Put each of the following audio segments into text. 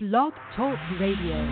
Blog Talk Radio.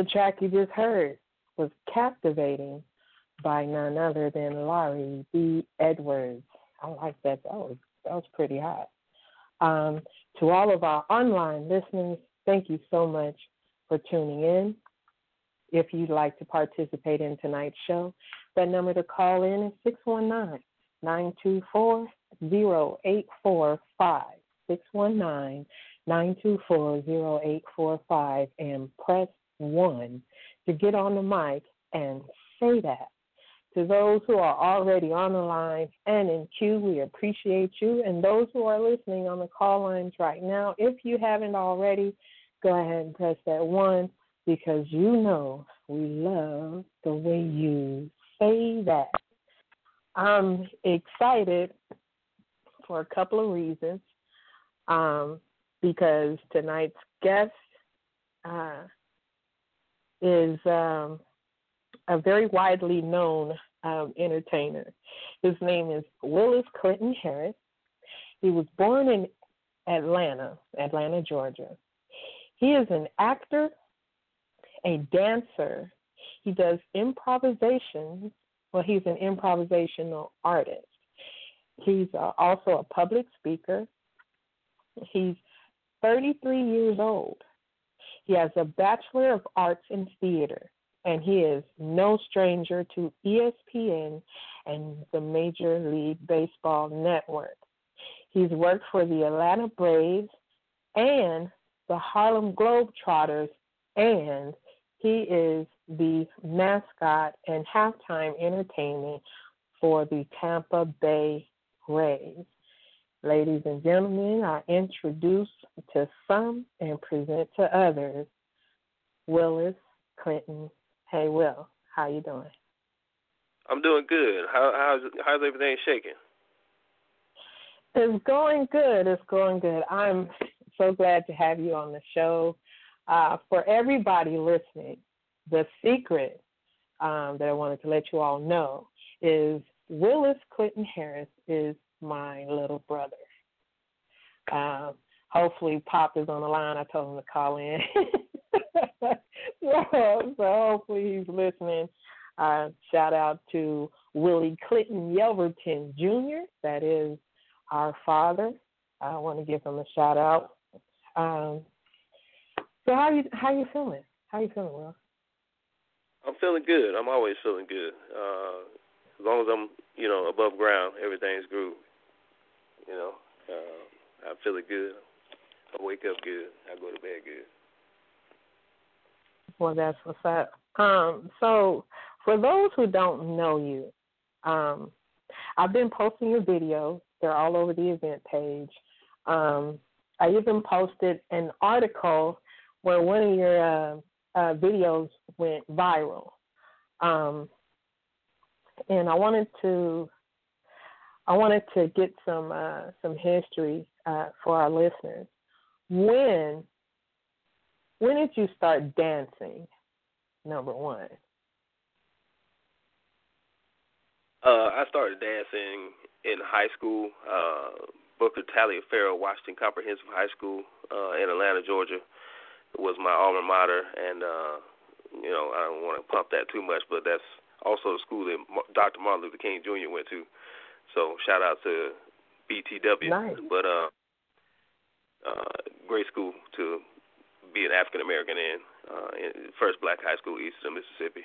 the track you just heard was captivating by none other than Laurie B. Edwards. I like that. That was that was pretty hot. Um, to all of our online listeners, thank you so much for tuning in. If you'd like to participate in tonight's show, that number to call in is 619 924 0845. 619 924 0845 and press one to get on the mic and say that. To those who are already on the line and in queue, we appreciate you. And those who are listening on the call lines right now, if you haven't already, go ahead and press that one because you know we love the way you say that. I'm excited for a couple of reasons um, because tonight's guest uh, is um, a very widely known um, entertainer. His name is Willis Clinton Harris. He was born in Atlanta, Atlanta, Georgia. He is an actor, a dancer. He does improvisation. Well, he's an improvisational artist. He's uh, also a public speaker. He's 33 years old. He has a Bachelor of Arts in Theater, and he is no stranger to ESPN and the Major League Baseball Network. He's worked for the Atlanta Braves and the Harlem Globetrotters, and he is the mascot and halftime entertainment for the Tampa Bay Rays. Ladies and gentlemen, I introduce to some and present to others Willis Clinton. Hey, Will, how you doing? I'm doing good. How, how's how's everything shaking? It's going good. It's going good. I'm so glad to have you on the show. Uh, for everybody listening, the secret um, that I wanted to let you all know is Willis Clinton Harris is my little brother. Um, hopefully, Pop is on the line. I told him to call in. so, so hopefully he's listening. Uh, shout out to Willie Clinton Yelverton Jr. That is our father. I want to give him a shout out. Um, so how you how you feeling? How you feeling, Will? I'm feeling good. I'm always feeling good. Uh, as long as I'm, you know, above ground, everything's groove. You know, uh, I feel feeling good. I wake up good. I go to bed good. Well, that's what's up. Um, so, for those who don't know you, um, I've been posting your videos. They're all over the event page. Um, I even posted an article where one of your uh, uh, videos went viral, um, and I wanted to I wanted to get some uh, some history uh, for our listeners. When when did you start dancing? Number one. Uh, I started dancing in high school. Uh, Booker Taliaferro Washington Comprehensive High School uh, in Atlanta, Georgia, was my alma mater, and uh, you know I don't want to pump that too much, but that's also the school that Dr. Martin Luther King Jr. went to. So shout out to BTW. Nice. But uh, uh, great school to be an African American in. Uh, in first black high school east of Mississippi.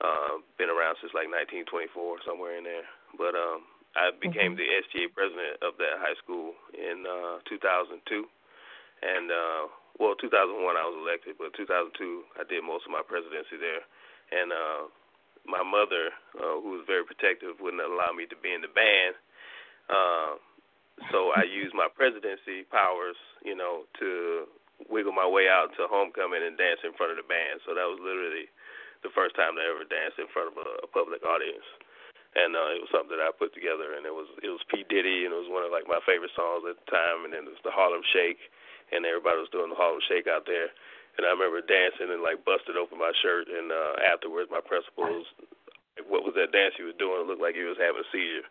Uh, been around since like 1924, somewhere in there. But um, I became mm-hmm. the SGA president of that high school in uh, 2002, and uh, well, 2001 I was elected, but 2002 I did most of my presidency there, and uh, my mother, uh, who was very protective, wouldn't allow me to be in the band. Uh, so I used my presidency powers, you know, to wiggle my way out to homecoming and dance in front of the band. So that was literally the first time I ever danced in front of a, a public audience, and uh, it was something that I put together. And it was it was P Diddy, and it was one of like my favorite songs at the time. And then it was the Harlem Shake, and everybody was doing the Harlem Shake out there. And I remember dancing and like busted open my shirt. And uh, afterwards, my principal was, like, "What was that dance you was doing? It looked like he was having a seizure."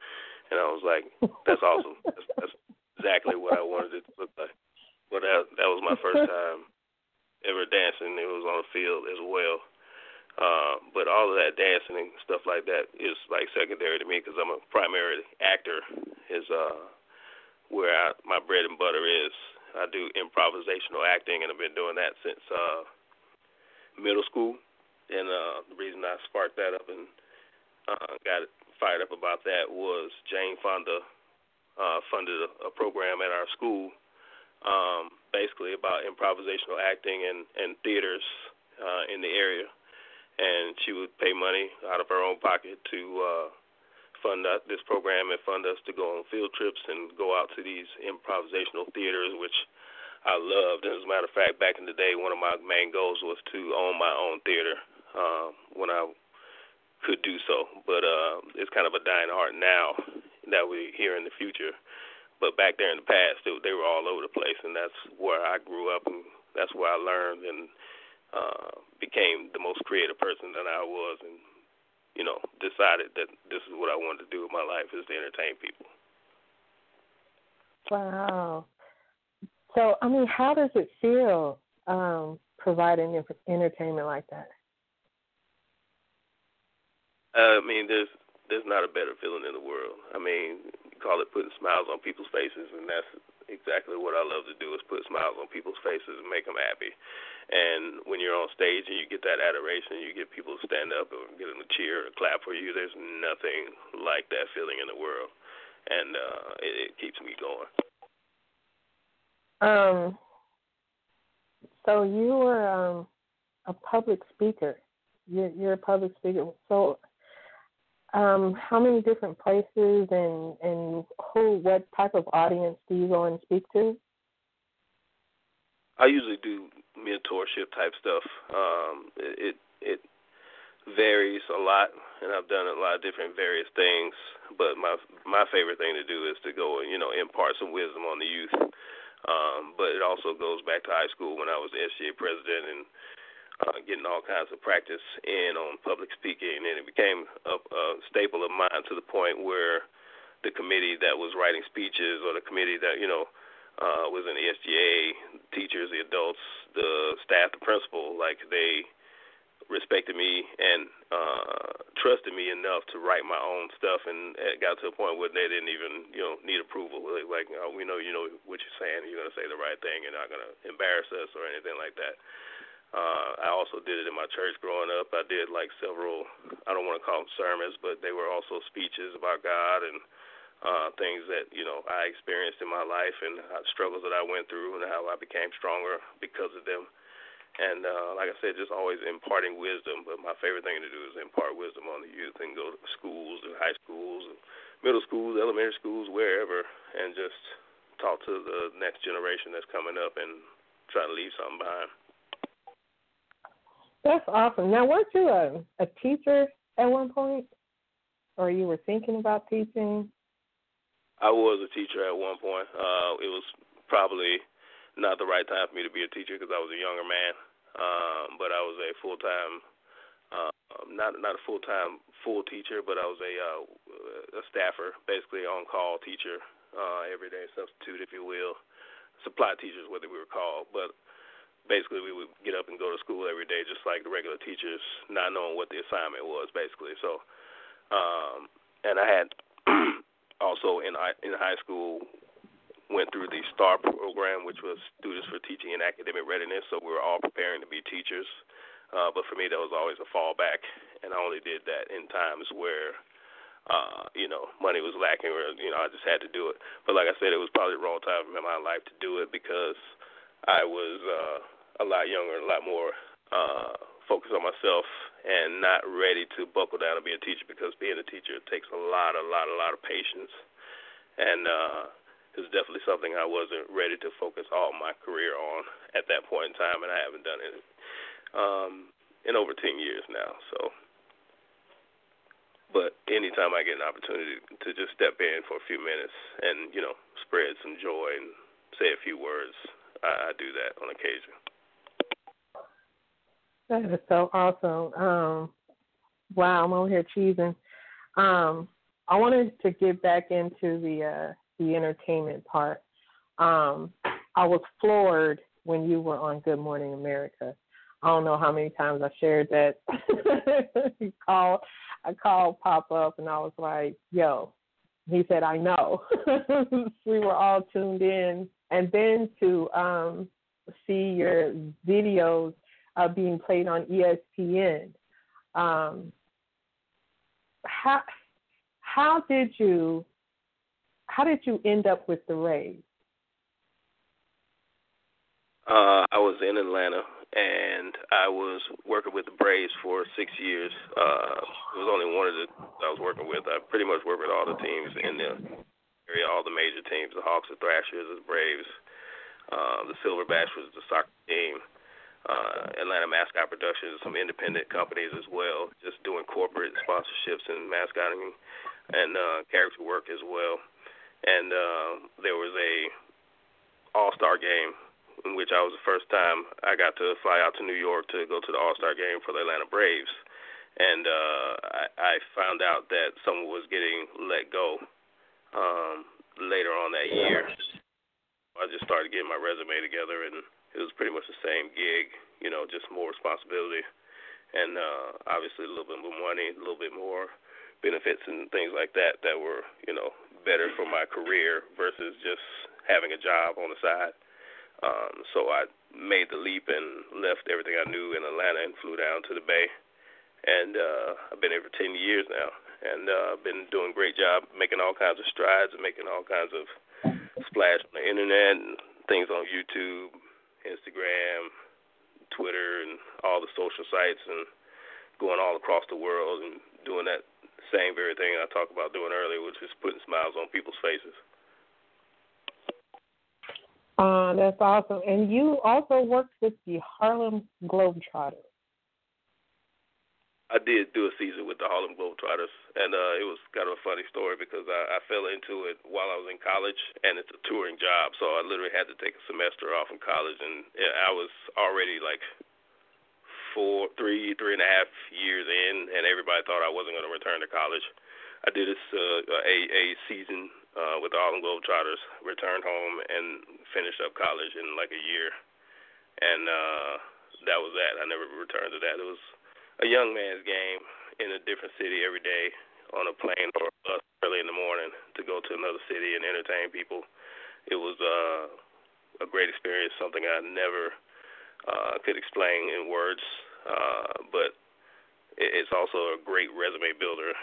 And I was like, "That's awesome. That's, that's exactly what I wanted it to look like." But that that was my first time ever dancing. It was on the field as well. Uh, but all of that dancing and stuff like that is like secondary to me because I'm a primary actor. Is uh, where I, my bread and butter is. I do improvisational acting, and I've been doing that since uh, middle school. And uh, the reason I sparked that up and uh, got fired up about that was Jane Fonda uh, funded a, a program at our school, um, basically about improvisational acting and, and theaters uh, in the area and she would pay money out of her own pocket to uh, fund this program and fund us to go on field trips and go out to these improvisational theaters, which I loved. And as a matter of fact, back in the day, one of my main goals was to own my own theater uh, when I could do so. But uh, it's kind of a dying art now that we're here in the future. But back there in the past, they, they were all over the place, and that's where I grew up, and that's where I learned and uh, became the most creative person that I was, and you know, decided that this is what I wanted to do with my life is to entertain people. Wow. So, I mean, how does it feel um, providing entertainment like that? Uh, I mean, there's there's not a better feeling in the world. I mean, you call it putting smiles on people's faces, and that's exactly what I love to do is put smiles on people's faces and make them happy. And when you're on stage and you get that adoration, you get people to stand up and get them to cheer or clap for you. There's nothing like that feeling in the world, and uh, it, it keeps me going. Um. So you were um, a public speaker. You're, you're a public speaker. So, um, how many different places and and who, what type of audience do you go and speak to? I usually do mentorship type stuff. Um, it, it it varies a lot, and I've done a lot of different various things. But my my favorite thing to do is to go and you know impart some wisdom on the youth um, but it also goes back to high school when I was the SGA president and uh, getting all kinds of practice in on public speaking, and it became a, a staple of mine to the point where the committee that was writing speeches or the committee that you know uh, was in the SGA, teachers, the adults, the staff, the principal, like they respected me and uh trusted me enough to write my own stuff and it got to a point where they didn't even you know need approval. Like, oh, we know you know what you're saying. You're to say the right thing. You're not to embarrass us or anything like that uh I also did it in my church growing up I did like several I don't want to call them sermons but they were also speeches about God and uh things that you know I experienced in my life and struggles that I went through and how I became stronger because of them and uh, like I said, just always imparting wisdom. But my favorite thing to do is impart wisdom on the youth and go to schools and high schools and middle schools, elementary schools, wherever, and just talk to the next generation that's coming up and try to leave something behind. That's awesome. Now, weren't you a, a teacher at one point, or you were thinking about teaching? I was a teacher at one point. Uh, it was probably not the right time for me to be a teacher because I was a younger man um, but I was a full time, uh, not not a full time full teacher, but I was a uh, a staffer, basically on call teacher, uh, everyday substitute, if you will, supply teachers, whether we were called, but basically we would get up and go to school every day just like the regular teachers not knowing what the assignment was basically so um and i had also in in high school went through the STAR program, which was Students for Teaching and Academic Readiness. So we were all preparing to be teachers. Uh, but for me, that was always a fallback, and I only did that in times where, uh, you know, money was lacking, or you know, I just had to do it. But like I said, it was probably the wrong time in my life to do it because I was uh, a lot younger, a lot more uh, focused on myself, and not ready to buckle down and be a teacher because being a teacher takes a lot, a lot, a lot of patience, and uh, is definitely something I wasn't ready to focus all my career on at that point in time, and I haven't done it um, in over 10 years now. So, but anytime I get an opportunity to just step in for a few minutes and you know spread some joy and say a few words, I, I do that on occasion. That is so awesome. Um, wow, I'm over here cheesing. Um, I wanted to get back into the uh, the entertainment part. Um, I was floored when you were on Good Morning America. I don't know how many times I shared that call. I called pop up and I was like, "Yo," he said, "I know." we were all tuned in, and then to um, see your videos uh, being played on ESPN. Um, how how did you how did you end up with the Rays? Uh, I was in Atlanta and I was working with the Braves for six years. Uh, it was only one of the I was working with. I pretty much worked with all the teams in the area, all the major teams: the Hawks, the Thrashers, the Braves, uh, the Silverbacks was the soccer team. Uh, Atlanta Mascot Productions, some independent companies as well, just doing corporate sponsorships and mascoting and uh, character work as well and uh, there was a All Star game in which I was the first time I got to fly out to New York to go to the All Star game for the Atlanta Braves, and uh, I, I found out that someone was getting let go um, later on that year. I just started getting my resume together, and it was pretty much the same gig, you know, just more responsibility, and uh, obviously a little bit more money, a little bit more benefits and things like that that were, you know, better for my career versus just having a job on the side. Um, so I made the leap and left everything I knew in Atlanta and flew down to the Bay. And uh, I've been here for 10 years now, and uh, been doing a great job making all kinds of strides and making all kinds of splash on the internet and things on YouTube, Instagram, Twitter, and all the social sites, and going all across the world and doing that same very thing I talked about doing earlier, which is putting smiles on people's faces. Uh, that's awesome. And you also worked with the Harlem Globetrotters. I did do a season with the Harlem Globetrotters, and uh, it was kind of a funny story because I, I fell into it while I was in college, and it's a touring job, so I literally had to take a semester off in college, and I was already like four, three, three and a half years in, and everybody thought I wasn't going to return to college. I did this uh, a a season uh, with the Harlem Globetrotters, returned home and finished up college in like a year, and uh, that was that. I never returned to that. It was a young man's game in a different city every day on a plane or a bus early in the morning to go to another city and entertain people. It was uh, a great experience, something I never uh, could explain in words, uh, but it's also a great resume builder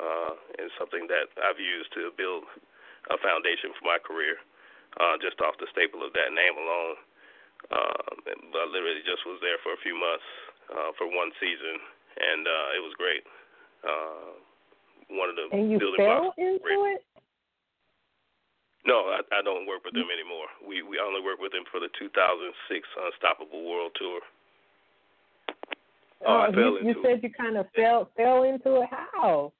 uh, and something that I've used to build a foundation for my career, uh, just off the staple of that name alone. Um, I literally just was there for a few months uh, for one season, and uh, it was great. Uh, one of the and you building fell blocks. into great. it. No, I, I don't work with them anymore. We we only work with them for the 2006 Unstoppable World Tour. Oh, uh, I fell you, you said it. you kind of fell fell into it. How?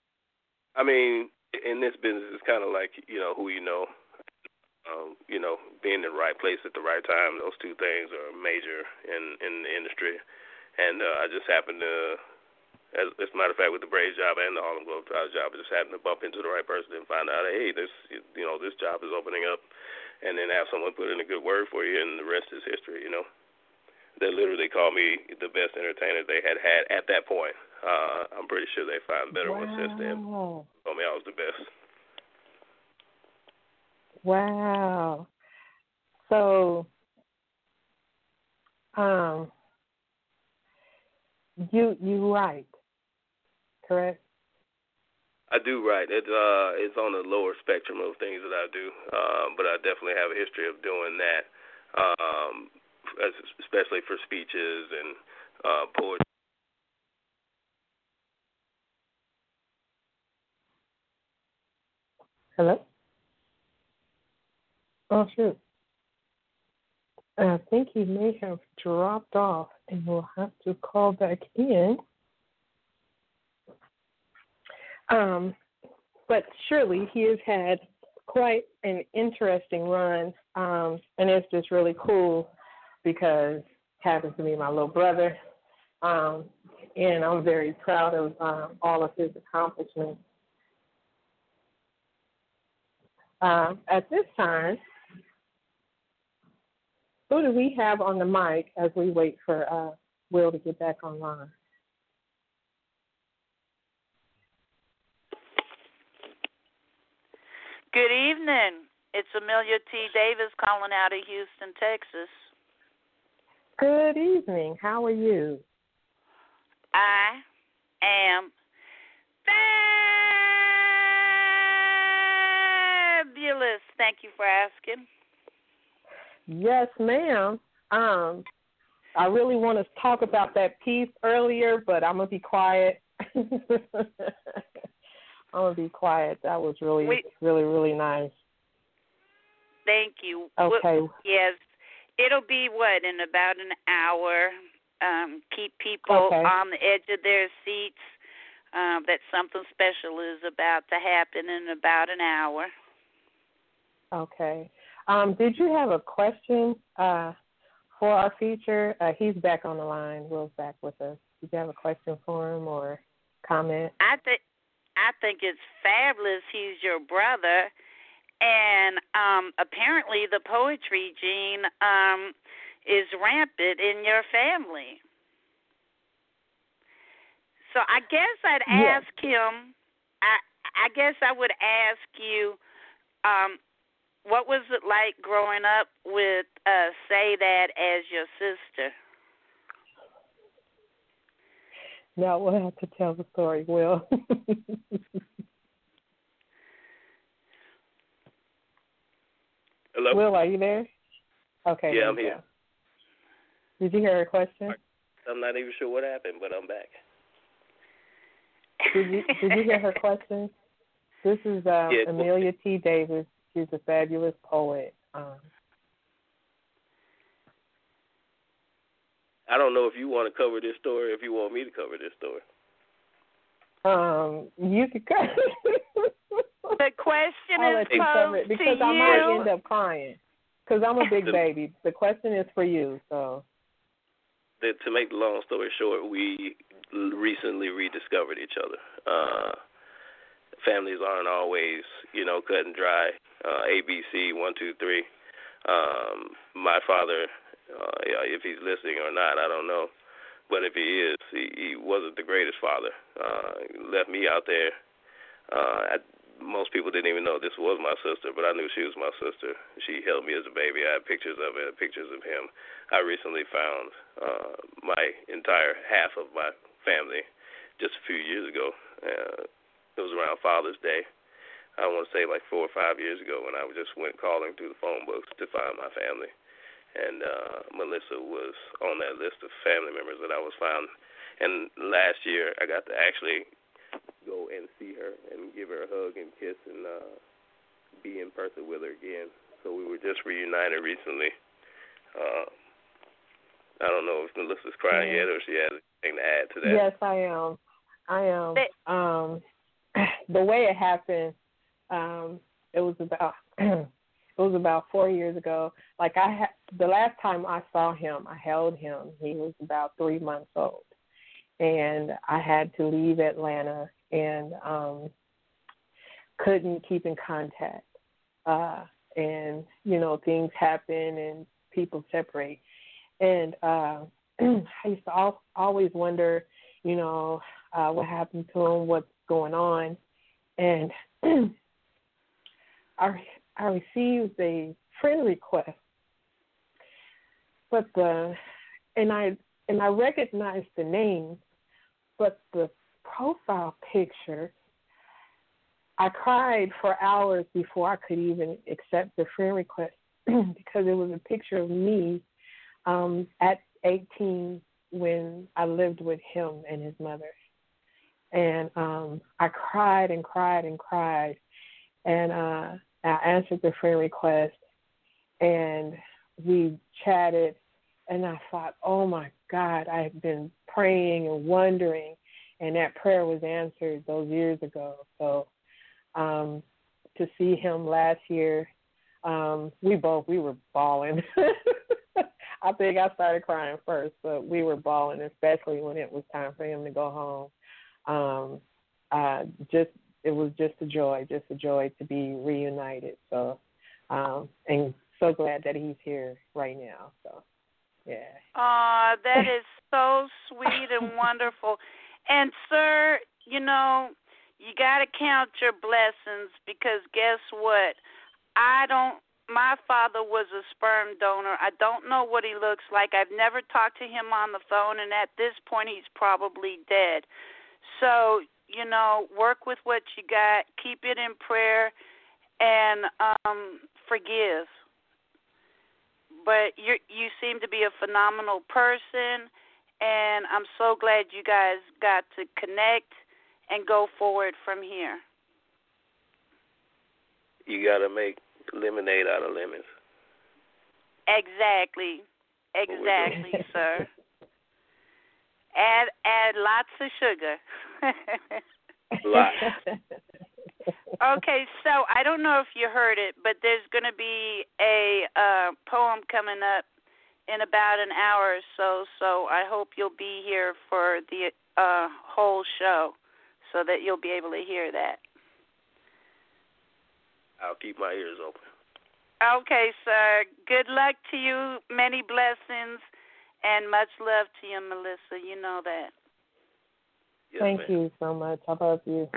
I mean, in this business, it's kind of like you know who you know. Um, you know, being in the right place at the right time. Those two things are major in in the industry. And uh, I just happened to, as, as a matter of fact, with the Braves job and the Harlem Globetrotters job, I just happened to bump into the right person and find out, hey, this you know this job is opening up, and then have someone put in a good word for you, and the rest is history. You know, they literally called me the best entertainer they had had at that point. Uh, I'm pretty sure they find better wow. ones since then. Told me I was the best. Wow. So, um, you you write, correct? I do write. It's uh it's on the lower spectrum of things that I do, um, but I definitely have a history of doing that, um, especially for speeches and uh, poetry. Hello. Oh shoot. I think he may have dropped off and we'll have to call back in. Um, but surely he has had quite an interesting run, um, and it's just really cool because it happens to be my little brother, um, and I'm very proud of um, all of his accomplishments. Uh, at this time, who do we have on the mic as we wait for uh, Will to get back online? Good evening. It's Amelia T. Davis calling out of Houston, Texas. Good evening. How are you? I am fabulous. Thank you for asking. Yes, ma'am. Um, I really want to talk about that piece earlier, but I'm gonna be quiet. I'm gonna be quiet. That was really, We- really, really nice. Thank you. Okay. Well, yes, it'll be what in about an hour. Um, keep people Okay. on the edge of their seats. Um, that something special is about to happen in about an hour. Okay. Um, did you have a question uh, for our feature? Uh, he's back on the line. Will's back with us. Did you have a question for him, or comment? I think I think it's fabulous. He's your brother, and um apparently the poetry gene um is rampant in your family. So I guess I'd Yes. ask him. I I guess I would ask you, um, what was it like growing up with uh say that as your sister? Now we'll have to tell the story, Will. Hello. Will, are you there? Okay. Yeah, I'm here. go. Did you hear her question? I'm not even sure what happened, but I'm back. Did you Did you hear her question? This is um, Yeah. Amelia T. Davis. She's a fabulous poet. Um, I don't know if you want to cover this story, if you want me to cover this story. um, you could cut. The question I'll is let you posed to because I might end up crying. Because I'm a big baby. The question is for you, so. that to make the long story short, we recently rediscovered each other. Uh, families aren't always, you know, cut and dry. Uh, ABC one two three. Um, my father, uh, if he's listening or not, I don't know. But if he is, he, he wasn't the greatest father. Uh, left me out there. Uh, I, most people didn't even know this was my sister, but I knew she was my sister. She held me as a baby. I had pictures of her, pictures of him. I recently found uh, my entire half of my family just a few years ago. Uh, it was around Father's Day. I want to say like four or five years ago when I just went calling through the phone books to find my family. And uh, Milissa was on that list of family members that I was found. And last year I got to actually go and see her and give her a hug and kiss and uh, be in person with her again. So we were just reunited recently. Uh, I don't know if Milissa's crying Yeah. yet or she has anything to add to that. Yes, I am. I am. But- Um, the way it happened, um, it was about it was about four years ago. Like I had the last time I saw him, I held him. He was about three months old, and I had to leave Atlanta and um, couldn't keep in contact. Uh, and you know things happen and people separate, and uh, I used to al- always wonder, you know, uh, what happened to him, what's going on, and I I received a friend request, but the and I and I recognized the name, but the profile picture. I cried for hours before I could even accept the friend request because it was a picture of me um, at 18 when I lived with him and his mother. And um, I cried and cried and cried. And uh, I answered the friend request and we chatted. And I thought, oh my God, I have been praying and wondering. And that prayer was answered those years ago. So um, to see him last year, um, we both, we were bawling. I think I started crying first, but we were bawling, especially when it was time for him to go home. Um, uh, just it was just a joy, just a joy to be reunited. So, um, and so glad that he's here right now. So, yeah. Aw, that is so sweet and wonderful. And sir, you know, you got to count your blessings because guess what? I don't my father was a sperm donor. I don't know what he looks like. I've never talked to him on the phone and at this point he's probably dead. So, you know, work with what you got, keep it in prayer and um forgive. But you you seem to be a phenomenal person and I'm so glad you guys got to connect and go forward from here. You got to make lemonade out of lemons. Exactly. What we're doing. Exactly, sir. Add add lots of sugar. Lots. okay, so I don't know if you heard it, but there's going to be a uh poem coming up in about an hour or so, so I hope you'll be here for the uh whole show. so that you'll be able to hear that. I'll keep my ears open. Okay, sir. Good luck to you. Many blessings and much love to you, Milissa. You know that. Yes, Thank ma'am. you so much. I love you.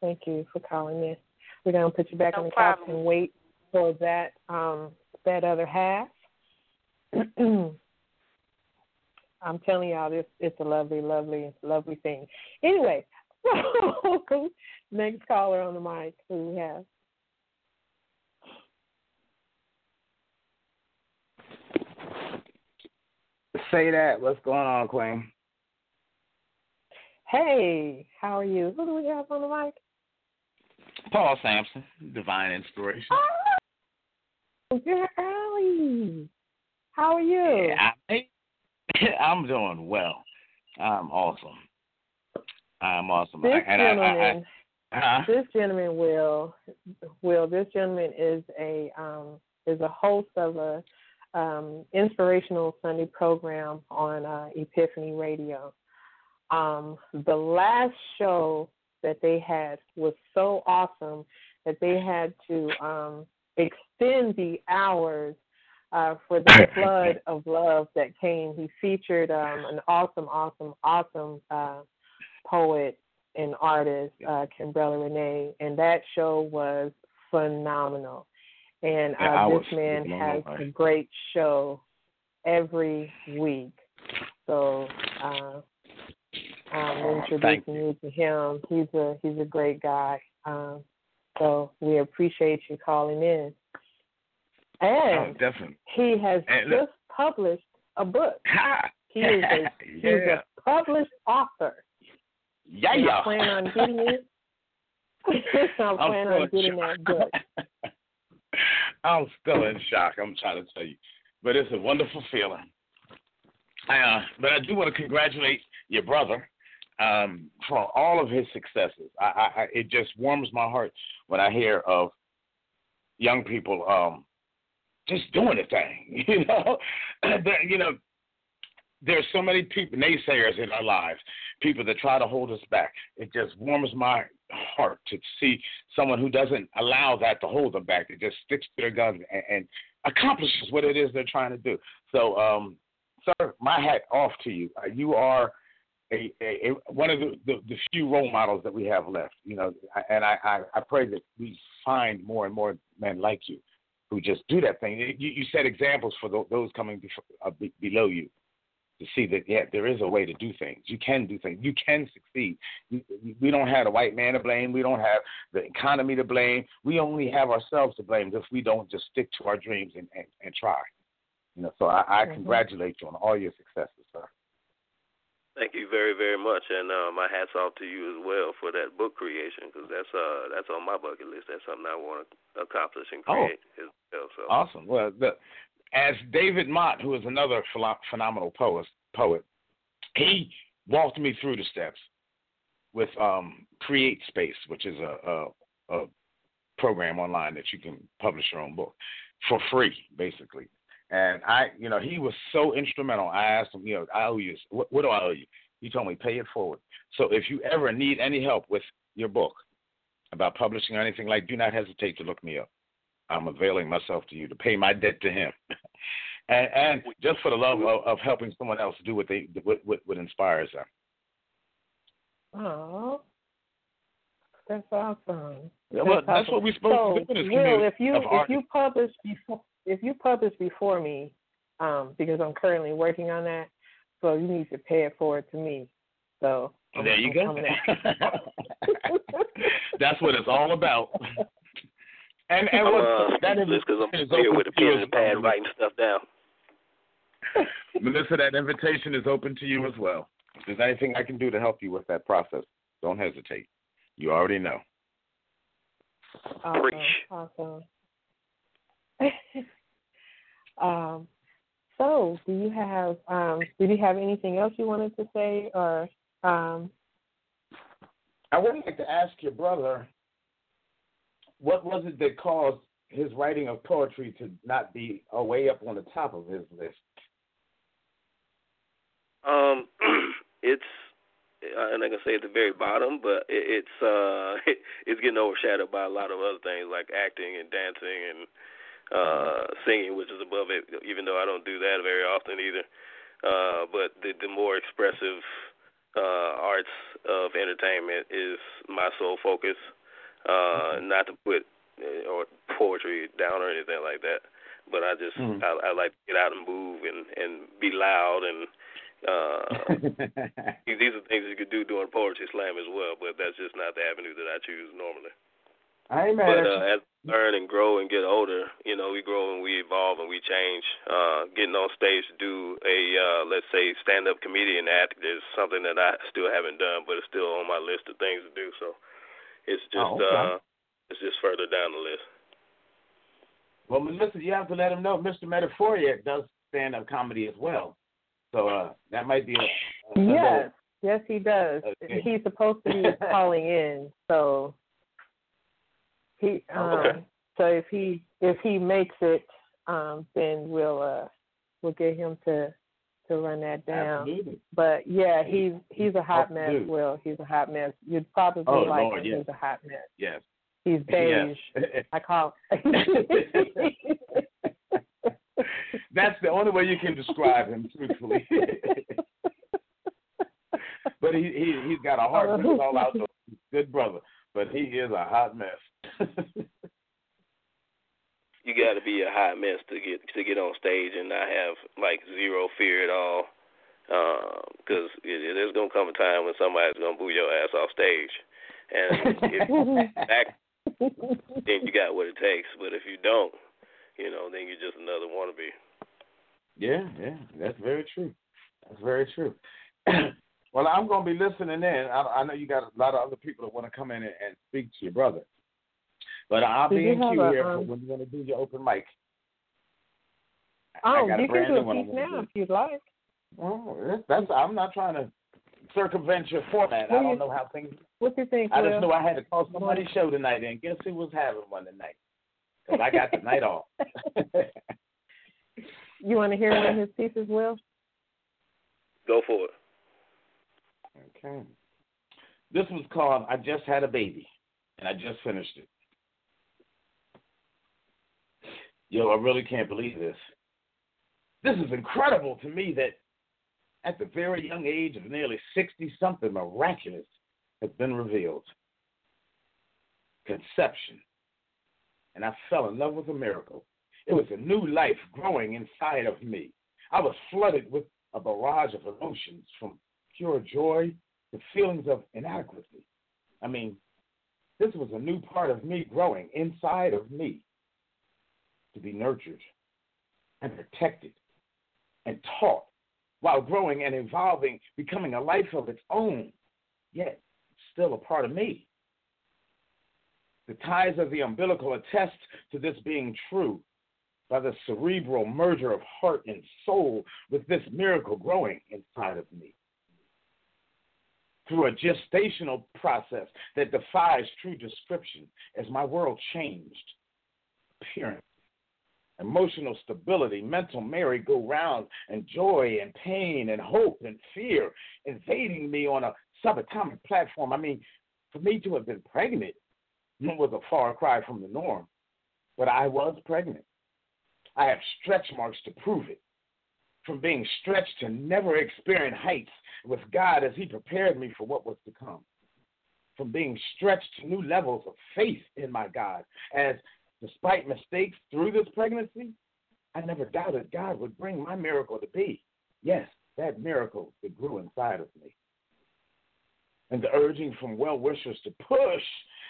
Thank you for calling in. We're gonna put you back No on the couch and wait for that um that other half. I'm telling y'all this it's a lovely, lovely, lovely thing. Anyway, next caller on the mic who we have. Say that. What's going on, Queen? Hey, how are you? Who do we have on the mic? Paul Sampson, Divine Inspiration. Oh, you're early. How are you? Yeah, I, I'm doing well. I'm awesome. I'm awesome. This I, and I, I, gentleman, I, huh? this gentleman will, will this gentleman is a um, is a host of a um, inspirational Sunday program on uh, Epiphany Radio. Um, the last show that they had was so awesome that they had to um, extend the hours uh, for the flood of love that came. He featured um, an awesome, awesome, awesome uh, poet and artist, uh, Kimbrella Renee, and that show was phenomenal. And uh, was this man has a great show every week. So uh, I'm Oh, introducing you to him. He's a he's a great guy. Um, so we appreciate you calling in. Oh, definitely. he has And look- just published a book. Ha! He is a he's a published author. Yeah, And yeah. I plan on getting it. I I'm plan on getting that book. I'm still in shock. I'm trying to tell you, but it's a wonderful feeling. Uh, but I do want to congratulate your brother um, for all of his successes. I, I, I, it just warms my heart when I hear of young people um, just doing a thing. You know, you know, there's so many people naysayers in our lives, people that try to hold us back. It just warms my heart to see someone who doesn't allow that to hold them back. It just sticks to their guns and, and accomplishes what it is they're trying to do. So, um, sir, my hat off to you. Uh, you are a, a, a one of the, the, the few role models that we have left. You know, and I, I, I pray that we find more and more men like you who just do that thing. You, you set examples for tho- those coming before, uh, be, below you to see that yeah, there is a way to do things. You can do things. You can succeed. We, we don't have the white man to blame. We don't have the economy to blame. We only have ourselves to blame if we don't just stick to our dreams and, and, and try. You know, so I, I Mhm. congratulate you on all your successes, sir. Thank you very, very much, and uh, my hats off to you as well for that book creation because that's uh that's on my bucket list. That's something I want to accomplish and Oh. create as well. So Awesome. Well, the, as David Mott, who is another phenomenal poet, poet, he walked me through the steps with um, CreateSpace, which is a, a, a program online that you can publish your own book for free, basically. And I, you know, he was so instrumental. I asked him, you know, I owe you. What, what do I owe you? He told me, pay it forward. So if you ever need any help with your book about publishing or anything like, do not hesitate to look me up. I'm availing myself to you to pay my debt to him, and, and just for the love of, of helping someone else do what they what, what, what inspires them. Oh, that's awesome. Yeah, well, That's that's awesome. what we're supposed so, to do in this Will, if you if artists. you publish before if you publish before me, um, because I'm currently working on that, so you need to pay it forward to me. So I'm- there you I'm go. that's what it's all about. And and I'm what, uh, that is because I'm is here with a pen as and pad writing stuff down. Milissa, that invitation is open to you as well. If there's anything I can do to help you with that process, don't hesitate. You already know. Awesome. Preach. Awesome. um, so, do you have um, did you have anything else you wanted to say, or um, I would like to ask your brother, what was it that caused his writing of poetry to not be uh, way up on the top of his list? Um, it's I'm not gonna say at the very bottom, but it, it's uh it's getting overshadowed by a lot of other things like acting and dancing and uh singing, which is above it. Even though I don't do that very often either. Uh, but the the more expressive uh arts of entertainment is my sole focus. Uh, mm-hmm. not to put uh, or poetry down or anything like that, but I just mm. I, I like to get out and move and and be loud and uh, these are things you could do during poetry slam as well, but that's just not the avenue that I choose normally. I ain't But uh, as we learn and grow and get older, you know, we grow and we evolve and we change. Uh, getting on stage to do a uh, let's say stand up comedian act is something that I still haven't done, but it's still on my list of things to do. So it's just oh, okay. uh, it's just further down the list. Well, Milissa, you have to let him know Mr. Metaphoriac does stand up comedy as well. So uh, that might be a, a yes, yes, he does. Okay. He's supposed to be calling in, so he. Oh, um, okay. So if he if he makes it, um, then we'll uh we'll get him to to run that down. Absolutely. But yeah, he's he's a hot mess. Will he's a hot mess. You'd probably oh, like Lord, him. Yes. He's a hot mess. Yes. He's beige. Yes. I call. That's the only way you can describe him, truthfully. but he he he's got a heart that's all out. Good brother, but he is a hot mess. You got to be a hot mess to get to get on stage and not have like zero fear at all. Because uh, it, there's gonna come a time when somebody's gonna boo your ass off stage, and if you back, then you got what it takes. But if you don't, you know, then you're just another wannabe. Yeah, yeah, that's very true. That's very true. well, I'm going to be listening in. I, I know you got a lot of other people that want to come in and, and speak to your brother, but I'll be in have queue a, here um, for when you want to do your open mic. Oh, you can do a piece now if you'd like. Well, that's, that's I'm not trying to circumvent your format. I What do don't you- know how things. What do you think, I Will? just know I had to call somebody's show tonight, and guess who was having one tonight? Because I got the night off. You want to hear one of his pieces, Will? Go for it. Okay. This was called I Just Had a Baby, and I just finished it. Yo, I really can't believe this. This is incredible to me that at the very young age of nearly 60 something, miraculous has been revealed. Conception. And I fell in love with a miracle. It was a new life growing inside of me. I was flooded with a barrage of emotions from pure joy to feelings of inadequacy. I mean, this was a new part of me growing inside of me to be nurtured and protected and taught while growing and evolving, becoming a life of its own, yet still a part of me. The ties of the umbilical attest to this being true by the cerebral merger of heart and soul with this miracle growing inside of me. Through a gestational process that defies true description as my world changed. Appearance, emotional stability, mental merry-go-round, and joy and pain and hope and fear invading me on a subatomic platform. I mean, for me to have been pregnant was a far cry from the norm, but I was pregnant. I have stretch marks to prove it. From being stretched to never experience heights with God as He prepared me for what was to come. From being stretched to new levels of faith in my God, as despite mistakes through this pregnancy, I never doubted God would bring my miracle to be. Yes, that miracle that grew inside of me. And the urging from well wishers to push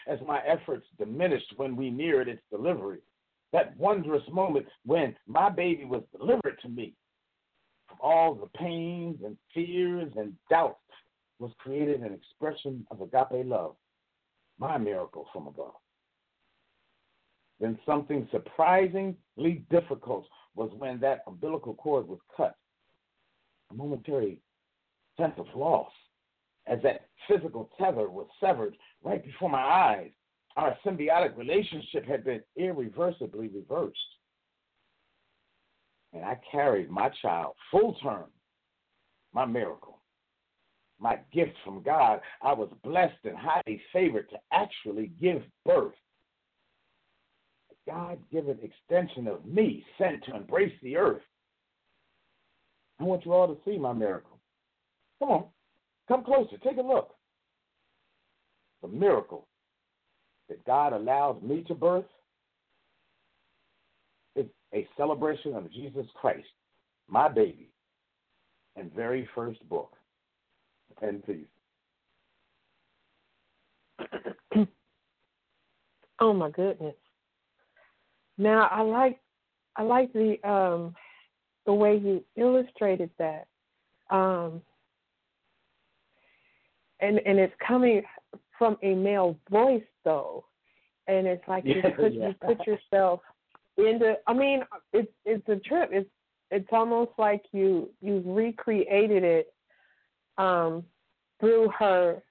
as my efforts diminished when we neared its delivery that wondrous moment when my baby was delivered to me from all the pains and fears and doubts was created an expression of agape love, my miracle from above. Then something surprisingly difficult was when that umbilical cord was cut. A momentary sense of loss as that physical tether was severed right before my eyes our symbiotic relationship had been irreversibly reversed. And I carried my child full term, my miracle, my gift from God, I was blessed and highly favored to actually give birth. God given extension of me sent to embrace the earth. I want you all to see my miracle. Come on, come closer, take a look. The miracle that God allowed me to birth is a celebration of Jesus Christ, my baby, and very first book. And peace. oh my goodness. Now I like I like the um the way you illustrated that. Um and and it's coming from a male voice though. And it's like you put yeah. you put yourself into I mean it's it's a trip. It's it's almost like you you've recreated it um through her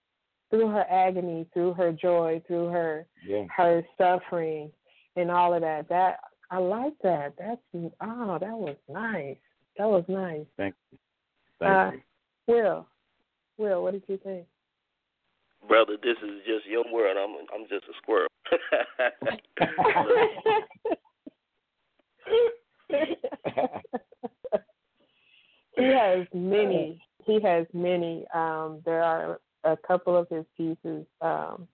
through her agony, through her joy, through her Yeah. her suffering and all of that. That I like that. That's oh, that was nice. That was nice. Thank you. Thank Uh, you. Will, Will, what did you think? Brother, this is just your world. I'm I'm just a squirrel. he has many. He has many. Um, there are a couple of his pieces um,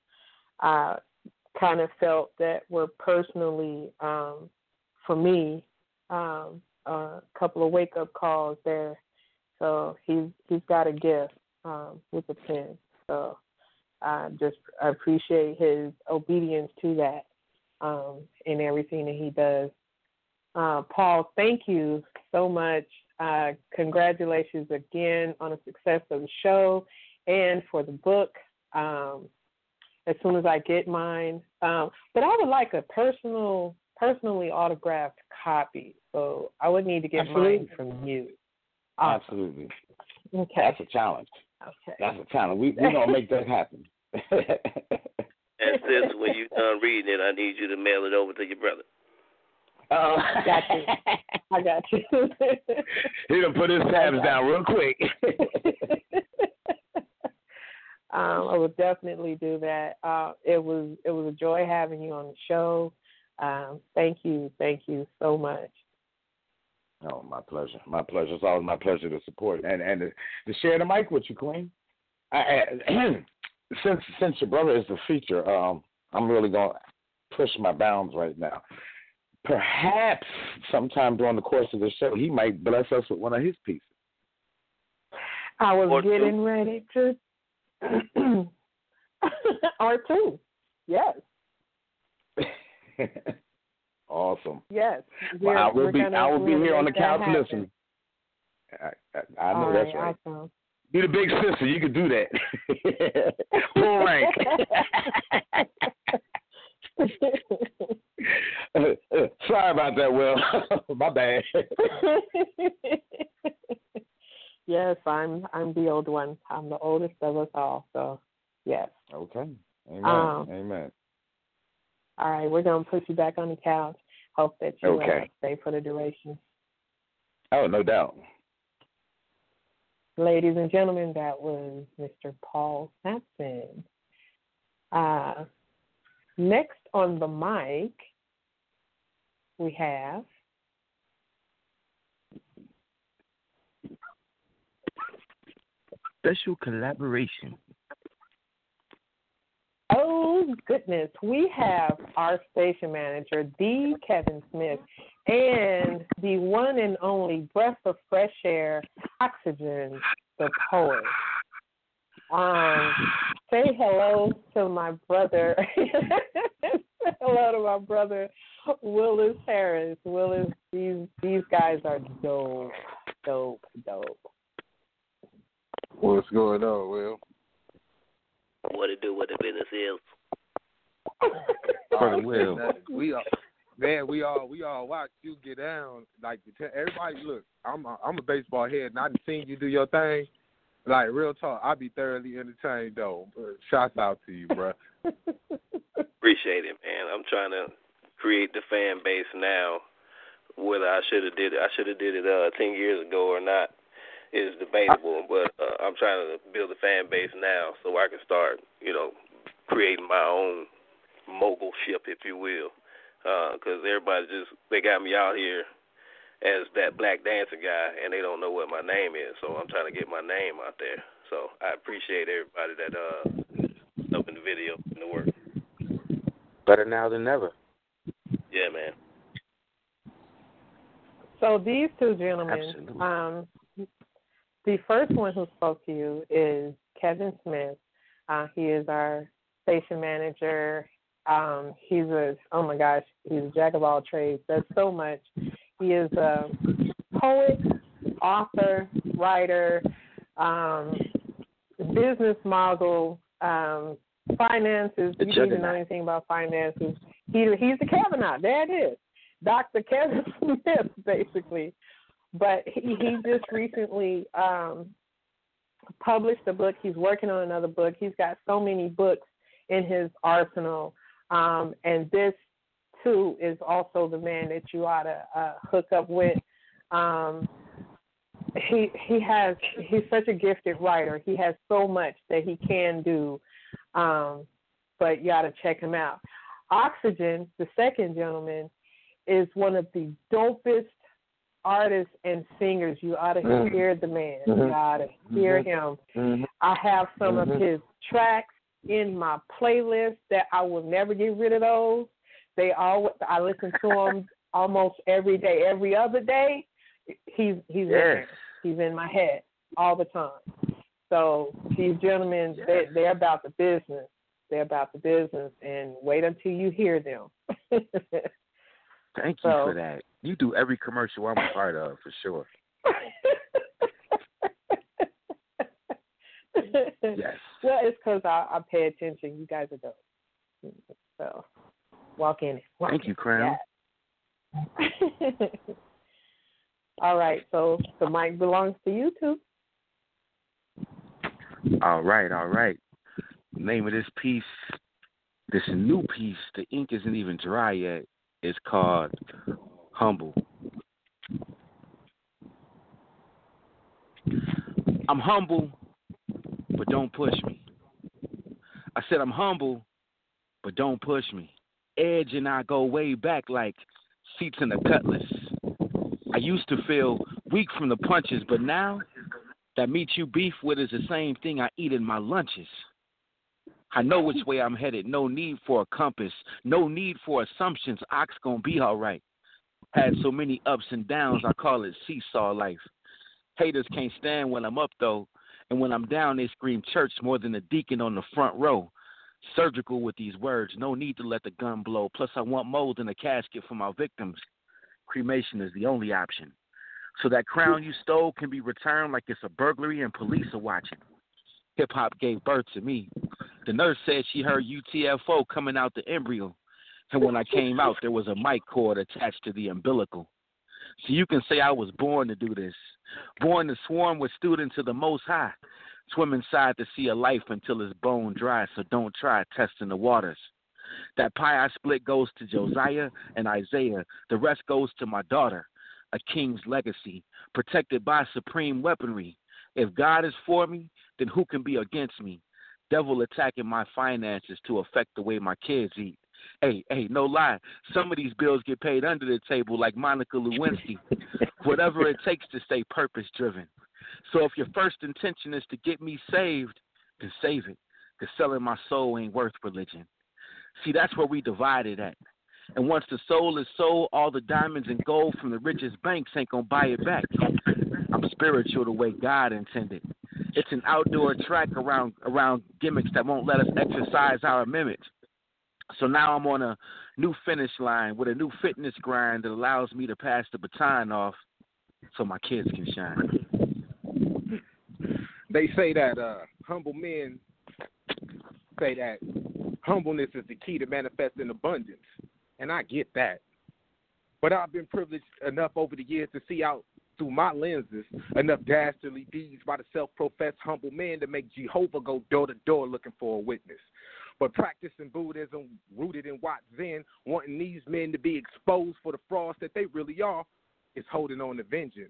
I kind of felt that were personally um, for me um, a couple of wake up calls there. So he's he's got a gift um, with the pen. So I just I appreciate his obedience to that um, in everything that he does. Uh, Paul, thank you so much. Uh, congratulations again on the success of the show and for the book. Um, as soon as I get mine, um, but I would like a personal, personally autographed copy. So I would need to get Absolutely. mine from you. Awesome. Absolutely. Okay. That's a challenge. Okay. That's a challenge. We we gonna make that happen. and sis, when you done reading it, I need you to mail it over to your brother. Oh, Got you. I got you. he done put his tabs down real quick. um, I will definitely do that. Uh, it was it was a joy having you on the show. Um, thank you, thank you so much. oh, my pleasure. My pleasure. It's always my pleasure to support and and to, to share the mic with you, Queen. I, I, since since your brother is the feature, um, I'm really gonna push my bounds right now. Perhaps sometime during the course of the show, he might bless us with one of his pieces. I was Or two. getting ready to, or two. Yes, awesome. yes. Well, I will be gonna- I will be here on the couch listening. I, I, I know All that's right. Awesome. You're the big sister. You can do that. Full rank. Sorry about that, Will. My bad. Yes, I'm I'm the old one. I'm the oldest of us all. So yes. Okay. Amen. Um, Amen. All right, we're gonna put you back on the couch. Hope that you uh, Okay. stay for the duration. Oh, no doubt. Ladies and gentlemen, that was Mr. Paul Sampson. Uh, next on the mic, we have Special collaboration. Oh goodness, we have our station manager, the Kevin Smith, and the one and only breath of fresh air, oxygen, the poet. Um, say hello to my brother. hello to my brother Willis Harris. Willis, these these guys are dope, dope, dope. What's going on, Will? What it do, what the business is. Brother Will. We all, man, we all we all watch you get down. Like everybody, look, I'm a, I'm a baseball head, and I done seen you do your thing. Like real talk, I be thoroughly entertained though. But shouts out to you, bro. Appreciate it, man. I'm trying to create the fan base now. Whether I should have did it, I should have did it uh, ten years ago or not. Is debatable, but uh, I'm trying to build a fan base now so I can start, you know, creating my own mogul ship, if you will. Because uh, everybody just they got me out here as that black dancer guy, and they don't know what my name is. So I'm trying to get my name out there. So I appreciate everybody that uh up in the video and the work. Better now than never. Yeah, man. So these two gentlemen, Absolutely. um, the first one who spoke to you is Kevin Smith. Uh, he is our station manager. Um, he's a oh my gosh, he's a jack of all trades. Does so much. He is a poet, author, writer, um, business mogul, um, finances. The you need to know anything about finances, he he's the Kavanaugh. There it is, Doctor Kevin Smith, basically. But he, he just recently um, published a book. He's working on another book. He's got so many books in his arsenal, um, and this too is also the man that you ought to uh, hook up with. Um, he he has he's such a gifted writer. He has so much that he can do, um, but you ought to check him out. Oxygen, the second gentleman, is one of the dopest artists and singers. You ought to Mhm. hear the man. Mhm. You ought to hear Mhm. him. Mhm. I have some of his tracks in my playlist that I will never get rid of those. They all I listen to them almost every day, every other day. He's he's in there. He's in my head all the time. So these gentlemen, they, they're about the business. They're about the business, and wait until you hear them. Thank you So- for that. You do every commercial I'm a part of for sure. Yes. Well, it's because I, I pay attention. You guys are dope. So walk in. Walk Thank in you. Crown. Yeah. All right, so the mic belongs to you too. All right, all right. Name of this piece, this new piece, the ink isn't even dry yet. It's called Humble. I'm humble, but don't push me. I said I'm humble, but don't push me. Edge and I go way back like seats in a cutlass. I used to feel weak from the punches, but now that meat you beef with is the same thing I eat in my lunches. I know which way I'm headed. No need for a compass. No need for assumptions. Ox gonna be all right. Had so many ups and downs, I call it seesaw life. Haters can't stand when I'm up though, and when I'm down, they scream church more than the deacon on the front row. Surgical with these words. No need to let the gun blow. Plus, I want mold in a casket for my victims. Cremation is the only option. So that crown you stole can be returned like it's a burglary and police are watching. Hip hop gave birth to me. The nurse said she heard UTFO coming out the embryo. And when I came out, there was a mic cord attached to the umbilical. So you can say I was born to do this. Born to swarm with students of the Most High. Swim inside to see a life until it's bone dry, so don't try testing the waters. That pie I split goes to Josiah and Isaiah. The rest goes to my daughter a king's legacy, protected by supreme weaponry. If God is for me, then who can be against me? Devil attacking my finances to affect the way my kids eat. Hey, hey, no lie. Some of these bills get paid under the table, like Monica Lewinsky. Whatever it takes to stay purpose driven. So if your first intention is to get me saved, then save it. Because selling my soul ain't worth religion. See, that's where we divided at. And once the soul is sold, all the diamonds and gold from the richest banks ain't gonna buy it back. I'm spiritual the way God intended. It's an outdoor track around around gimmicks that won't let us exercise our mimics. So now I'm on a new finish line with a new fitness grind that allows me to pass the baton off so my kids can shine. They say that uh, humble men say that humbleness is the key to manifesting abundance, and I get that. But I've been privileged enough over the years to see out through my lenses enough dastardly deeds by the self-professed humble men to make Jehovah go door to door looking for a witness. But practicing Buddhism, rooted in Wat Zen, wanting these men to be exposed for the frauds that they really are, is holding on to vengeance.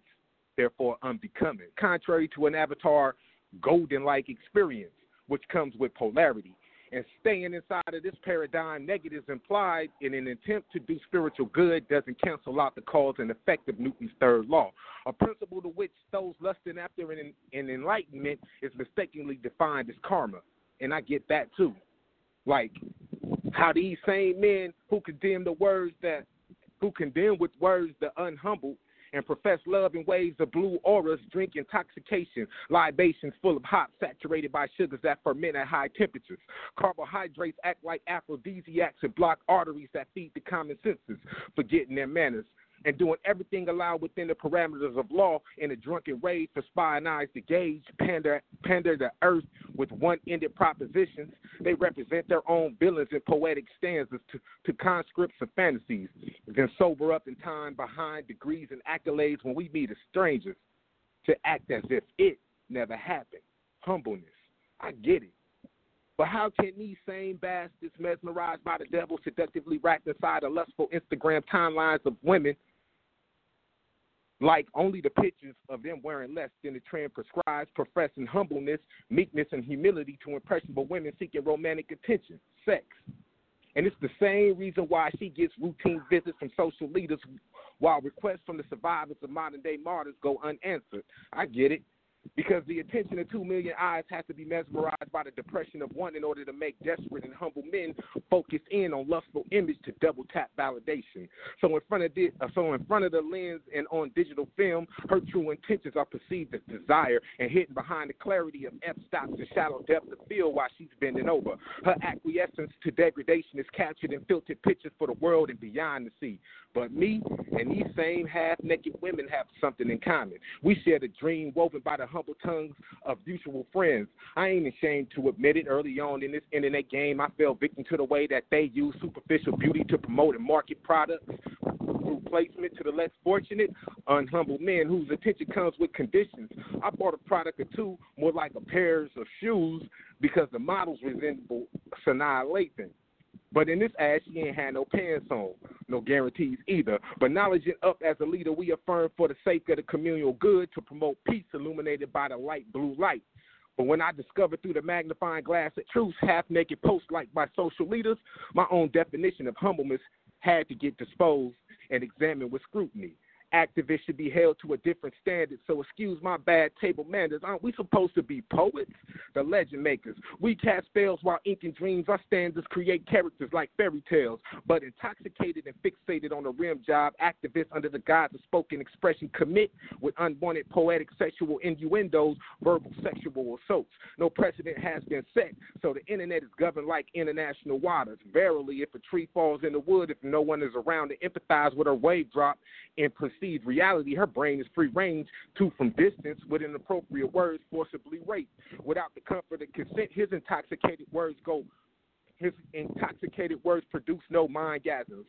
therefore unbecoming. Contrary to an avatar golden like experience, which comes with polarity. And staying inside of this paradigm, negatives implied in an attempt to do spiritual good doesn't cancel out the cause and effect of Newton's third law, a principle to which those lusting after an, an enlightenment is mistakenly defined as karma. And I get that too. Like how these same men who condemn the words that who condemn with words the unhumbled and profess love in waves of blue auras, drink intoxication, libations full of hops saturated by sugars that ferment at high temperatures. Carbohydrates act like aphrodisiacs and block arteries that feed the common senses, forgetting their manners and doing everything allowed within the parameters of law in a drunken rage for spying eyes to gauge, pander, pander the earth with one-ended propositions. They represent their own villains in poetic stanzas to, to conscripts of fantasies, then sober up in time behind degrees and accolades when we meet as strangers to act as if it never happened. Humbleness. I get it. But how can these same bastards mesmerized by the devil seductively wrapped inside the lustful Instagram timelines of women like only the pictures of them wearing less than the trend prescribes, professing humbleness, meekness, and humility to impressionable women seeking romantic attention, sex. And it's the same reason why she gets routine visits from social leaders while requests from the survivors of modern day martyrs go unanswered. I get it. Because the attention of two million eyes has to be mesmerized by the depression of one in order to make desperate and humble men focus in on lustful image to double tap validation. So in front of the, uh, so in front of the lens and on digital film, her true intentions are perceived as desire and hidden behind the clarity of f stops and shallow depth of field while she's bending over. Her acquiescence to degradation is captured in filtered pictures for the world and beyond to see. But me and these same half naked women have something in common. We share the dream woven by the humble tongues of mutual friends. I ain't ashamed to admit it. Early on in this internet game, I fell victim to the way that they use superficial beauty to promote and market products through placement to the less fortunate, unhumble men whose attention comes with conditions. I bought a product or two more like a pair of shoes because the models resemble Sanaa Lathan. But in this ad, she ain't had no pants on, no guarantees either. But knowledge up as a leader, we affirm for the sake of the communal good to promote peace illuminated by the light blue light. But when I discovered through the magnifying glass of truth, half naked posts like by social leaders, my own definition of humbleness had to get disposed and examined with scrutiny activists should be held to a different standard. So excuse my bad table manners. Aren't we supposed to be poets? The legend makers. We cast spells while inking dreams. Our standards create characters like fairy tales. But intoxicated and fixated on a rim job, activists under the guise of spoken expression commit with unwanted poetic sexual innuendos, verbal sexual assaults. No precedent has been set, so the internet is governed like international waters. Verily, if a tree falls in the wood, if no one is around to empathize with a wave drop and perceived reality, her brain is free range to, from distance, with inappropriate words, forcibly rape. Without the comfort of consent, his intoxicated words go his intoxicated words produce no mind gasms.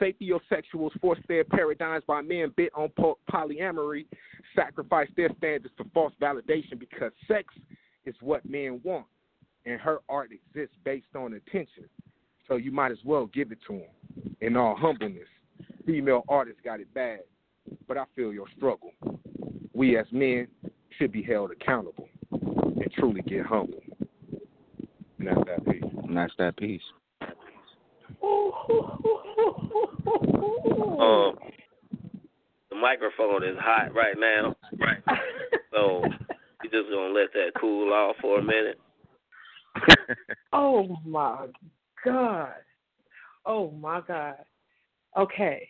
Sapiosexuals force their paradigms by men bent on polyamory, sacrifice their standards for false validation because sex is what men want, and her art exists based on attention. So you might as well give it to him in all humbleness. Female artists got it bad, but I feel your struggle. We as men should be held accountable and truly get humble. And that's that piece. And that's that piece. Um, the microphone is hot right now. Right. So you just gonna let that cool off for a minute. oh my God. Oh my God. Okay.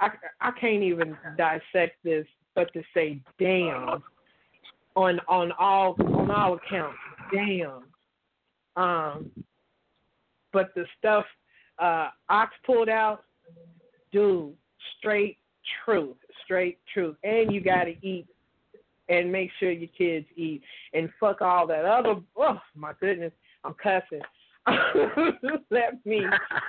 I, I can't even dissect this but to say damn on on all on all accounts. Damn. Um but the stuff uh Ox pulled out, dude, straight truth. Straight truth. And you gotta eat and make sure your kids eat and fuck all that other oh my goodness, I'm cussing. let me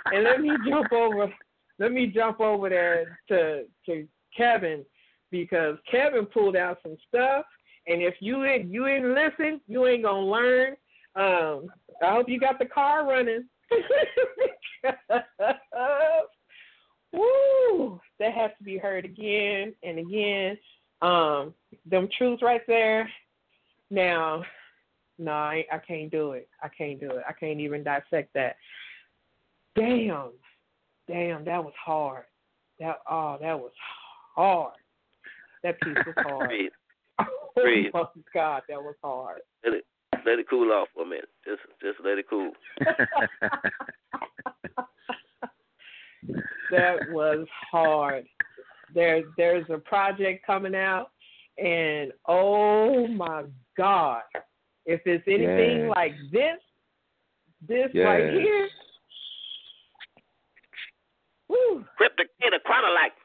and let me jump over let me jump over there to to Kevin because Kevin pulled out some stuff and if you ain't you ain't listen, you ain't gonna learn. Um I hope you got the car running. Woo! That has to be heard again and again Um, them truths right there. Now, no, I, I can't do it. I can't do it. I can't even dissect that. Damn, damn, that was hard. That oh, that was hard. That piece was hard. Breathe. oh my God, that was hard. Let it let it cool off for a minute. Just just let it cool. that was hard. There there's a project coming out and oh my God. If it's anything Yes. like this, this right here. Woo. Cryptocator chronolite.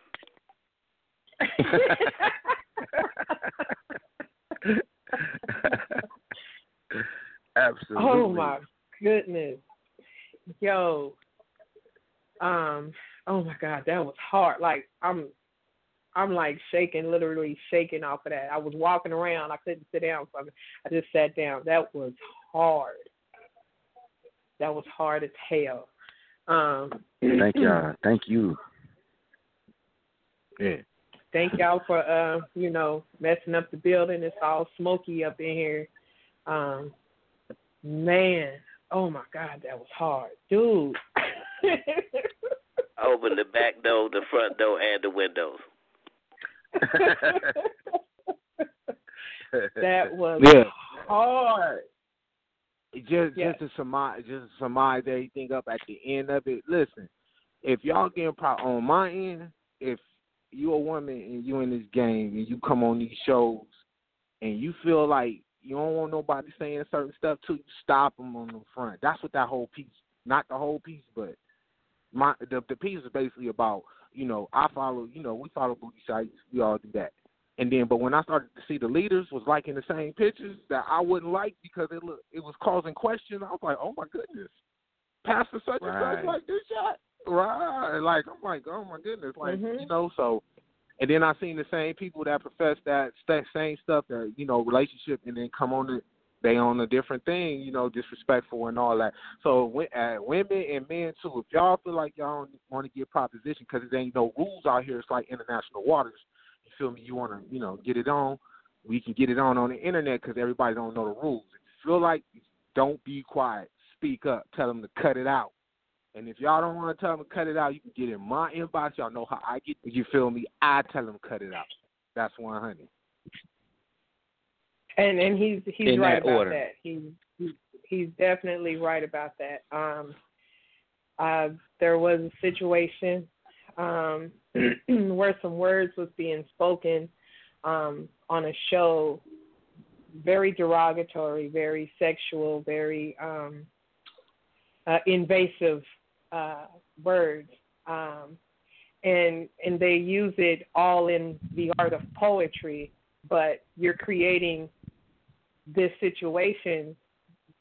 Absolutely. Oh my goodness. Yo. Um oh my god, that was hard. Like I'm I'm like shaking, literally shaking off of that. I was walking around, I couldn't sit down, so I just sat down. That was hard. That was hard as hell. Um Thank y'all. Thank you. Yeah. thank y'all for uh, you know, messing up the building. It's all smoky up in here. Um man, oh my god, that was hard. Dude. Open the back door, the front door, and the windows. that was Yeah. hard. Just Yeah. just to surmise just to surmise everything up at the end of it. Listen, if y'all getting pro on my end, if you a woman and you in this game and you come on these shows and you feel like you don't want nobody saying certain stuff to you, stop them on the front. That's what that whole piece, not the whole piece, but my the the piece is basically about. You know, I follow. You know, we follow booty sites. We all do that. And then, but when I started to see the leaders was liking the same pictures that I wouldn't like because it look it was causing questions. I was like, oh my goodness, Pastor such and such like this shot, right? Like I'm like, oh my goodness, like Mhm. you know. So, and then I seen the same people that profess that st- same stuff that you know relationship, and then come on the they on a different thing, you know, disrespectful and all that. So, when, uh, women and men too, if y'all feel like y'all want to get proposition because there ain't no rules out here, it's like international waters. You feel me? You want to, you know, get it on. We can get it on on the internet because everybody don't know the rules. If you feel like, don't be quiet. Speak up. Tell them to cut it out. And if y'all don't want to tell them to cut it out, you can get in my inbox. Y'all know how I get. You feel me? I tell them cut it out. That's one hundred. And and he's he's In right that about order. that. He's he, he's definitely right about that. Um uh there was a situation um where some words was being spoken um on a show very derogatory, very sexual, very um uh, invasive uh words. Um and and they use it all in the art of poetry, but you're creating this situation,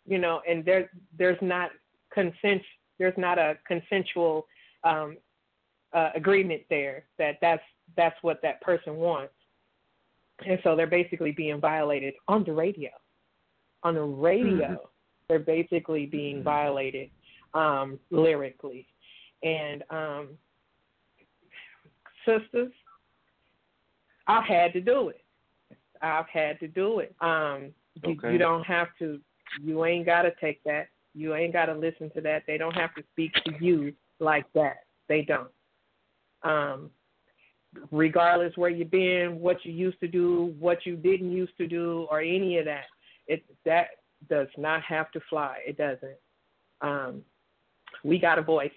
you know, and there there's not consent there's not a consensual um, uh, agreement there that that's that's what that person wants, and so they're basically being violated on the radio. On the radio, they're basically being violated um, lyrically, and um, sisters, I've had to do it. I've had to do it. Um, you, Okay. you don't have to. You ain't got to take that. You ain't got to listen to that. They don't have to speak to you like that. They don't. Um, regardless where you've been, what you used to do, what you didn't used to do, or any of that, it that does not have to fly. It doesn't. Um, we got a voice.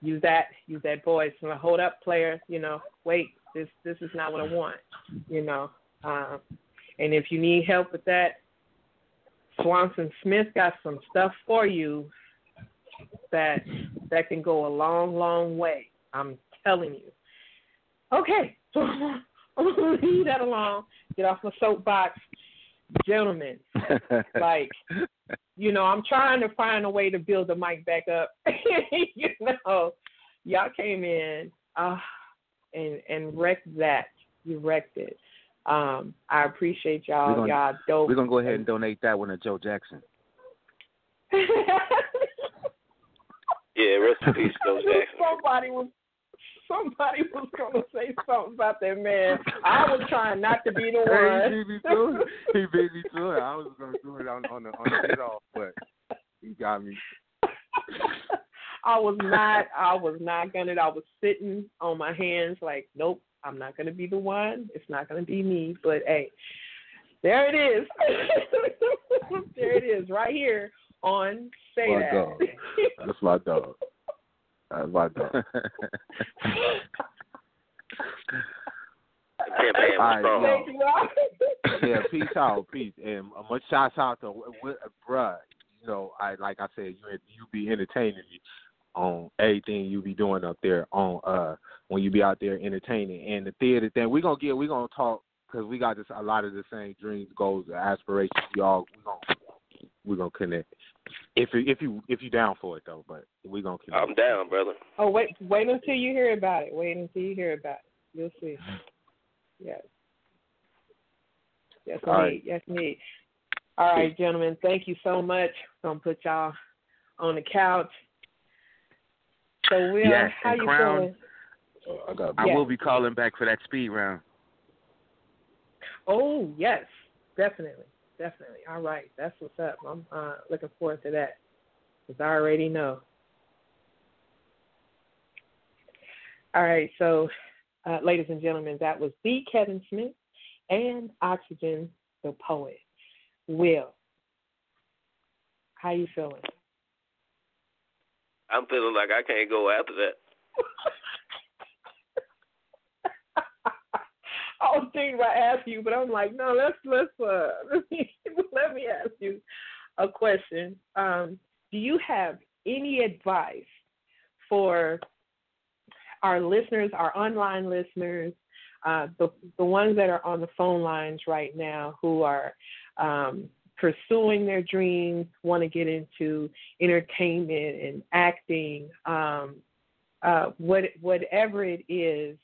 Use that. Use that voice. Now, hold up, player. You know, wait. This this is not what I want. You know. Um, and if you need help with that, Swanson Smith got some stuff for you that that can go a long, long way. I'm telling you. Okay, so I'm gonna leave that alone. Get off my soapbox, gentlemen. Like, you know, I'm trying to find a way to build the mic back up. you know, y'all came in uh, and and wrecked that. You wrecked it. Um, I appreciate y'all. We're gonna- y'all dope. We're gonna go ahead and donate that one to Joe Jackson. Yeah, rest in peace, Joe Jackson. somebody was somebody was gonna say something about that man. I was trying not to be the one. he beat me to it. He beat me to it. I was gonna do it on on the on the get off, but he got me. I was not. I was not gonna. I was sitting on my hands, like, nope, I'm not gonna be the one. It's not gonna be me. But hey, there it is. there it is, right here on Say my That. dog. That's my dog. That's my dog. Campaign All was right, strong. Thank you. yeah, peace out, peace, and uh, much shouts out to Wi- bruh. You know, I like I said, you you be entertaining me on everything you be doing up there on uh when you be out there entertaining and the theater thing. We gonna get we gonna talk because we got this a lot of the same dreams, goals, aspirations. We all we gonna we gonna connect. If you if you if you down for it though, but we gonna connect. I'm down, brother. Oh wait, wait until you hear about it. Wait until you hear about it. You'll see. Yes. Yes, All indeed. right. Yes, indeed. All right, gentlemen. Thank you so much. Gonna put y'all on the couch. So, Will, Yes, how and you Crown. feeling? Oh, I got I Yeah. will be calling back for that speed round. Oh yes, definitely, definitely. All right, that's what's up. I'm uh, looking forward to that because I already know. All right, so, uh, ladies and gentlemen, that was B. Kevin Smith and Oxygen, the poet. Will, how you feeling? I'm feeling like I can't go after that. I was thinking about asking you, but I'm like, no, let's let's uh, let me let me ask you a question. Um, do you have any advice for our listeners, our online listeners, uh, the the ones that are on the phone lines right now who are um, pursuing their dreams, want to get into entertainment and acting, um, uh, what whatever it is.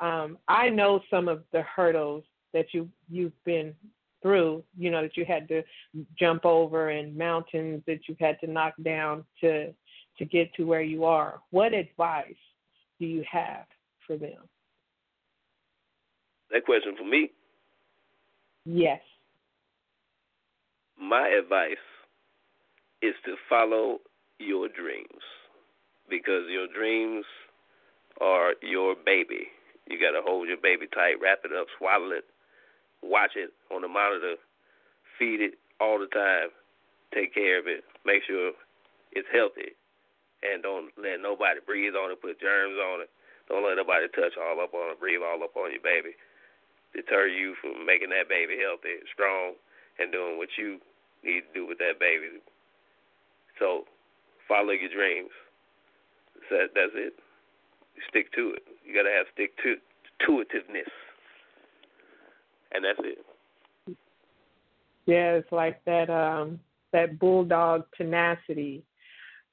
Um, I know some of the hurdles that you you've been through. You know that you had to jump over and mountains that you've had to knock down to to get to where you are. What advice do you have for them? That question for me. Yes. My advice is to follow your dreams because your dreams are your baby. You got to hold your baby tight, wrap it up, swaddle it, watch it on the monitor, feed it all the time, take care of it, make sure it's healthy, and don't let nobody breathe on it, put germs on it. Don't let nobody touch all up on it, breathe all up on your baby. Deter you from making that baby healthy, strong, and doing what you need to do with that baby. So, follow your dreams. That's it. Stick to it. You got to have stick to to itiveness, and that's it. Yeah, it's like that um that bulldog tenacity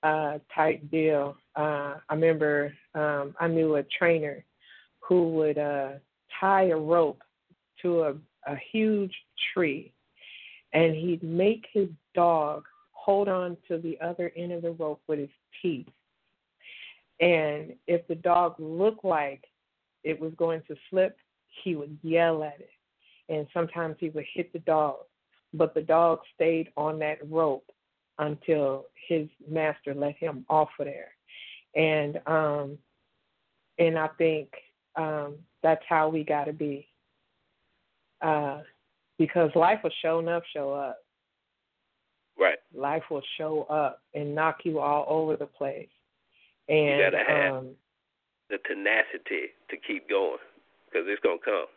uh type deal. Uh I remember um I knew a trainer who would uh tie a rope to a a huge tree and he'd make his dog hold on to the other end of the rope with his teeth. And if the dog looked like it was going to slip, he would yell at it. And sometimes he would hit the dog but the dog stayed on that rope until his master let him off of there. And um and I think um that's how we gotta be. Uh because life will show enough show up. Right. Life will show up and knock you all over the place. And you gotta have um the tenacity to keep going because it's gonna come.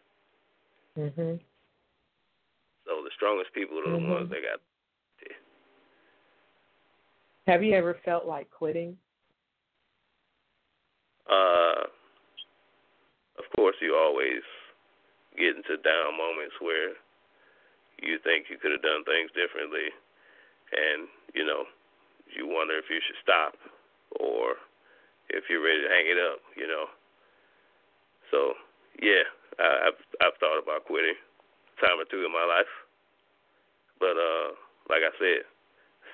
mhm. So the strongest people are the Mhm. ones that got. Have you ever felt like quitting? Uh, of course, you always get into down moments where you think you could have done things differently, and you know, you wonder if you should stop or if you're ready to hang it up. You know. So yeah, I, I've I've thought about quitting time or two in my life, but uh, like I said,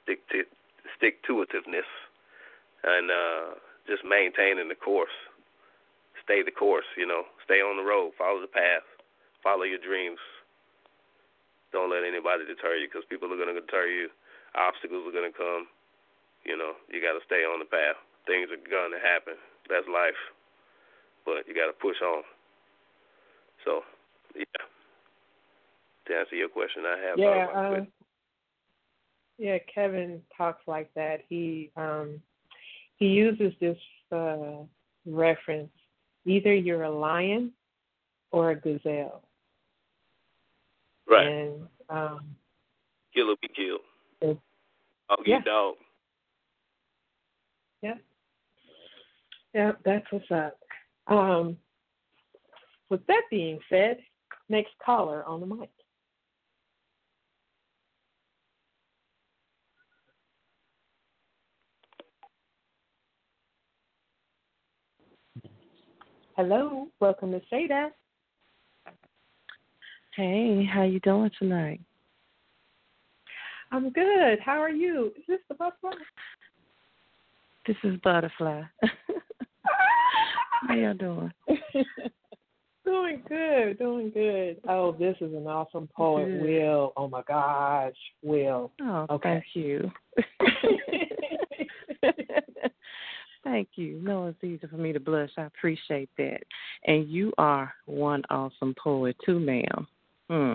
stick to stick to itiveness and uh, just maintaining the course, stay the course. You know, stay on the road, follow the path, follow your dreams. Don't let anybody deter you because people are going to deter you. Obstacles are going to come. You know, you got to stay on the path. Things are going to happen. That's life. But you got to push on. So, yeah. To answer your question, I have. Yeah, um, yeah. Kevin talks like that. He um, he uses this uh, reference: either you're a lion or a gazelle. Right. And um, kill or be killed. I'll yeah. dog. Yeah. Yeah, that's what's up. Um, with that being said, next caller on the mic. Hello, welcome to That. Hey, how you doing tonight? I'm good. How are you? Is this the butterfly? This is butterfly. how y'all doing? doing good, doing good. Oh, this is an awesome poet, good. Will. Oh my gosh, Will. Oh, okay. thank you. Thank you. No, it's easy for me to blush. I appreciate that. And you are one awesome poet too, ma'am. Hmm.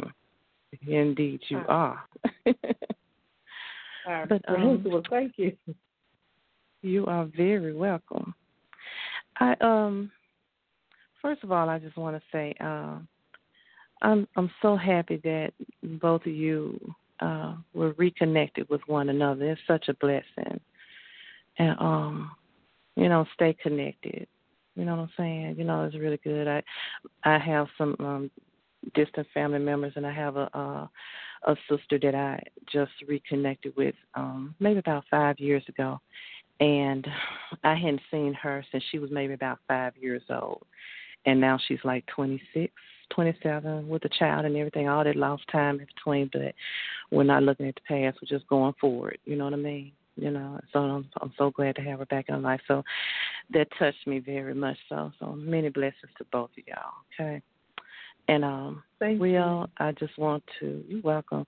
Indeed, you are. but um, well, thank you. You are very welcome. I um. First of all, I just want to say uh, I'm I'm so happy that both of you uh, were reconnected with one another. It's such a blessing, and um, you know, stay connected. You know what I'm saying? You know, it's really good. I I have some um distant family members, and I have a uh, a sister that I just reconnected with um, maybe about five years ago, and I hadn't seen her since she was maybe about five years old, and now she's like 26, 27 with a child and everything. All that lost time in between, but we're not looking at the past. We're just going forward. You know what I mean? You know, so I'm, I'm so glad to have her back in life. So that touched me very much. So, so many blessings to both of y'all. Okay. And um, Thank Will, you. I just want to, you're welcome.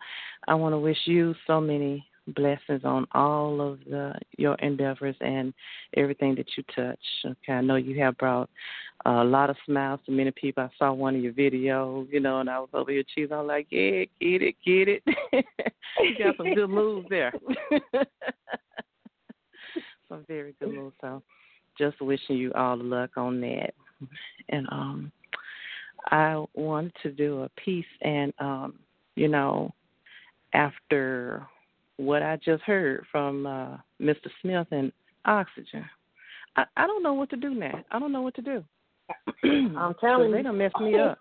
I want to wish you so many blessings on all of the your endeavors and everything that you touch. Okay, I know you have brought a lot of smiles to many people. I saw one of your videos, you know, and I was over here cheesing. I'm like, yeah, get it, get it. you got some good moves there. some very good moves. So, just wishing you all the luck on that. And um, I wanted to do a piece, and um, you know, after what I just heard from uh, Mr. Smith and Oxygen, I, I don't know what to do now. I don't know what to do. I'm telling you, they don't mess me up.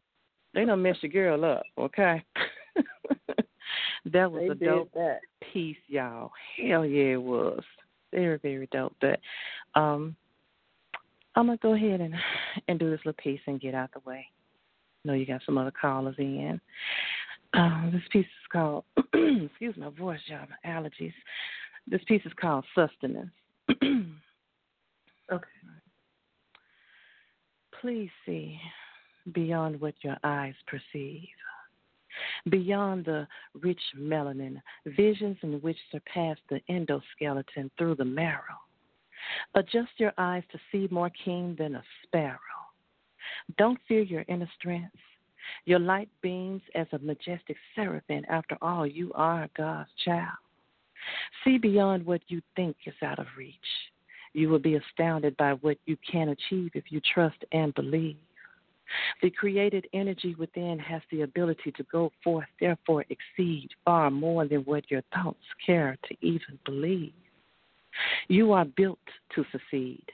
they don't mess your girl up, okay? that was they a dope that. piece, y'all. Hell yeah, it was very very dope. But um, I'm gonna go ahead and and do this little piece and get out the way. I know you got some other callers in. Um, this piece is called excuse my voice, y'all, my allergies. This piece is called Sustenance. okay. Please see beyond what your eyes perceive. Beyond the rich melanin, visions in which surpass the endoskeleton through the marrow. Adjust your eyes to see more keen than a sparrow. Don't fear your inner strength. Your light beams as a majestic seraphim. After all, you are God's child. See beyond what you think is out of reach. You will be astounded by what you can achieve if you trust and believe. The created energy within has the ability to go forth, therefore, exceed far more than what your thoughts care to even believe. You are built to succeed.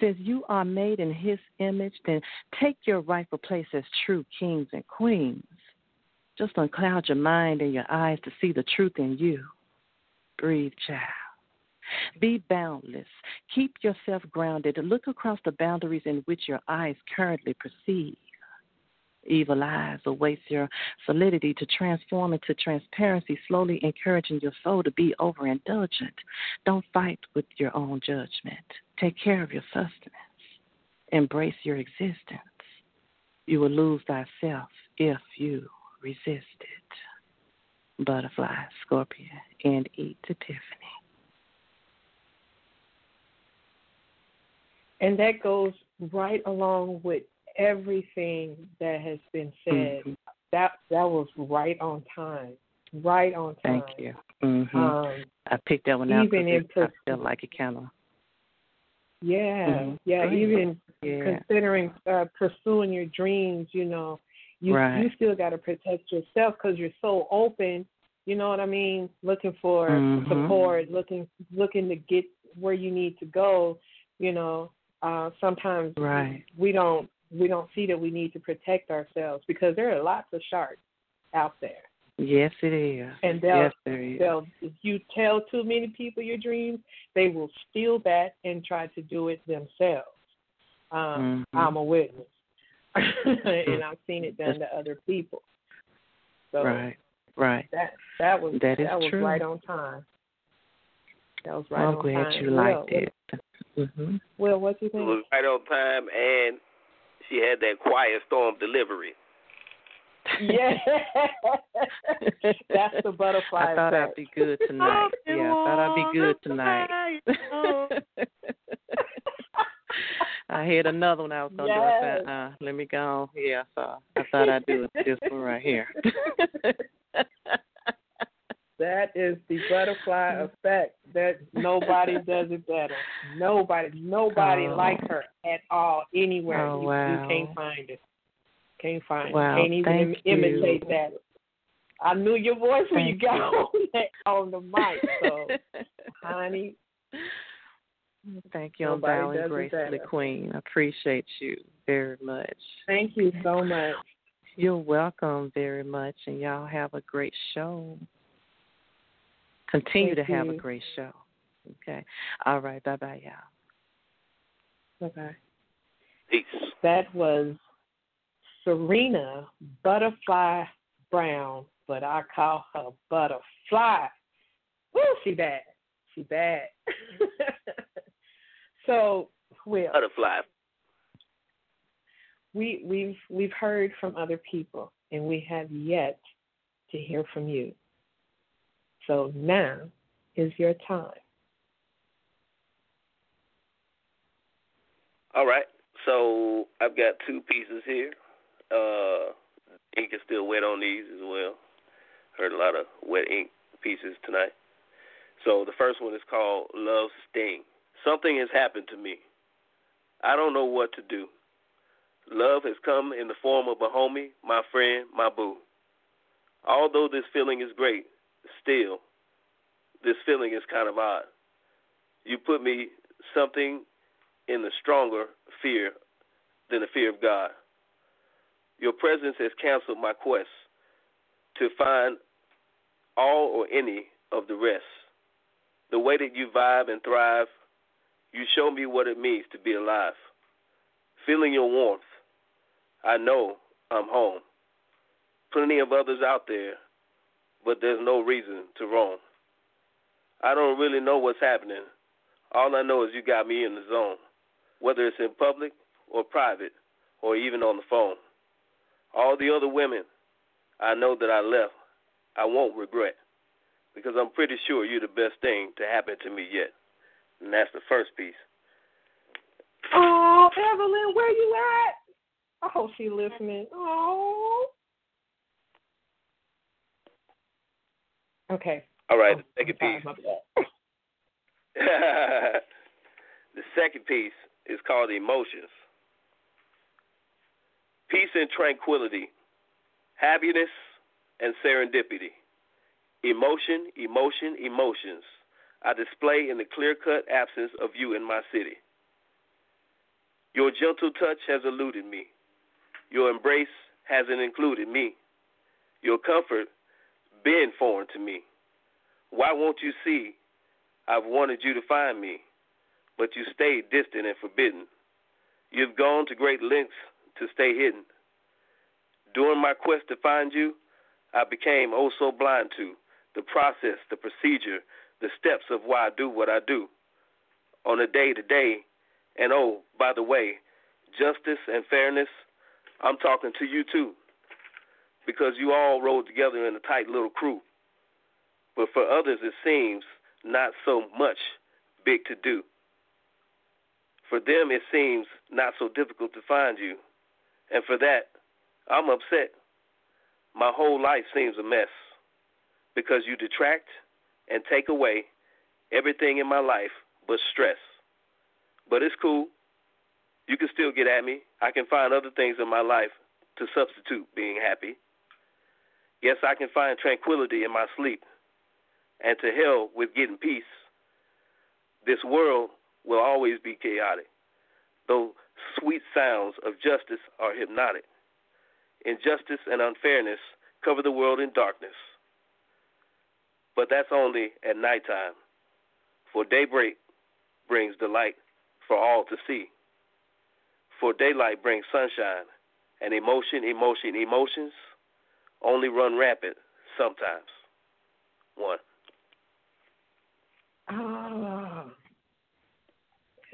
Since you are made in His image, then take your rightful place as true kings and queens. Just uncloud your mind and your eyes to see the truth in you. Breathe, child. Be boundless. Keep yourself grounded. Look across the boundaries in which your eyes currently perceive. Evil eyes or waste your solidity to transform into transparency, slowly encouraging your soul to be overindulgent. Don't fight with your own judgment. Take care of your sustenance. Embrace your existence. You will lose thyself if you resist it. Butterfly, Scorpion, and eat to Tiffany. And that goes right along with everything that has been said. Mm-hmm. That that was right on time. Right on time. Thank you. Mm-hmm. Um, I picked that one out even in because I feel like kind of. Yeah, Mhm. yeah. Even Yeah. considering uh, pursuing your dreams, you know, you Right. you still got to protect yourself because you're so open. You know what I mean? Looking for Mhm. support, looking looking to get where you need to go. You know, uh, sometimes Right. we don't we don't see that we need to protect ourselves because there are lots of sharks out there. Yes, it is. And they'll, yes, there is. they'll if you tell too many people your dreams, they will steal that and try to do it themselves. Um, Mhm. I'm a witness, and I've seen it done to other people. So right. Right. that that was That is was true. right on time. That was right I'm on glad you liked what- it. Mhm. Will, what do you It think? was right on time, and she had that quiet storm delivery. yeah, that's the butterfly I thought I'd be good tonight. yeah, I thought I'd be good tonight. I had another one I was gonna do. I said, uh, let me go. Yeah, so I thought I'd do this one right here. That is the butterfly mm. effect. That nobody does it better. Nobody, nobody Oh. like her at all anywhere. Oh, you, wow. you can't find it. Can't find Wow, it. Can't even im- imitate that. I knew your voice when you got you. on that, on the mic. So, honey, Thank you. Nobody bowing does it. Queen. I appreciate you very much. thank you so much. You're welcome very much, and y'all have a great show. Continue Thank to have a great show. Okay. All right. Bye bye, y'all. Bye bye. Peace. That was Serena Butterfly Brown, but I call her Butterfly. Woo, she bad. She bad. so, Will, Butterfly. we we've we've heard from other people, and we have yet to hear from you. So now is your time. All right. So I've got two pieces here. Uh, ink is still wet on these as well. Heard a lot of wet ink pieces tonight. So the first one is called Love Sting. Something has happened to me. I don't know what to do. Love has come in the form of a homie, my friend, my boo. Although this feeling is great, still, this feeling is kind of odd. You put me something in the stronger fear than the fear of God. Your presence has canceled my quest to find all or any of the rest. The way that you vibe and thrive, you show me what it means to be alive. Feeling your warmth, I know I'm home. Plenty of others out there, but there's no reason to roam. I don't really know what's happening. All I know is you got me in the zone, whether it's in public or private or even on the phone. All the other women I know that I left, I won't regret because I'm pretty sure you're the best thing to happen to me yet. And that's the first piece. Oh, Evelyn, where you at? I hope she listening. Oh. Okay. All right, Oh, the second piece. the second piece is called emotions. Peace and tranquility, happiness and serendipity. Emotion, emotion, emotions I display in the clear cut absence of you in my city. Your gentle touch has eluded me. Your embrace hasn't included me. Your comfort been foreign to me. Why won't you see I've wanted you to find me, but you stayed distant and forbidden. You've gone to great lengths to stay hidden. During my quest to find you, I became oh so blind to the process, the procedure, the steps of why I do what I do on a day to day. And oh, by the way, justice and fairness, I'm talking to you too. Because you all rode together in a tight little crew. But for others, it seems not so much big to do. For them, it seems not so difficult to find you. And for that, I'm upset. My whole life seems a mess because you detract and take away everything in my life but stress. But it's cool. You can still get at me. I can find other things in my life to substitute being happy. Yes, I can find tranquility in my sleep. And to hell with getting peace. This world will always be chaotic, though sweet sounds of justice are hypnotic. Injustice and unfairness cover the world in darkness. But that's only at nighttime. For daybreak brings delight for all to see. For daylight brings sunshine, and emotion, emotion, emotions only run rampant sometimes. One. Oh,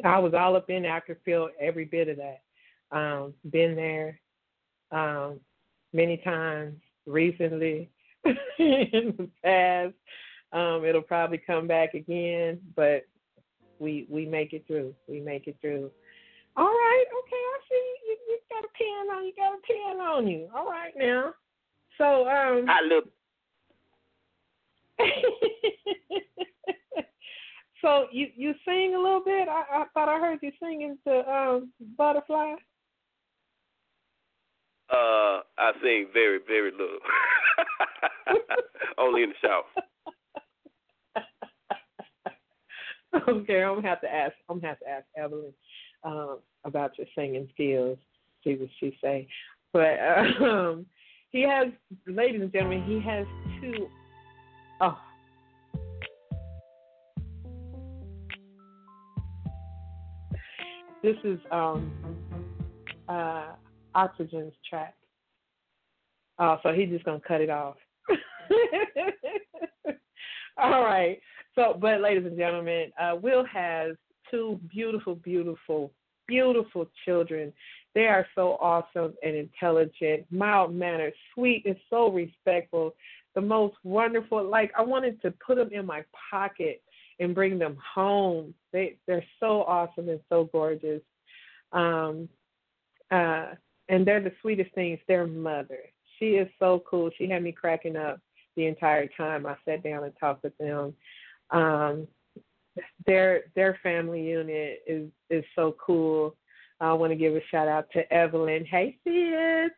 I was all up in there. I feel every bit of that. Um, been there um, many times recently in the past. Um, it'll probably come back again, but we we make it through. We make it through. All right, okay, I see you, you got a pen on you got a pen on you. All right now. So um I look So you you sing a little bit? I, I thought I heard you singing to um Butterfly. Uh, I sing very, very little. Only in the shower. okay, I'm gonna have to ask. I'm gonna have to ask Evelyn um, about your singing skills. See what she say. But um, he has, ladies and gentlemen, he has two. Oh. This is um, uh, Oxygen's track. Oh, so he's just gonna cut it off. All right. So, but ladies and gentlemen, uh, Will has two beautiful, beautiful, beautiful children. They are so awesome and intelligent, mild mannered, sweet, and so respectful. The most wonderful. Like I wanted to put them in my pocket and bring them home. They they're so awesome and so gorgeous. Um, uh, and they're the sweetest things. Their mother, she is so cool. She had me cracking up the entire time I sat down and talked with them. Um, their their family unit is is so cool. I want to give a shout out to Evelyn. Hey, sis.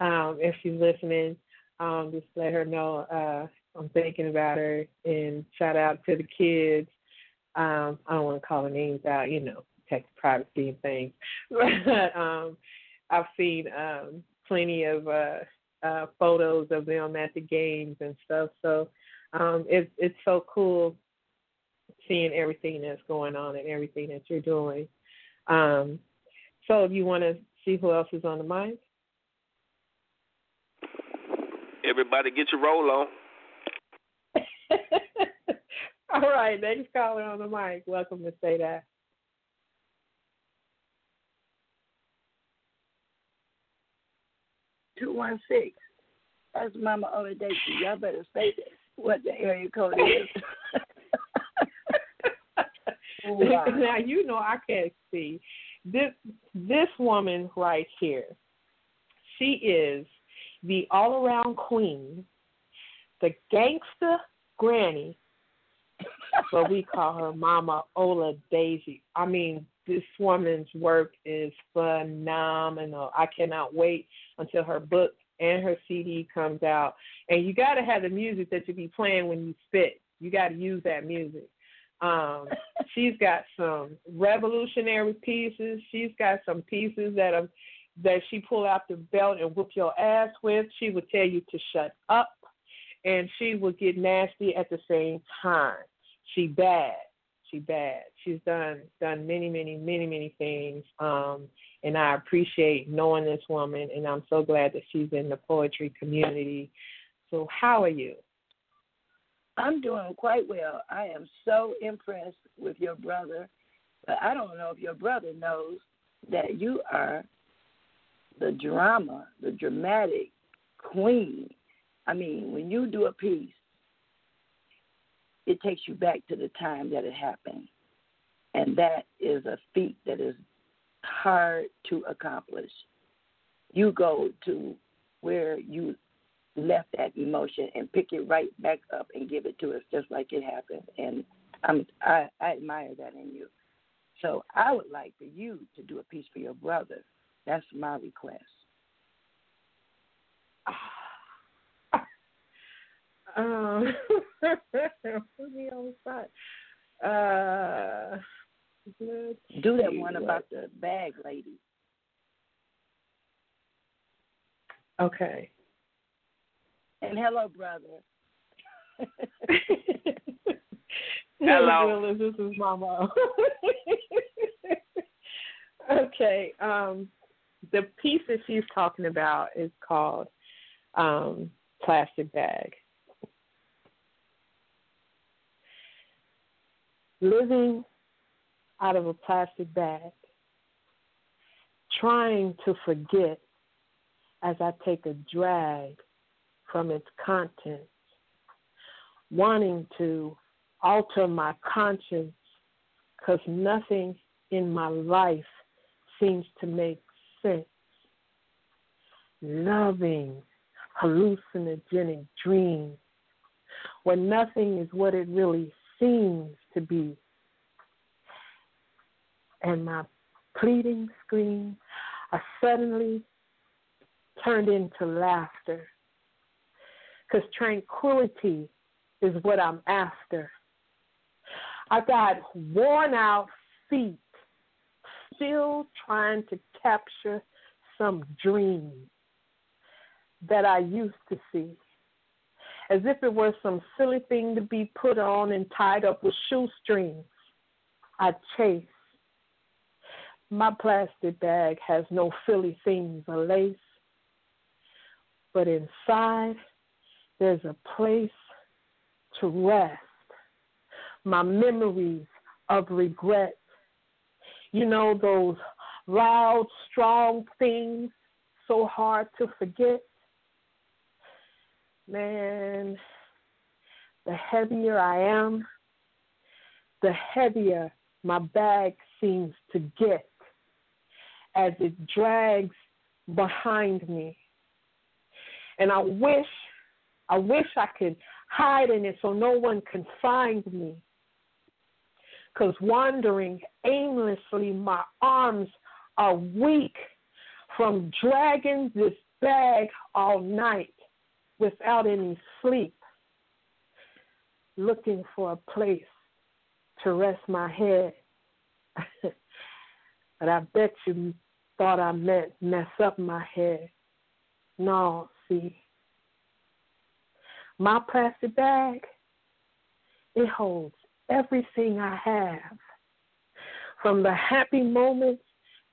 Um, if she's listening, um, just let her know uh, I'm thinking about her. And shout out to the kids. Um, I don't want to call the names out, you know, protect privacy and things. But um, I've seen um, plenty of uh, uh, photos of them at the games and stuff. So um, it's it's so cool seeing everything that's going on and everything that you're doing. Um, so, do you want to see who else is on the mic? Everybody, get your roll on. All right, next caller on the mic. Welcome to say that. Two one six. That's Mama Oladesi. Y'all better say this. What the area code is. wow. now you know I can't see this this woman right here. She is the all around queen, the gangster granny, but we call her Mama Ola Daisy. I mean, this woman's work is phenomenal. I cannot wait until her book and her CD comes out. And you got to have the music that you be playing when you spit. You got to use that music. Um, she's got some revolutionary pieces. She's got some pieces that are that she pull out the belt and whoop your ass with. She would tell you to shut up, and she would get nasty at the same time. She bad. She bad. She's done done many, many, many, many things. Um, and I appreciate knowing this woman, and I'm so glad that she's in the poetry community. So, how are you? I'm doing quite well. I am so impressed with your brother, but I don't know if your brother knows that you are the drama, the dramatic queen. I mean, when you do a piece, it takes you back to the time that it happened. And that is a feat that is hard to accomplish. You go to where you left that emotion and pick it right back up and give it to us just like it happened. And I'm, I, I admire that in you. So I would like for you to do a piece for your brother. That's my request. Um, put me on spot. Uh, do that one about the bag lady. Okay. And hello, brother. hello. This is Mama. okay. Um, the piece that she's talking about is called um, Plastic Bag. Living out of a plastic bag, trying to forget as I take a drag from its contents, wanting to alter my conscience because nothing in my life seems to make sense. Loving hallucinogenic dreams where nothing is what it really seems to be. And my pleading screams are suddenly turned into laughter. Because tranquility is what I'm after. I've got worn out feet, still trying to capture some dream that I used to see. As if it were some silly thing to be put on and tied up with shoestrings. I chase. My plastic bag has no frilly things or lace, but inside there's a place to rest. My memories of regret. You know, those loud, strong things so hard to forget. Man, the heavier I am, the heavier my bag seems to get as it drags behind me. And I wish, I wish I could hide in it so no one can find me. Because wandering aimlessly, my arms are weak from dragging this bag all night without any sleep, looking for a place to rest my head. but I bet you thought I meant mess up my head. No, see, my plastic bag, it holds everything I have, from the happy moments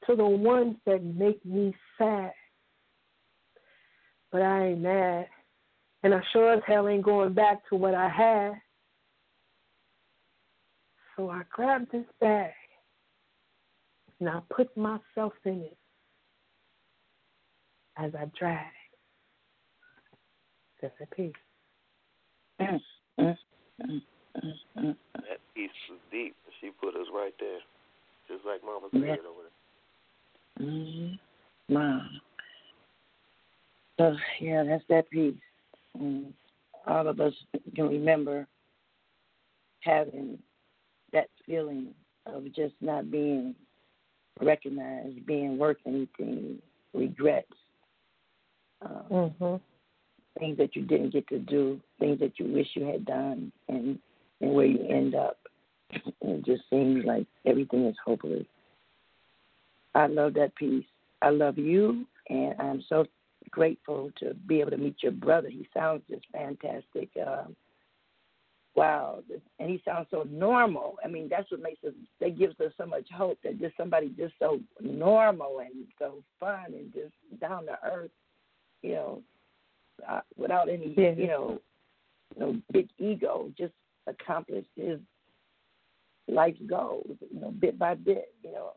to the ones that make me sad. But I ain't mad, and I sure as hell ain't going back to what I had. So I grabbed this bag and I put myself in it as I drag. Just a piece. Mm, mm, mm, that piece was deep. She put us right there, just like Mama said yeah. over there. Mm-hmm. Wow. So yeah, that's that piece. And all of us can remember having that feeling of just not being recognized, being worth anything, regrets, um, mm-hmm. Things that you didn't get to do, things that you wish you had done, and and where you end up. It just seems like everything is hopeless. I love that piece. I love you, and I'm so grateful to be able to meet your brother. He sounds just fantastic. Um, wow, and he sounds so normal. I mean, that's what makes us. That gives us so much hope that just somebody just so normal and so fun and just down to earth, you know, uh, without any, yeah. you know, no big ego, just accomplished his life goals, you know, bit by bit, you know.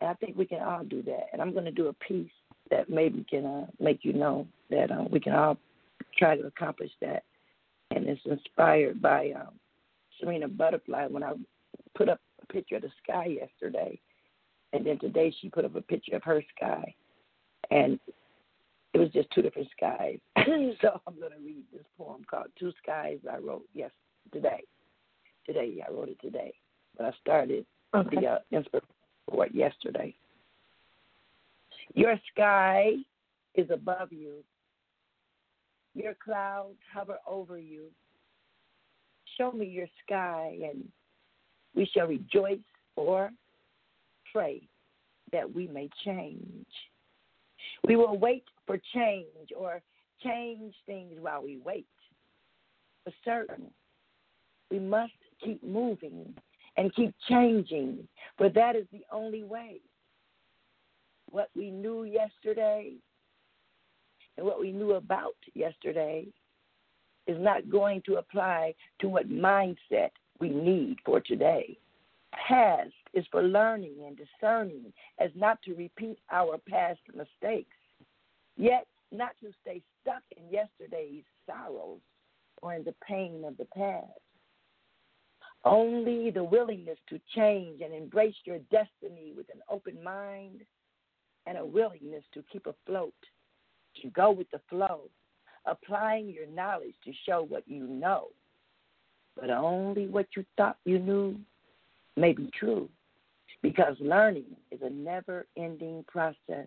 And I think we can all do that. And I'm going to do a piece that maybe can uh, make you know that um, we can all try to accomplish that. And it's inspired by um, Serena Butterfly when I put up a picture of the sky yesterday. And then today she put up a picture of her sky. And it was just two different skies. so I'm going to read this poem called Two Skies I wrote yes today. Today, I wrote it today. But I started Okay. the uh, inspiration for it yesterday. Your sky is above you. Your clouds hover over you. Show me your sky, and we shall rejoice or pray that we may change. We will wait for change or change things while we wait. For certain, we must keep moving and keep changing, for that is the only way. What we knew yesterday and what we knew about yesterday is not going to apply to what mindset we need for today. Past is for learning and discerning as not to repeat our past mistakes, yet not to stay stuck in yesterday's sorrows or in the pain of the past. Only the willingness to change and embrace your destiny with an open mind and a willingness to keep afloat, to go with the flow, applying your knowledge to show what you know. But only what you thought you knew may be true, because learning is a never ending process.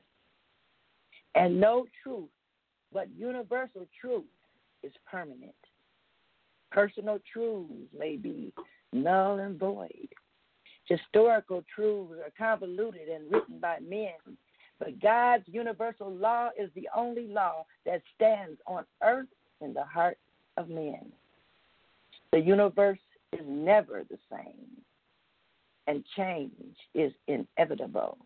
And no truth, but universal truth, is permanent. Personal truths may be null and void. Historical truths are convoluted and written by men, but God's universal law is the only law that stands on earth in the heart of men. The universe is never the same, and change is inevitable.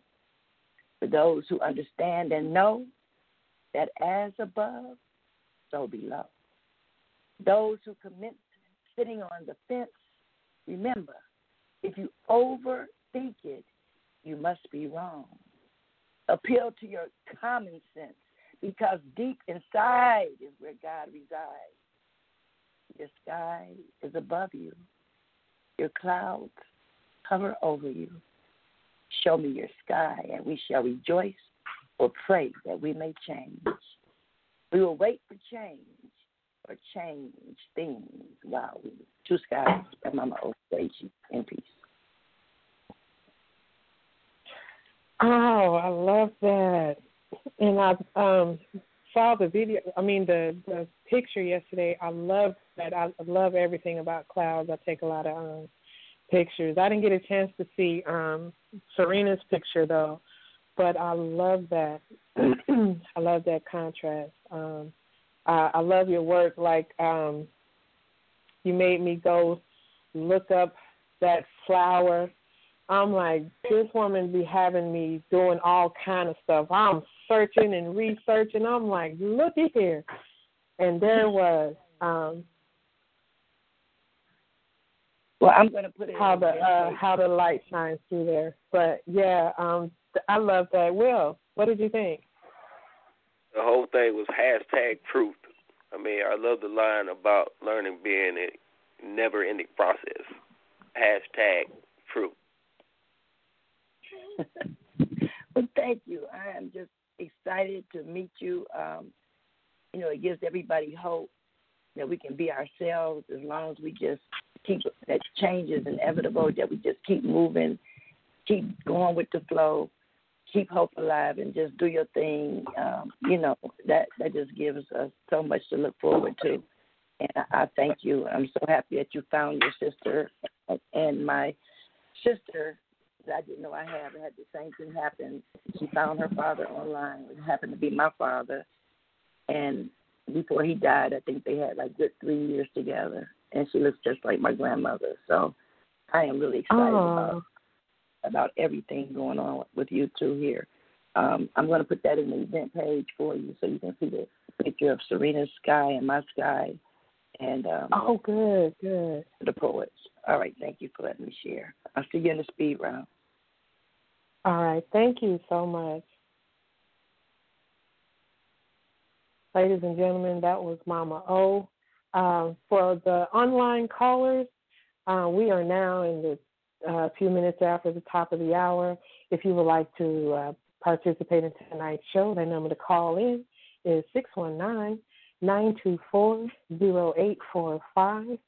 For those who understand and know that as above, so below. Those who commit sitting on the fence, remember, if you overthink it, you must be wrong. Appeal to your common sense because deep inside is where God resides. Your sky is above you, your clouds hover over you. Show me your sky, and we shall rejoice or pray that we may change. We will wait for change or change things while we two skies by Mama Osage in peace. Oh, I love that. And I um saw the video I mean the the picture yesterday. I love that. I love everything about clouds. I take a lot of um pictures. I didn't get a chance to see um Serena's picture though, but I love that. I love that contrast. Um I, I love your work like um you made me go look up that flower I'm like, this woman be having me doing all kind of stuff. I'm searching and researching. I'm like, looky here. And there was um Well, I'm going to put it how the uh how the light shines through there. But yeah, um I love that. Will, what did you think? The whole thing was hashtag truth. I mean, I love the line about learning being a never ending process. Hashtag truth. well, thank you. I am just excited to meet you. Um, you know, it gives everybody hope that we can be ourselves as long as we just keep that change is inevitable, that we just keep moving, keep going with the flow, keep hope alive, and just do your thing. Um, you know, that that just gives us so much to look forward to. And I, thank you. I'm so happy that you found your sister and my sister that I didn't know I had. I had the same thing happen. She found her father online. It happened to be my father. And before he died, I think they had like good three years together. And she looks just like my grandmother. So I am really excited Oh, about everything going on with you two here. Um, I'm going to put that in the event page for you so you can see the picture of Serena's sky and my sky and um, oh good, good. the poets. All right, thank you for letting me share. I'll see you in the speed round. All right. Thank you so much. Ladies and gentlemen, that was Mama O. Uh, for the online callers, uh, we are now in the uh, few minutes after the top of the hour. If you would like to uh, participate in tonight's show, the number to call in is 619 924 0845.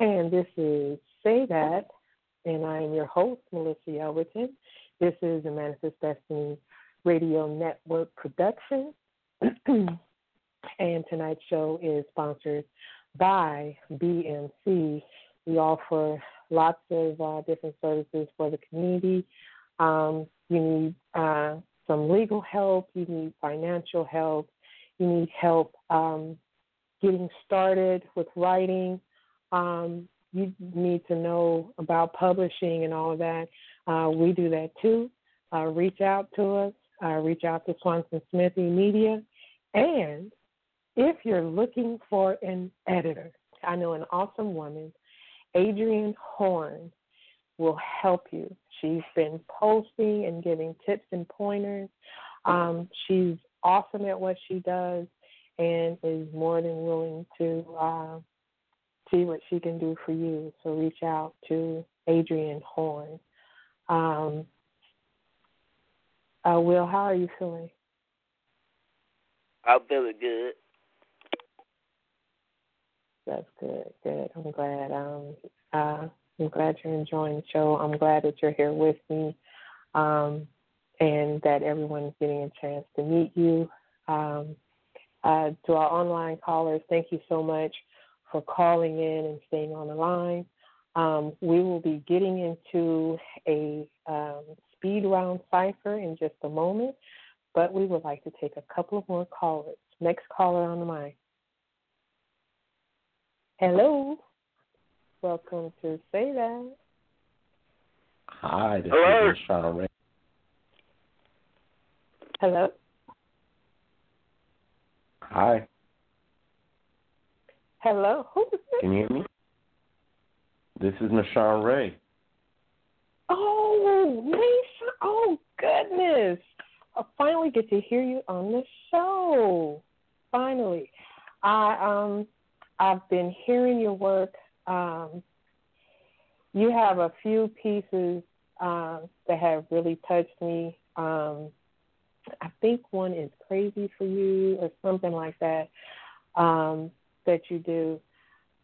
And this is Say Dat, and I am your host, Milissa Yelverton. This is the Manifest Destiny Radio Network production. and tonight's show is sponsored by BMC. We offer lots of uh, different services for the community. Um, you need uh, some legal help, you need financial help, you need help um, getting started with writing. Um, you need to know about publishing and all of that. Uh, we do that too. Uh, reach out to us. Uh, reach out to Swanson Smithy Media. And if you're looking for an editor, I know an awesome woman, Adrienne Horn, will help you. She's been posting and giving tips and pointers. Um, she's awesome at what she does and is more than willing to uh, see what she can do for you. So reach out to Adrienne Horn. Um, uh, Will, how are you feeling? I'm feeling good. That's good. Good. I'm glad. Um, uh, I'm glad you're enjoying the show. I'm glad that you're here with me, um, and that everyone's getting a chance to meet you. Um, uh, to our online callers, thank you so much for calling in and staying on the line. Um, we will be getting into a um, speed round cipher in just a moment, but we would like to take a couple of more callers. Next caller on the line. Hello. Welcome to Say Dat. Hi, this Hello. is Sean Ray. Hello. Hi, Hello. Who is this? can you hear me? This is Nashawn Ray. Oh, Nisha. Oh, goodness. I finally get to hear you on the show. Finally. I um I've been hearing your work. Um you have a few pieces uh, that have really touched me. Um I think one is crazy for you or something like that. Um that you do.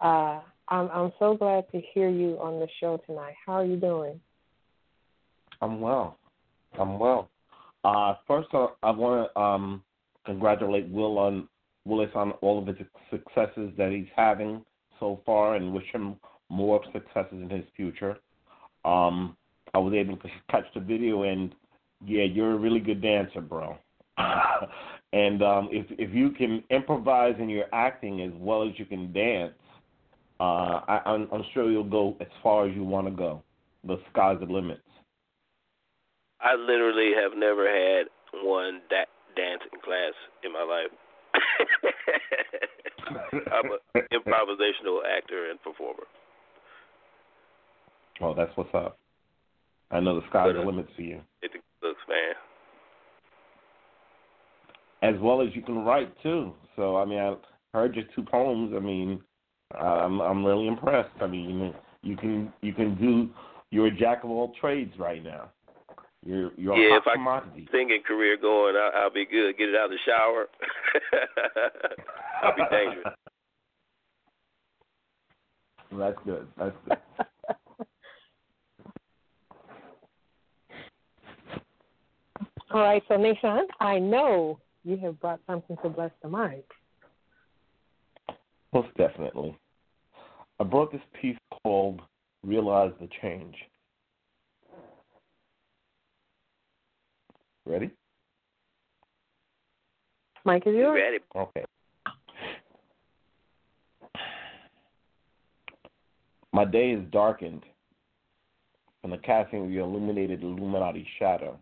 Uh I'm I'm so glad to hear you on the show tonight. How are you doing? I'm well. I'm well. Uh, first, uh, I want to um, congratulate Will on Willis on all of his successes that he's having so far, and wish him more successes in his future. Um, I was able to catch the video, and yeah, you're a really good dancer, bro. and um, if if you can improvise in your acting as well as you can dance, uh, I, I'm, I'm sure you'll go as far as you want to go. The sky's the limit. I literally have never had one da- dancing class in my life. I'm an improvisational actor and performer. Oh, that's what's up. I know the sky's uh, the limit for you. It looks, man. As well as you can write too. So I mean, I heard your two poems. I mean, I'm I'm really impressed. I mean, you can you can do. You're a jack of all trades right now. You're you're yeah, a if hot I commodity. get singing career going, I'll, I'll be good. Get it out of the shower. I'll be dangerous. That's good. That's good. All right, so Nishan, I know you have brought something to bless the mind. Most definitely. I brought this piece called "Realize the Change." Ready? Mike is yours. Ready? Okay. My day is darkened from the casting of the illuminated Illuminati shadow.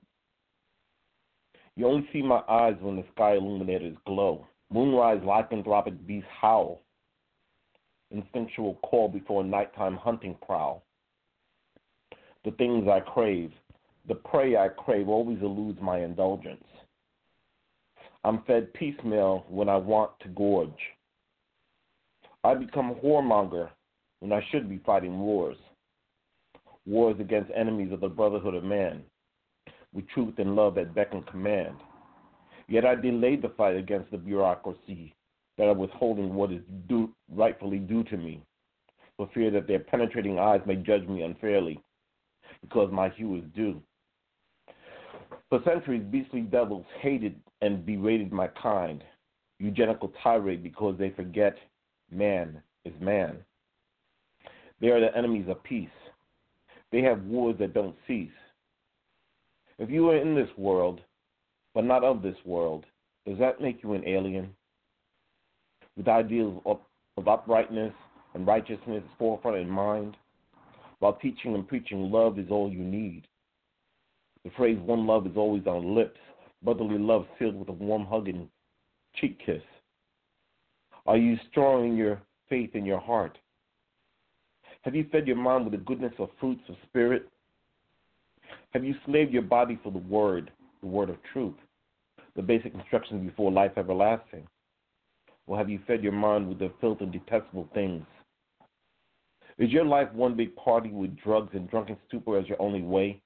You only see my eyes when the sky illuminators glow. Moonrise lycanthropic beasts howl. Instinctual call before nighttime hunting prowl. The things I crave, The prey I crave always eludes my indulgence. I'm fed piecemeal when I want to gorge. I become a whoremonger when I should be fighting wars. Wars against enemies of the brotherhood of man, with truth and love at beck and command. Yet I delayed the fight against the bureaucracy that are withholding what is due, rightfully due to me, for fear that their penetrating eyes may judge me unfairly, because my hue is due. For centuries, beastly devils hated and berated my kind, eugenical tirade because they forget man is man. They are the enemies of peace. They have wars that don't cease. If you are in this world, but not of this world, does that make you an alien? With ideals of, uprightness and righteousness forefront in mind, while teaching and preaching love is all you need. The phrase one love is always on lips, brotherly love sealed with a warm hug and cheek kiss. Are you strong in your faith in your heart? Have you fed your mind with the goodness of fruits of spirit? Have you slaved your body for the word, the word of truth, the basic instructions before life everlasting? Or have you fed your mind with the filth and detestable things? Is your life one big party with drugs and drunken stupor as your only way?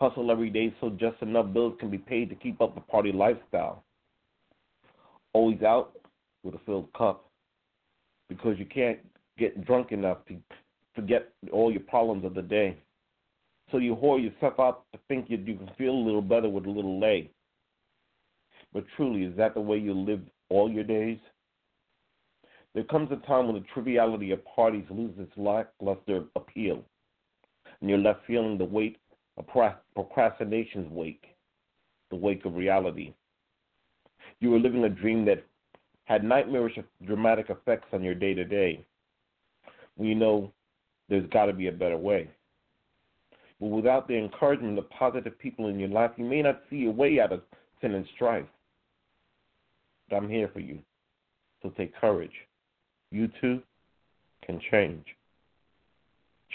Hustle every day so just enough bills can be paid to keep up the party lifestyle. Always out with a filled cup because you can't get drunk enough to forget all your problems of the day. So you whore yourself out to think you, you can feel a little better with a little lay. But truly, is that the way you live all your days? There comes a time when the triviality of parties loses its lackluster appeal, and you're left feeling the weight procrastination's wake, the wake of reality. You were living a dream that had nightmarish dramatic effects on your day to day. We know there's got to be a better way. But without the encouragement of positive people in your life, you may not see a way out of sin and strife. But I'm here for you. So take courage. You too can change.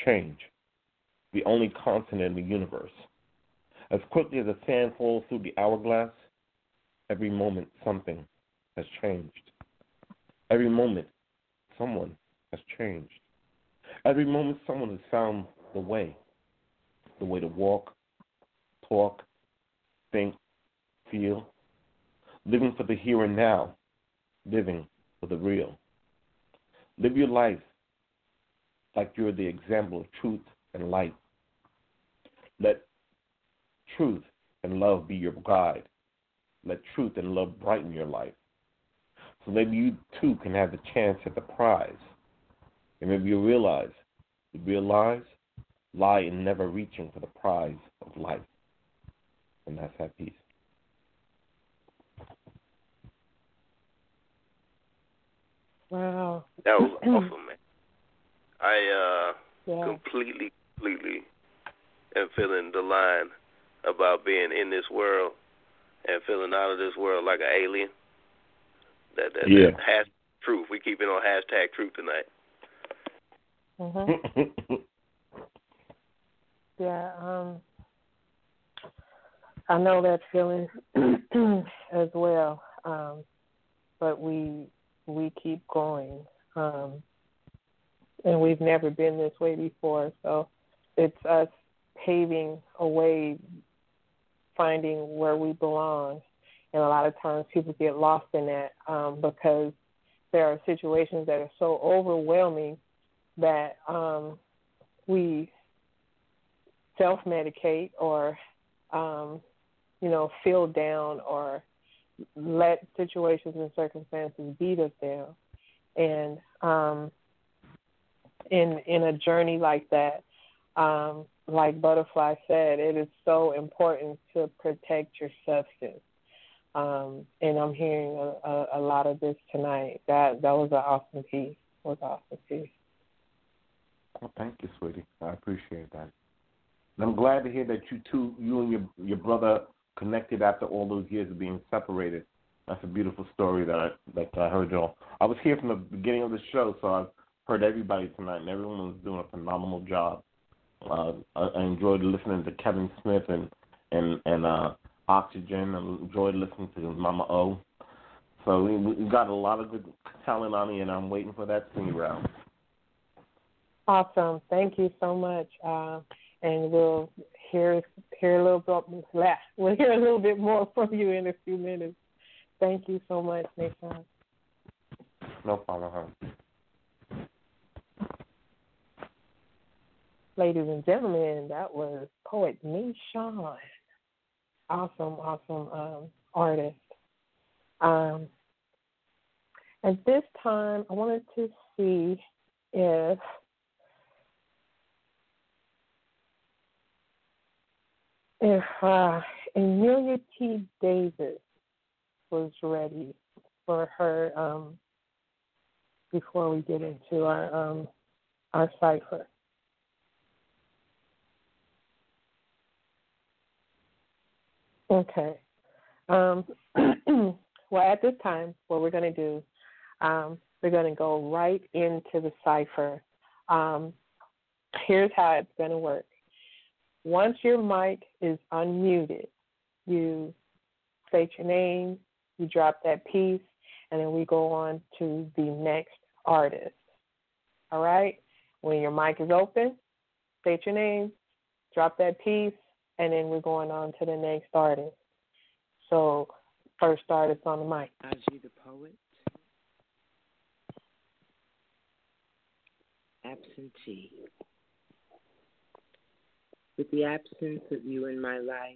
Change. The only constant in the universe. As quickly as the sand falls through the hourglass, every moment something has changed. Every moment someone has changed. Every moment someone has found the way. The way to walk, talk, think, feel. Living for the here and now. Living for the real. Live your life like you're the example of truth and light. Let truth and love be your guide. Let truth and love brighten your life. So maybe you too can have the chance at the prize. And maybe you realize the real lies lie in never reaching for the prize of life. And that's that peace. Wow. That was awesome, man. I uh yeah. completely, completely am feeling the line about being in this world and feeling out of this world like an alien. That that, yeah. that has truth. We keep it on hashtag truth tonight. Mhm. yeah. Um. I know that feeling as well. Um, but we we keep going. Um, and we've never been this way before, so it's us paving a way, finding where we belong. And a lot of times people get lost in that um, because there are situations that are so overwhelming that um, we self medicate or, um, you know, feel down or let situations and circumstances beat us down. And um, in in a journey like that, um, like Butterfly said, it is so important to protect your substance. Um, and I'm hearing a, a, a lot of this tonight. That that was an awesome piece. Was awesome piece. Well, thank you, sweetie. I appreciate that. And I'm glad to hear that you two, you and your your brother, connected after all those years of being separated. That's a beautiful story that I that I heard y'all. I was here from the beginning of the show, so I've heard everybody tonight, and everyone was doing a phenomenal job. Uh, I enjoyed listening to Kevin Smith and and and uh, Oxygen. I enjoyed listening to Mama O. So we, we got a lot of good talent on here, and I'm waiting for that sing round. Awesome. Thank you so much. Uh, and we'll hear hear a little bit we'll hear a little bit more from you in a few minutes. Thank you so much, Nathan. No problem. Ladies and gentlemen, that was poet Nishan. Awesome, awesome um, artist. Um, at this time, I wanted to see if if uh, Emilia T. Davis was ready for her um, before we get into our um, our cipher. Okay. Um, well, at this time, what we're going to do, um, we're going to go right into the cipher. Um, here's how it's going to work. Once your mic is unmuted, you state your name, you drop that piece, and then we go on to the next artist. All right? When your mic is open, state your name, drop that piece, and then we're going on to the next artist. So, first artist on the mic. Aji the poet. Absentee. With the absence of you in my life,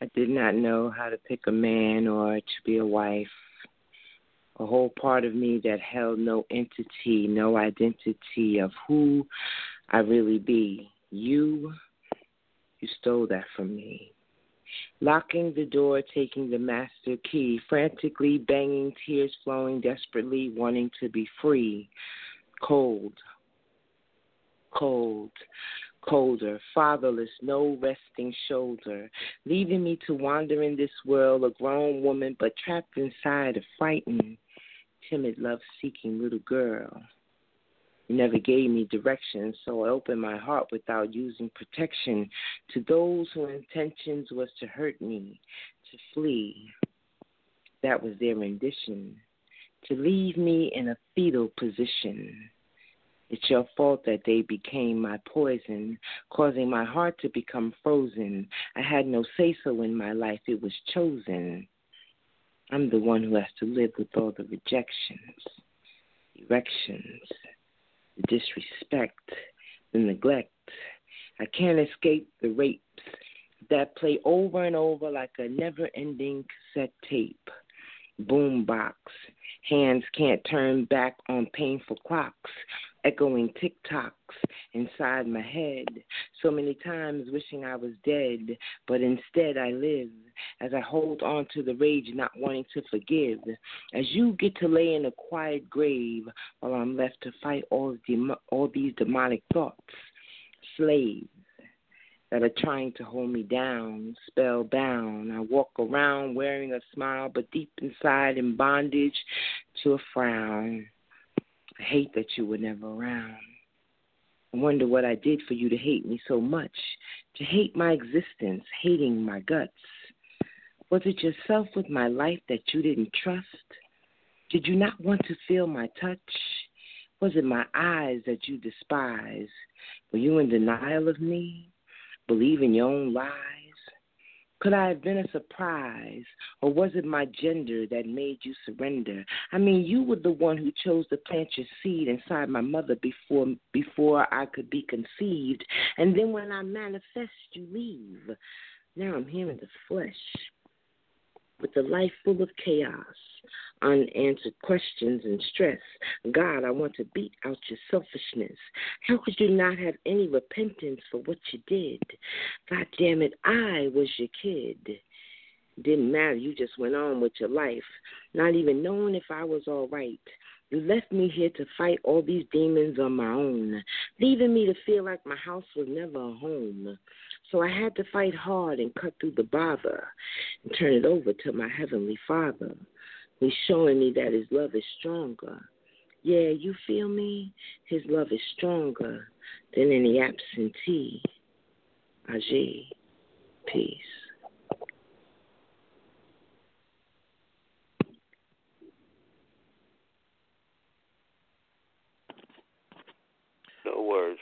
I did not know how to pick a man or to be a wife. A whole part of me that held no entity, no identity of who I really be. You, you stole that from me. Locking the door, taking the master key, frantically banging, tears flowing, desperately wanting to be free. Cold, cold, colder, fatherless, no resting shoulder, leaving me to wander in this world, a grown woman, but trapped inside a frightened, timid, love seeking little girl. You never gave me direction, so I opened my heart without using protection to those whose intentions was to hurt me, to flee. That was their rendition, to leave me in a fetal position it's your fault that they became my poison, causing my heart to become frozen. I had no say so in my life, it was chosen. I'm the one who has to live with all the rejections, erections, the disrespect, the neglect. I can't escape the rapes that play over and over like a never ending cassette tape, boom box. Hands can't turn back on painful clocks echoing tick tocks inside my head, so many times wishing I was dead, but instead I live as I hold on to the rage, not wanting to forgive. As you get to lay in a quiet grave while I'm left to fight all, dem- all these demonic thoughts, slaves that are trying to hold me down, spellbound. I walk around wearing a smile, but deep inside in bondage to a frown. I hate that you were never around. I wonder what I did for you to hate me so much, to hate my existence, hating my guts. Was it yourself with my life that you didn't trust? Did you not want to feel my touch? Was it my eyes that you despise? Were you in denial of me? Believing your own lies? Could I have been a surprise, or was it my gender that made you surrender? I mean, you were the one who chose to plant your seed inside my mother before before I could be conceived, and then when I manifest, you leave. Now I'm here in the flesh, with a life full of chaos, unanswered questions and stress. God, I want to beat out your selfishness. How could you not have any repentance for what you did? God damn it, I was your kid. Didn't matter, you just went on with your life, not even knowing if I was all right. You left me here to fight all these demons on my own, leaving me to feel like my house was never a home. So I had to fight hard and cut through the bother and turn it over to my Heavenly Father. He's showing me that his love is stronger. Yeah, you feel me? His love is stronger. than any absentee. Ajay, peace. No words.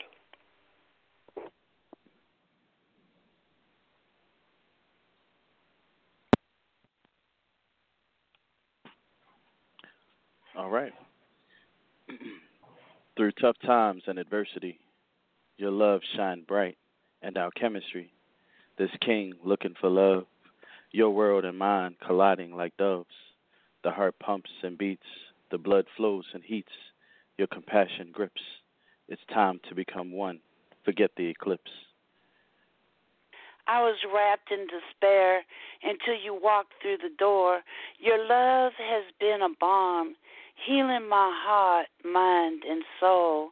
All right. Through tough times and adversity, your love shined bright, and our chemistry, this king looking for love, your world and mine colliding like doves. The heart pumps and beats, the blood flows and heats, your compassion grips. It's time to become one. Forget the eclipse. I was wrapped in despair until you walked through the door. Your love has been a balm, healing my heart, mind, and soul.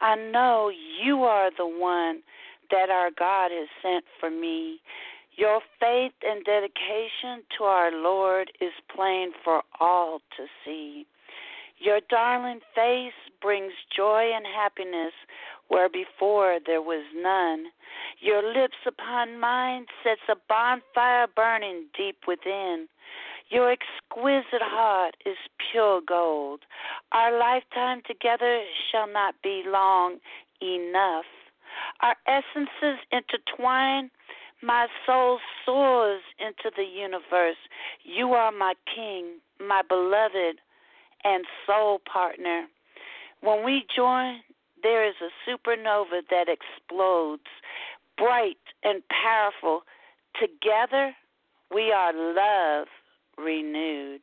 I know you are the one that our God has sent for me. Your faith and dedication to our Lord is plain for all to see. Your darling face brings joy and happiness where before there was none. Your lips upon mine sets a bonfire burning deep within. Your exquisite heart is pure gold. Our lifetime together shall not be long enough. Our essences intertwine. My soul soars into the universe. You are my king, my beloved, and soul partner. When we join, there is a supernova that explodes, bright and powerful. Together, we are love renewed.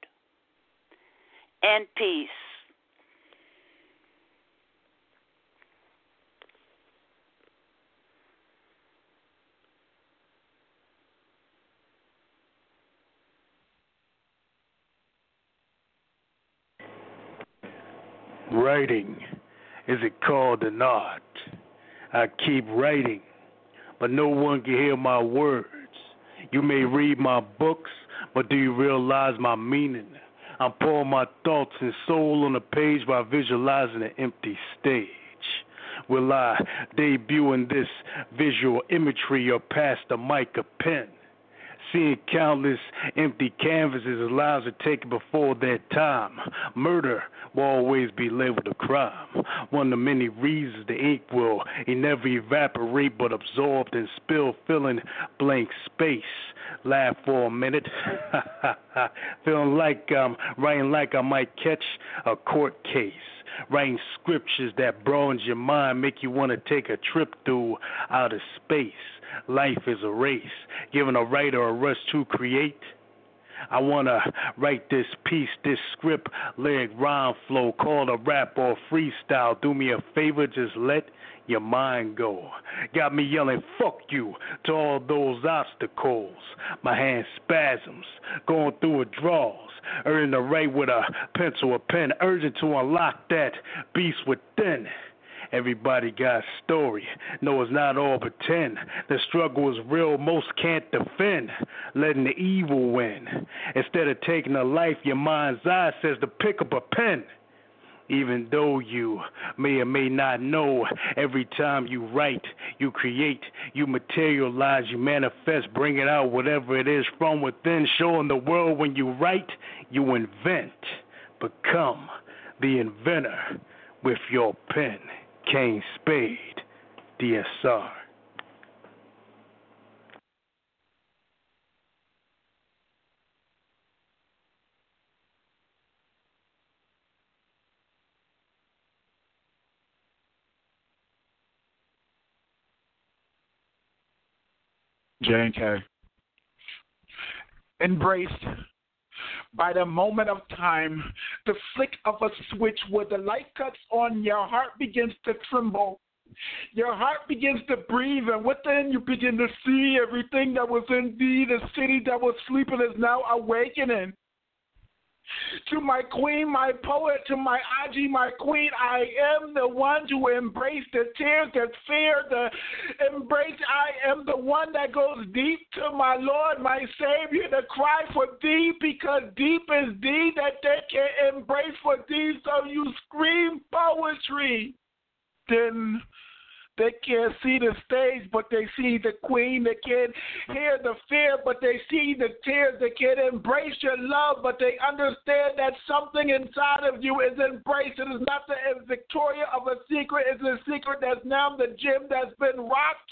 And peace. Writing, is it called an art? I keep writing, but no one can hear my words. You may read my books, but do you realize my meaning? I'm pouring my thoughts and soul on the page by visualizing an empty stage. Will I debut in this visual imagery or pass the mic a pen? Seeing countless empty canvases is lives are taken before their time. Murder will always be labeled a crime. One of the many reasons the ink will it never evaporate but absorbed and spill, filling blank space. Laugh for a minute, feeling like I'm writing like I might catch a court case. Writing scriptures that broadens your mind, make you want to take a trip through outer space. Life is a race, giving a writer a rush to create. I want to write this piece, this script, lyric, rhyme flow, called a rap or freestyle. Do me a favor, just let your mind go. Got me yelling, fuck you, to all those obstacles. My hand spasms, going through withdrawals. Earning the right with a pencil or pen, urgent to unlock that beast within. Everybody got a story. No, it's not all pretend. The struggle is real, most can't defend. Letting the evil win. Instead of taking a life, your mind's eye says to pick up a pen. Even though you may or may not know, every time you write, you create, you materialize, you manifest, bring it out, whatever it is from within, showing the world when you write, you invent. Become the inventor with your pen. Kane Spade, DSR. J and K. Embraced by the moment of time, the flick of a switch where the light cuts on, your heart begins to tremble. Your heart begins to breathe, and within you begin to see everything that was in thee. The city that was sleeping is now awakening. To my queen, my poet, to my Aji, my queen, I am the one to embrace the tears, the fear, the embrace. I am the one that goes deep to my Lord, my Savior, to cry for thee, because deep is thee that they can embrace for thee. So you scream poetry. Then They can't see the stage, but they see the queen. They can't hear the fear, but they see the tears. They can't embrace your love, but they understand that something inside of you is embraced. It is not the Victoria of a secret. It's a secret that's now the gem that's been rocked.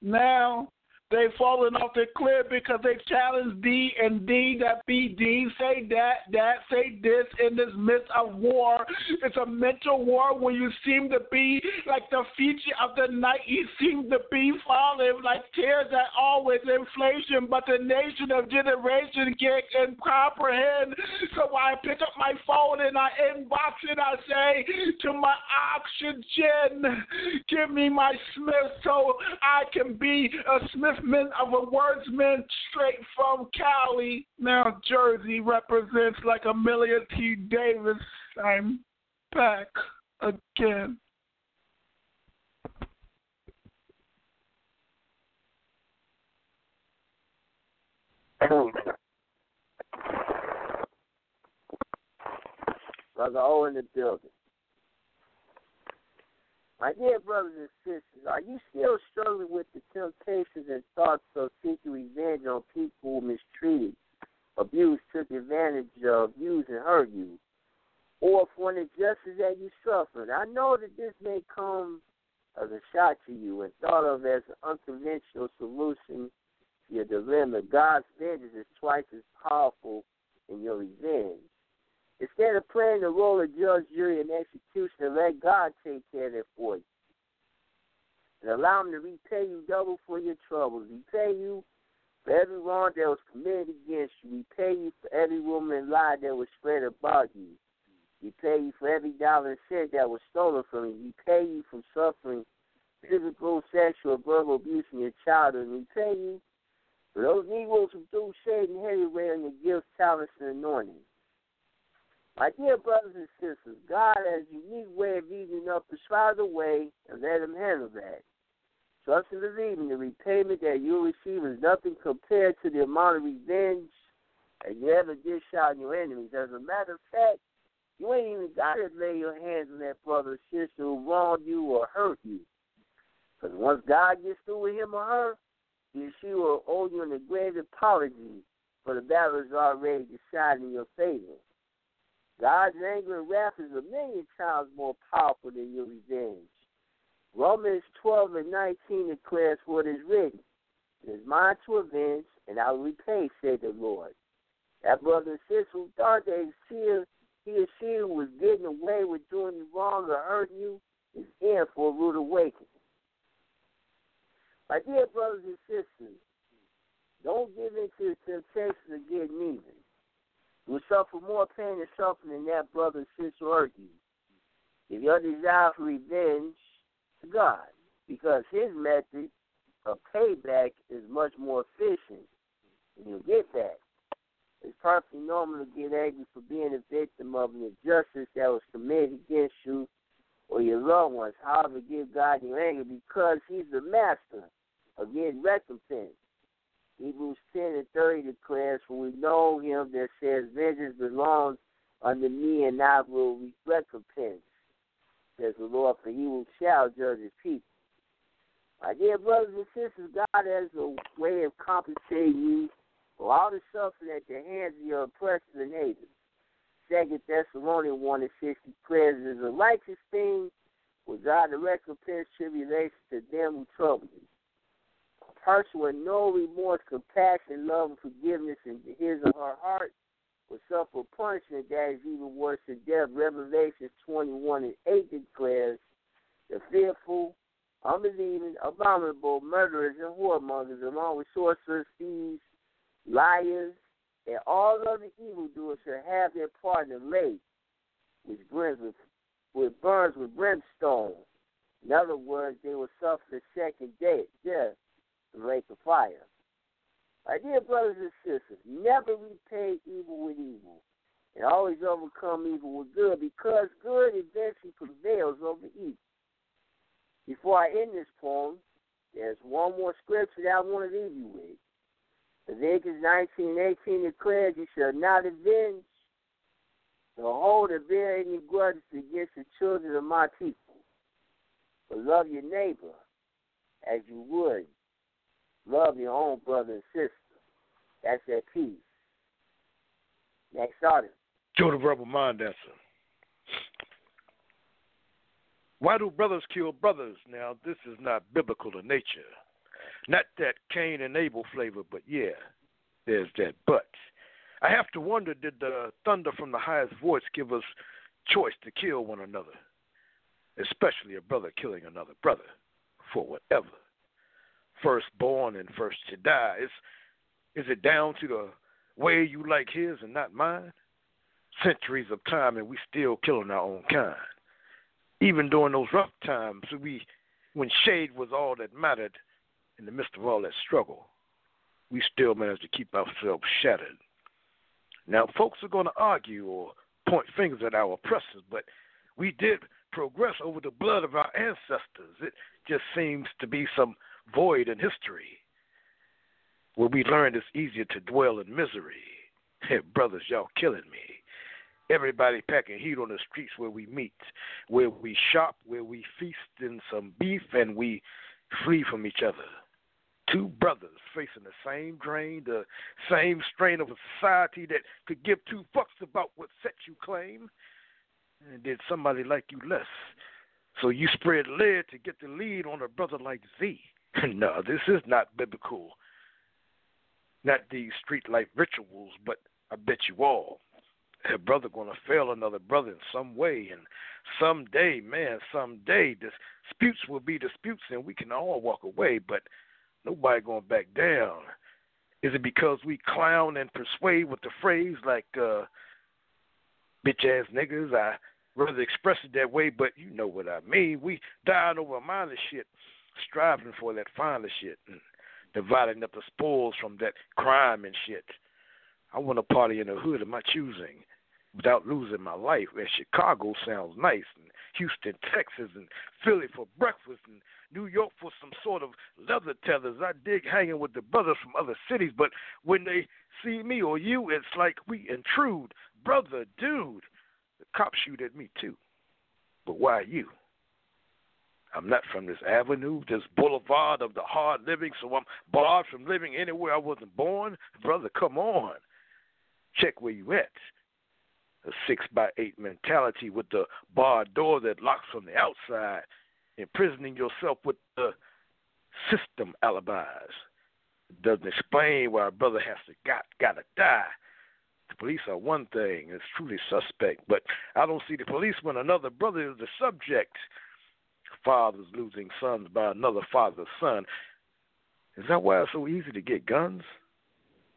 Now They've fallen off the cliff because they challenged D and D that be D, say that, that, say this in this midst of war. It's a mental war when you seem to be like the feature of the night. You seem to be falling like tears that always inflation, but the nation of generation can't comprehend. So I pick up my phone and I inbox and I say to my oxygen, give me my Smith so I can be a Smith man of a wordsman straight from Cali. Now Jersey represents like Amelia T. Davis. I'm back again. Brother O in the building. My dear brothers and sisters, are you still struggling with the temptations and thoughts of seeking revenge on people who mistreated, abused, took advantage of, used, and hurt you? Or for an injustice that you suffered? I know that this may come as a shock to you and thought of as an unconventional solution to your dilemma. God's vengeance is twice as powerful than your revenge. Instead of playing the role of judge, jury, and executioner, let God take care of it for you. And allow Him to repay you double for your troubles. Repay you for every wrong that was committed against you. Repay you for every woman lie that was spread about you. Repay you for every dollar and cent that was stolen from you. Repay you from suffering physical, sexual, verbal abuse in your childhood. Repay you for those Negroes who threw shade and heavyweight on your gifts, talents, and anointing. My dear brothers and sisters, God has a unique way of eating up the shroud away and let him handle that. Trust and believe in the repayment that you'll receive is nothing compared to the amount of revenge that you ever dish out on your enemies. As a matter of fact, you ain't even got to lay your hands on that brother or sister who wronged you or hurt you. Because once God gets through with him or her, he or she will owe you an great apology for the battle is already decided in your favor. God's anger and wrath is a million times more powerful than your revenge. Romans 12 and 19 declares what is written. It is mine to avenge, and I will repay, said the Lord. That brother and sister who thought that he, he or she was getting away with doing you wrong or hurting you is in for a rude awakening. My dear brothers and sisters, don't give in to the temptation of getting even. Will suffer more pain and suffering than that brother and sister you. Give your desire for revenge to God, because His method of payback is much more efficient, and you'll get that. It's perfectly normal to get angry for being a victim of an injustice that was committed against you or your loved ones. However, give God your anger because He's the master of getting recompense. Hebrews 10 and 30 declares, For we know him that says, Vengeance belongs unto me, and I will recompense, says the Lord, for he will shall judge his people. My dear brothers and sisters, God has a way of compensating you for all the suffering at the hands of your oppressors and haters. Second Thessalonians 1 and 6 declares, It is a righteous thing for God to recompense tribulation to them who trouble you person with no remorse, compassion, love, and forgiveness in his or her heart will suffer punishment that is even worse than death. Revelation 21 and 8 declares the fearful, unbelieving, abominable, murderers, and whoremongers, along with sorcerers, thieves, liars, and all other evildoers shall have their part in the lake, which burns with, which burns with brimstone. In other words, they will suffer the second death lake of fire. My dear brothers and sisters, never repay evil with evil, and always overcome evil with good, because good eventually prevails over evil. Before I end this poem, there's one more scripture that I want to leave you with. Leviticus 19 and 18 declares, You shall not avenge, nor hold or bear any grudges against the children of my people. But love your neighbor as you would love your own brother and sister. That's that peace. Next artist. Joe the Rebel Mind Dancer. Why do brothers kill brothers? Now, this is not biblical in nature. Not that Cain and Abel flavor, but yeah, there's that but. I have to wonder did the thunder from the highest voice give us choice to kill one another? Especially a brother killing another brother for whatever. First born and first to die. Is, is it down to the way you like his and not mine? Centuries of time and we still killing our own kind. Even during those rough times, we when shade was all that mattered in the midst of all that struggle, we still managed to keep ourselves shattered. Now, folks are going to argue or point fingers at our oppressors, but we did progress over the blood of our ancestors. It just seems to be some void in history where we learned it's easier to dwell in misery. Hey, brothers, y'all killing me. Everybody packing heat on the streets where we meet, where we shop, where we feast in some beef, and we flee from each other two brothers facing the same drain, the same strain of a society that could give two fucks about what sex you claim. And did somebody like you less? So you spread lead to get the lead on a brother like Z. no, this is not biblical. Not these street life rituals, but I bet you all a brother gonna fail another brother in some way and someday man someday disputes will be disputes and we can all walk away but Nobody going back down. Is it because we clown and persuade with the phrase like uh, bitch ass niggas? I rather express it that way, but you know what I mean. We dying over a minor shit, striving for that finer shit, and dividing up the spoils from that crime and shit. I want a party in the hood of my choosing without losing my life. And Chicago sounds nice, and Houston, Texas, and Philly for breakfast, and New York for some sort of leather tethers. I dig hanging with the brothers from other cities, but when they see me or you, it's like we intrude. Brother, dude, the cops shoot at me too. But why you? I'm not from this avenue, this boulevard of the hard living, so I'm barred from living anywhere I wasn't born. Brother, come on. Check where you at. A six by eight mentality with the barred door that locks from the outside imprisoning yourself with the system alibis. It doesn't explain why a brother has to got gotta die. The police are one thing, it's truly suspect, but I don't see the police when another brother is the subject. Fathers losing sons by another father's son. Is that why it's so easy to get guns?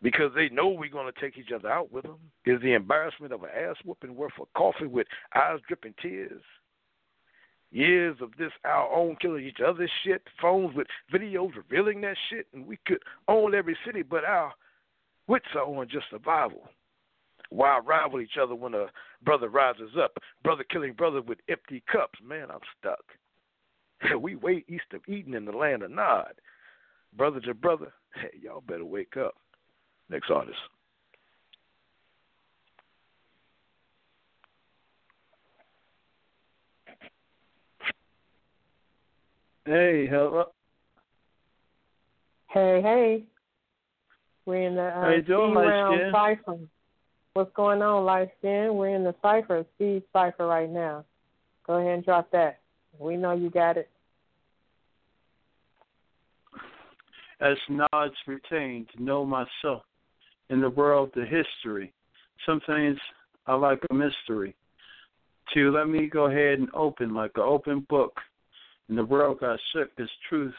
Because they know we're going to take each other out with them. Is the embarrassment of an ass whooping worth a coffee with eyes dripping tears? years of this our own killing each other shit, phones with videos revealing that shit, and we could own every city, but our wits are on just survival. Why rival each other when a brother rises up? Brother killing brother with empty cups. Man, I'm stuck. we way east of Eden in the land of Nod. Brother to brother, hey, y'all better wake up. Next artist. Hey, hello. Hey, hey. We're in the uh, How you doing, round cipher. What's going on, light skin? We're in the cipher, speed cipher right now. Go ahead and drop that. We know you got it. As knowledge retained to know myself in the world the history. Some things are like a mystery. To let me go ahead and open like an open book and the world got shook This truth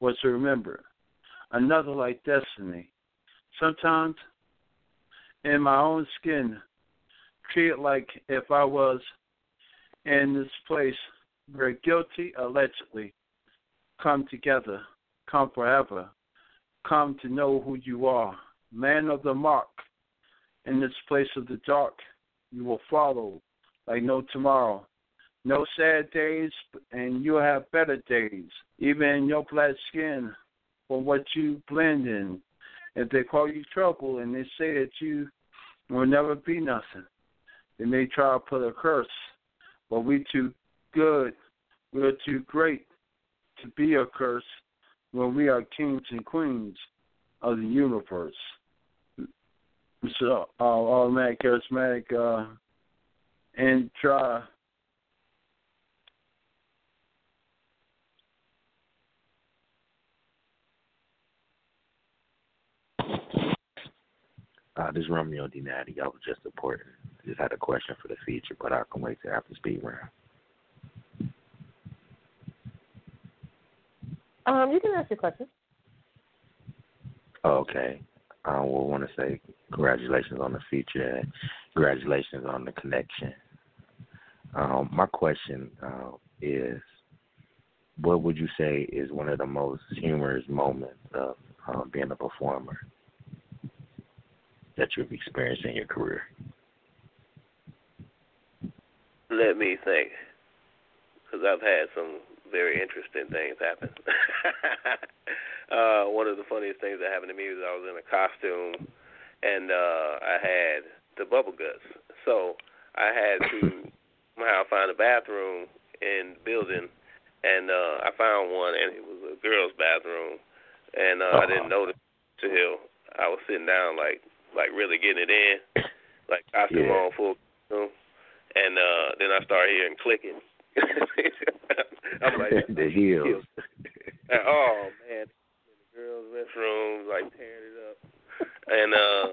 was to remember. Another like destiny. Sometimes in my own skin, treat it like if I was in this place where guilty allegedly come together, come forever, come to know who you are. Man of the mark, in this place of the dark, you will follow like no tomorrow. No sad days, and you'll have better days, even in your black skin, for what you blend in. If they call you trouble and they say that you will never be nothing, they may try to put a curse, but we too good We are too great to be a curse when we are kings and queens of the universe. So, uh, automatic, charismatic, uh, and. Uh, this is Romeo D. Natty. I was just supporting. Just had a question for the feature, but I can wait till after speed round. Um, you can ask your question. Okay. I will want to say congratulations on the feature and congratulations on the connection. Um, my question uh, is, what would you say is one of the most humorous moments of uh, being a performer that you've experienced in your career? Let me think, because I've had some very interesting things happen. uh, one of the funniest things that happened to me was I was in a costume and uh, I had the bubble guts. So I had to somehow find a bathroom in the building, and uh, I found one, and it was a girl's bathroom, and uh, uh-huh. I didn't notice until I was sitting down, like like really getting it in, like costume yeah. on full costume, and uh, then I started hearing clicking. I'm like the heels. oh man, in the girls' restroom, like tearing it up, and uh,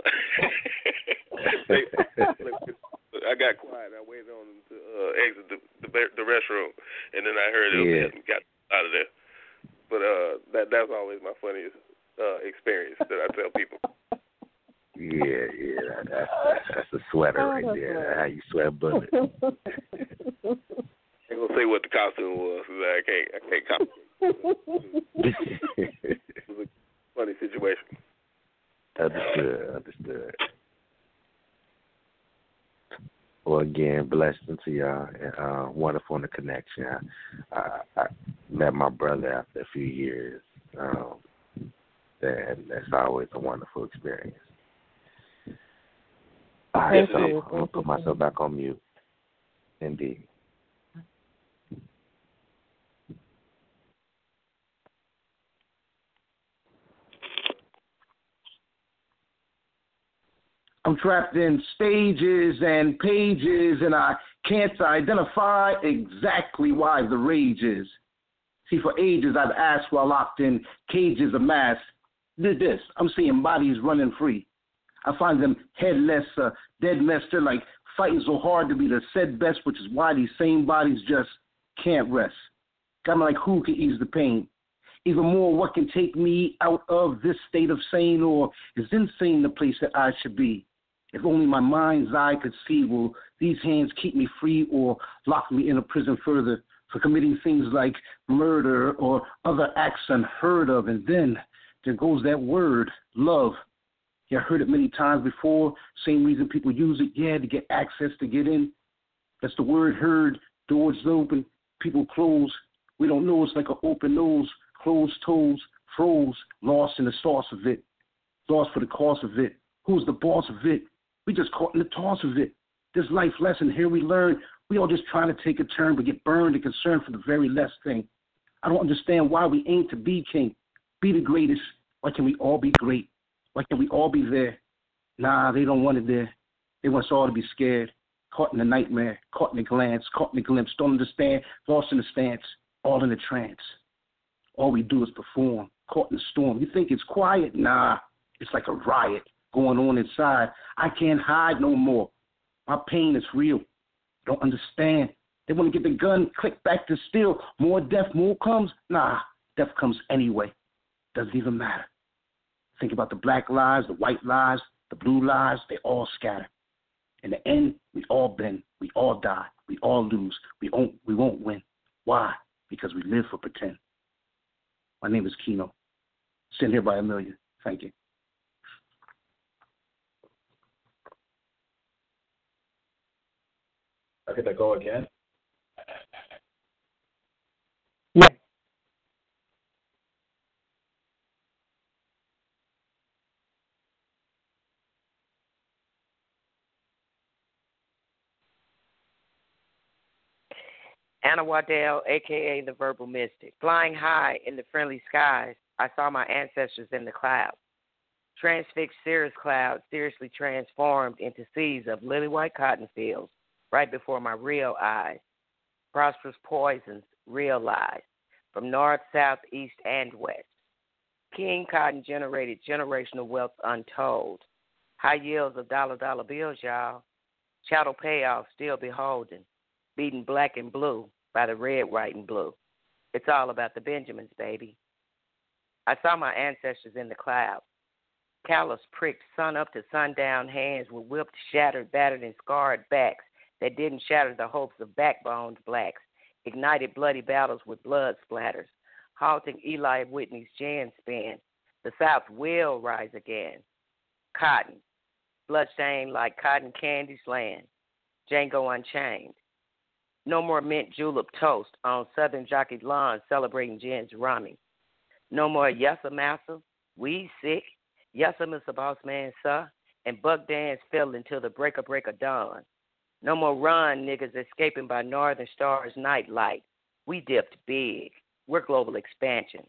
I got quiet. I waited on them to uh, exit the, the the restroom, and then I heard it yeah. and got out of there. But uh, that that's always my funniest uh, experience that I tell people. Yeah, yeah, that's that's a sweater right there. How you sweat bullets ain't gonna say what the costume was. Cause I can't. I can't comment. it was a funny situation. Understood. Understood. Well, again, blessing to y'all. Uh, wonderful in the connection. I, I, I met my brother after a few years. Um, and that's always a wonderful experience. All right, so I'm gonna put myself back on mute. Indeed. I'm trapped in stages and pages, and I can't identify exactly why the rage is. See, for ages I've asked while locked in cages of mass. Did this? I'm seeing bodies running free. I find them headless, uh, dead mess. Like fighting so hard to be the said best, which is why these same bodies just can't rest. Got me like who can ease the pain? Even more, what can take me out of this state of sane, or is insane the place that I should be? If only my mind's eye could see, will these hands keep me free or lock me in a prison further for committing things like murder or other acts unheard of? And then there goes that word, love. Yeah, heard it many times before. Same reason people use it, yeah, to get access to get in. That's the word heard. Doors open, people close. We don't know. It's like an open nose, closed toes, froze, lost in the sauce of it, lost for the cause of it. Who's the boss of it? We just caught in the toss of it. This life lesson here we learn. We all just try to take a turn but get burned and concerned for the very less thing. I don't understand why we aim to be king, be the greatest. Why can we all be great? Why can we all be there? Nah, they don't want it there. They want us all to be scared, caught in a nightmare, caught in a glance, caught in a glimpse, don't understand, lost in the stance, all in a trance. All we do is perform, caught in a storm. You think it's quiet? Nah, it's like a riot going on inside. I can't hide no more. My pain is real. Don't understand. They want to get the gun, click back to steal. More death, more comes. Nah, death comes anyway. Doesn't even matter. Think about the black lives, the white lives, the blue lives. They all scatter. In the end, we all bend. We all die. We all lose. We won't. We won't win. Why? Because we live for pretend. My name is Kino. Sitting here by a million. Thank you. Could I go again? Yes. Anna Waddell, aka the Verbal Mystic. Flying high in the friendly skies, I saw my ancestors in the clouds. Transfixed cirrus clouds seriously transformed into seas of lily white cotton fields right before my real eyes. Prosperous poisons realized from north, south, east, and west. King Cotton generated generational wealth untold. High yields of dollar dollar bills, y'all. Chattel payoff still beholden, beaten black and blue by the red, white, and blue. It's all about the Benjamins, baby. I saw my ancestors in the clouds. Callous, pricked, sun up to sundown hands with whipped, shattered, battered, and scarred backs that didn't shatter the hopes of backboned blacks, ignited bloody battles with blood splatters, halting Eli Whitney's Jan spin. The South will rise again. Cotton, bloodstained like cotton candy's land. Django Unchained. No more mint julep toast on Southern Jockey Lawn celebrating Jen's Rami. No more Yussa Massa, we sick, Yussa Mr. Boss Man, sir, and Buck Dance fell until the break of break of dawn. No more run niggas escaping by Northern Star's nightlight. We dipped big. We're global expansion.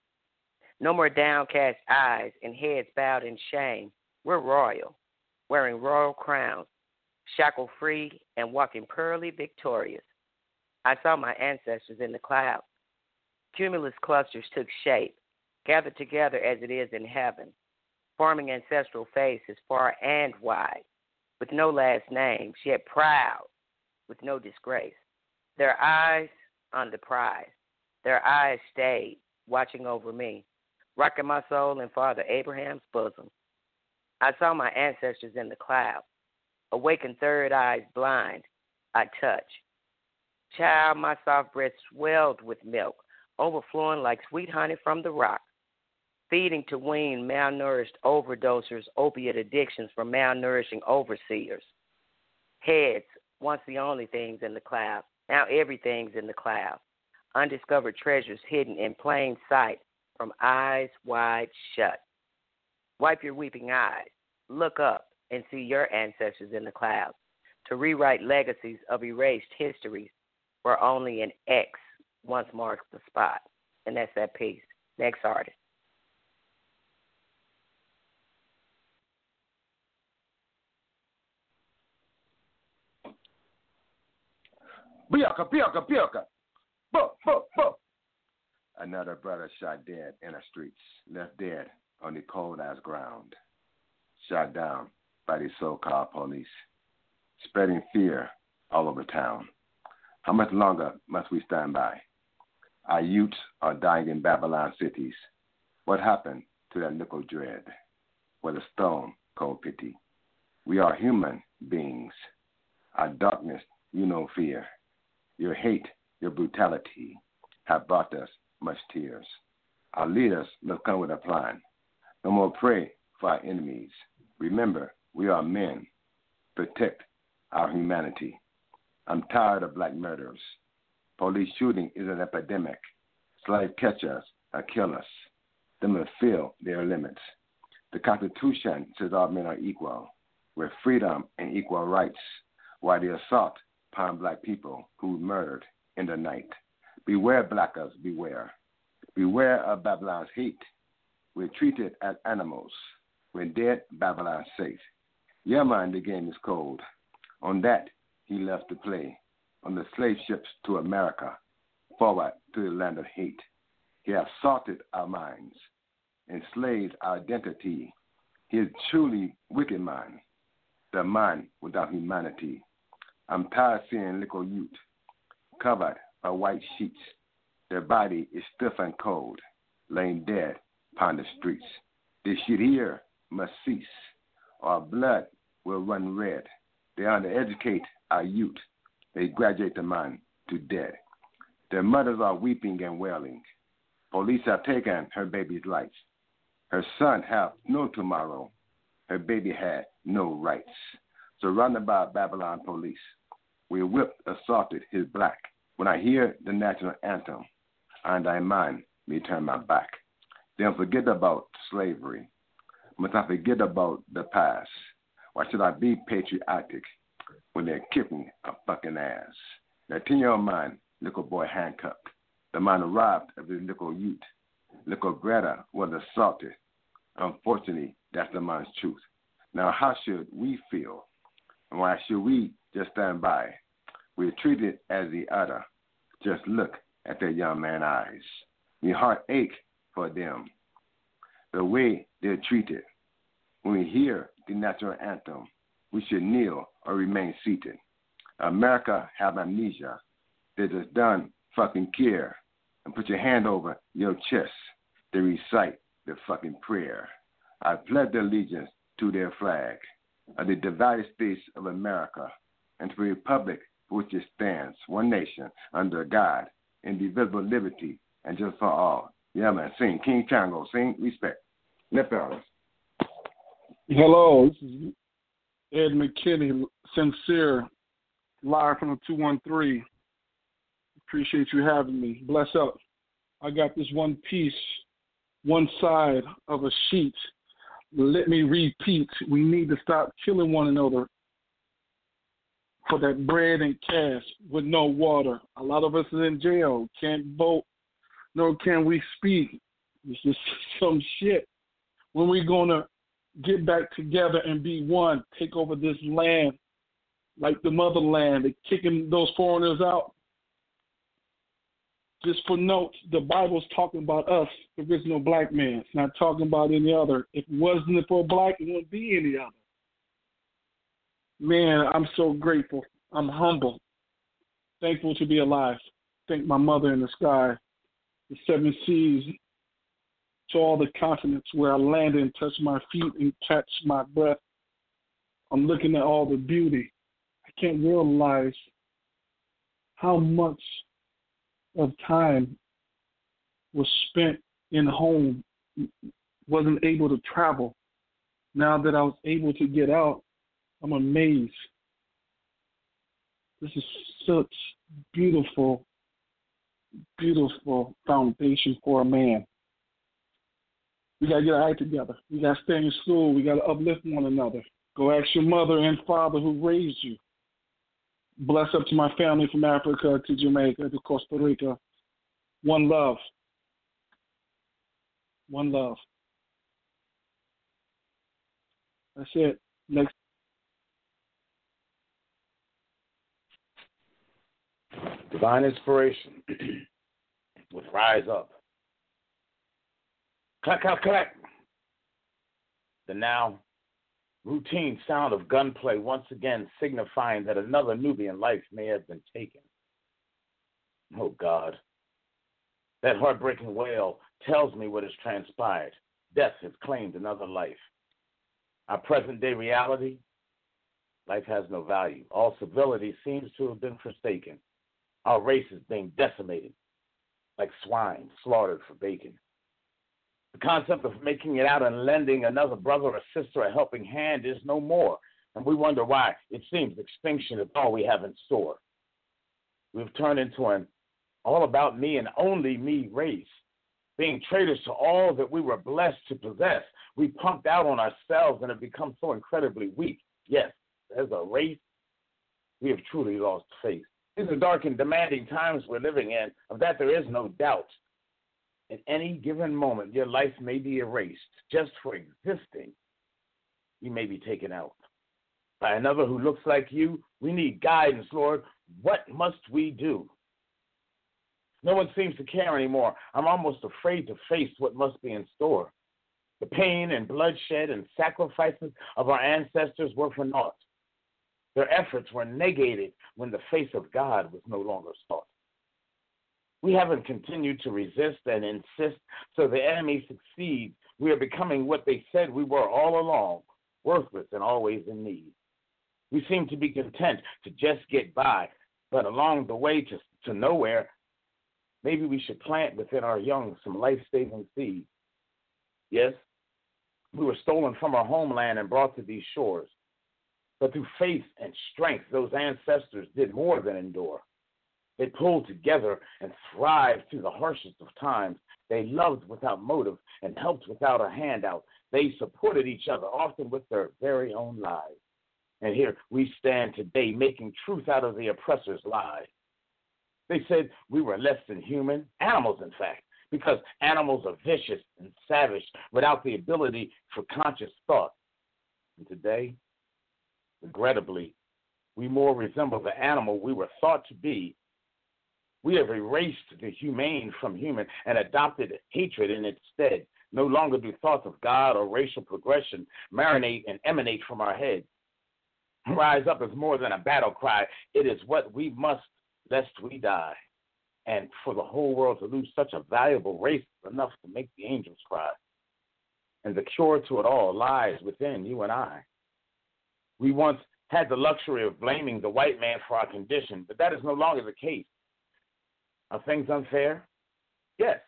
No more downcast eyes and heads bowed in shame. We're royal, wearing royal crowns, shackle free and walking pearly victorious. I saw my ancestors in the clouds. Cumulus clusters took shape, gathered together as it is in heaven, forming ancestral faces far and wide with no last name, yet proud with no disgrace. Their eyes on the prize, their eyes stayed watching over me, rocking my soul in Father Abraham's bosom. I saw my ancestors in the cloud. awakened third eyes blind, I touch. Child, my soft breast swelled with milk, overflowing like sweet honey from the rock feeding to wean malnourished overdosers opiate addictions from malnourishing overseers. Heads, once the only things in the cloud, now everything's in the cloud. Undiscovered treasures hidden in plain sight from eyes wide shut. Wipe your weeping eyes, look up, and see your ancestors in the clouds to rewrite legacies of erased histories where only an X once marks the spot. And that's that piece. Next artist. Biaka, biaka, biaka. Bo, bo, bo. Another brother shot dead in the streets, left dead on the cold ass ground. Shot down by the so called police, spreading fear all over town. How much longer must we stand by? Our youths are dying in Babylon cities. What happened to that nickel dread? With a stone cold pity. We are human beings. Our darkness, you know fear. Your hate, your brutality have brought us much tears. Our leaders must come with a plan. No more pray for our enemies. Remember, we are men. Protect our humanity. I'm tired of black murders. Police shooting is an epidemic. Slave catchers or kill us. They must feel their limits. The Constitution says all men are equal, with freedom and equal rights, while the assault upon black people who murdered in the night. Beware, blackers, beware. Beware of Babylon's hate. We're treated as animals. We're dead, Babylon's safe. Your mind, the game is cold. On that, he left to play. On the slave ships to America, forward to the land of hate. He has sorted our minds, enslaved our identity. He is truly wicked man, the man without humanity. I'm tired seeing little youth covered by white sheets. Their body is stiff and cold, laying dead upon the streets. This shit here must cease, or blood will run red. They undereducate our youth. They graduate the man to dead. Their mothers are weeping and wailing. Police have taken her baby's life. Her son have no tomorrow. Her baby had no rights. Surrounded by Babylon police, we whipped, assaulted his black. When I hear the national anthem, and I mind me turn my back. Then forget about slavery. Must I forget about the past? Why should I be patriotic when they're kicking a fucking ass? That 10 year old mind, little boy handcuffed. The man robbed of his little youth. Little Greta was assaulted. Unfortunately, that's the man's truth. Now, how should we feel? And why should we just stand by? We're treated as the other. Just look at that young man's eyes. We heart ache for them. The way they're treated. When we hear the national anthem, we should kneel or remain seated. America have amnesia. They just done fucking care. And put your hand over your chest. They recite the fucking prayer. I pledge allegiance to their flag of the divided states of America and to the republic which it stands, one nation, under God, indivisible liberty, and just for all. Yeah, man. Sing. King Tango. Sing. Respect. Left. Hello, this is Ed McKinney, sincere, live from the 213. Appreciate you having me. Bless up. I got this one piece, one side of a sheet. Let me repeat. We need to stop killing one another for that bread and cash with no water. A lot of us is in jail, can't vote, nor can we speak. This is some shit. When we gonna get back together and be one, take over this land like the motherland, They're kicking those foreigners out. Just for note, the Bible's talking about us, the original black man. It's not talking about any other. If it wasn't for black, it wouldn't be any other. Man, I'm so grateful. I'm humble. Thankful to be alive. Thank my mother in the sky, the seven seas, to all the continents where I landed and touched my feet and catch my breath. I'm looking at all the beauty. I can't realize how much of time was spent in home, wasn't able to travel. Now that I was able to get out, I'm amazed. This is such beautiful, beautiful foundation for a man. We gotta get our act together. We gotta stay in school. We gotta uplift one another. Go ask your mother and father who raised you. Bless up to my family from Africa to Jamaica to Costa Rica. One love. One love. That's it. Next. Divine inspiration would Rise Up. Clack, clack, clack. The now routine sound of gunplay once again signifying that another Nubian life may have been taken. Oh God. That heartbreaking wail tells me what has transpired. Death has claimed another life. Our present day reality life has no value. All civility seems to have been forsaken. Our race is being decimated like swine slaughtered for bacon. The concept of making it out and lending another brother or sister a helping hand is no more, and we wonder why. It seems extinction is all we have in store. We've turned into an all about me and only me race, being traitors to all that we were blessed to possess. We pumped out on ourselves and have become so incredibly weak. Yes, as a race, we have truly lost faith. These are dark and demanding times we're living in, of that there is no doubt. At any given moment, your life may be erased just for existing. You may be taken out by another who looks like you. We need guidance, Lord. What must we do? No one seems to care anymore. I'm almost afraid to face what must be in store. The pain and bloodshed and sacrifices of our ancestors were for naught. Their efforts were negated when the face of God was no longer sought. We haven't continued to resist and insist, so the enemy succeeds. We are becoming what they said we were all along worthless and always in need. We seem to be content to just get by, but along the way to, to nowhere, maybe we should plant within our young some life saving seeds. Yes, we were stolen from our homeland and brought to these shores. But through faith and strength, those ancestors did more than endure. They pulled together and thrived through the harshest of times. They loved without motive and helped without a handout. They supported each other, often with their very own lives. And here we stand today making truth out of the oppressor's lie. They said we were less than human, animals, in fact, because animals are vicious and savage without the ability for conscious thought. And today, regrettably, we more resemble the animal we were thought to be. We have erased the humane from human and adopted hatred in its stead. No longer do thoughts of God or racial progression marinate and emanate from our heads. Rise up is more than a battle cry. It is what we must, lest we die. And for the whole world to lose such a valuable race is enough to make the angels cry. And the cure to it all lies within you and I. We once had the luxury of blaming the white man for our condition, but that is no longer the case. Are things unfair? Yes.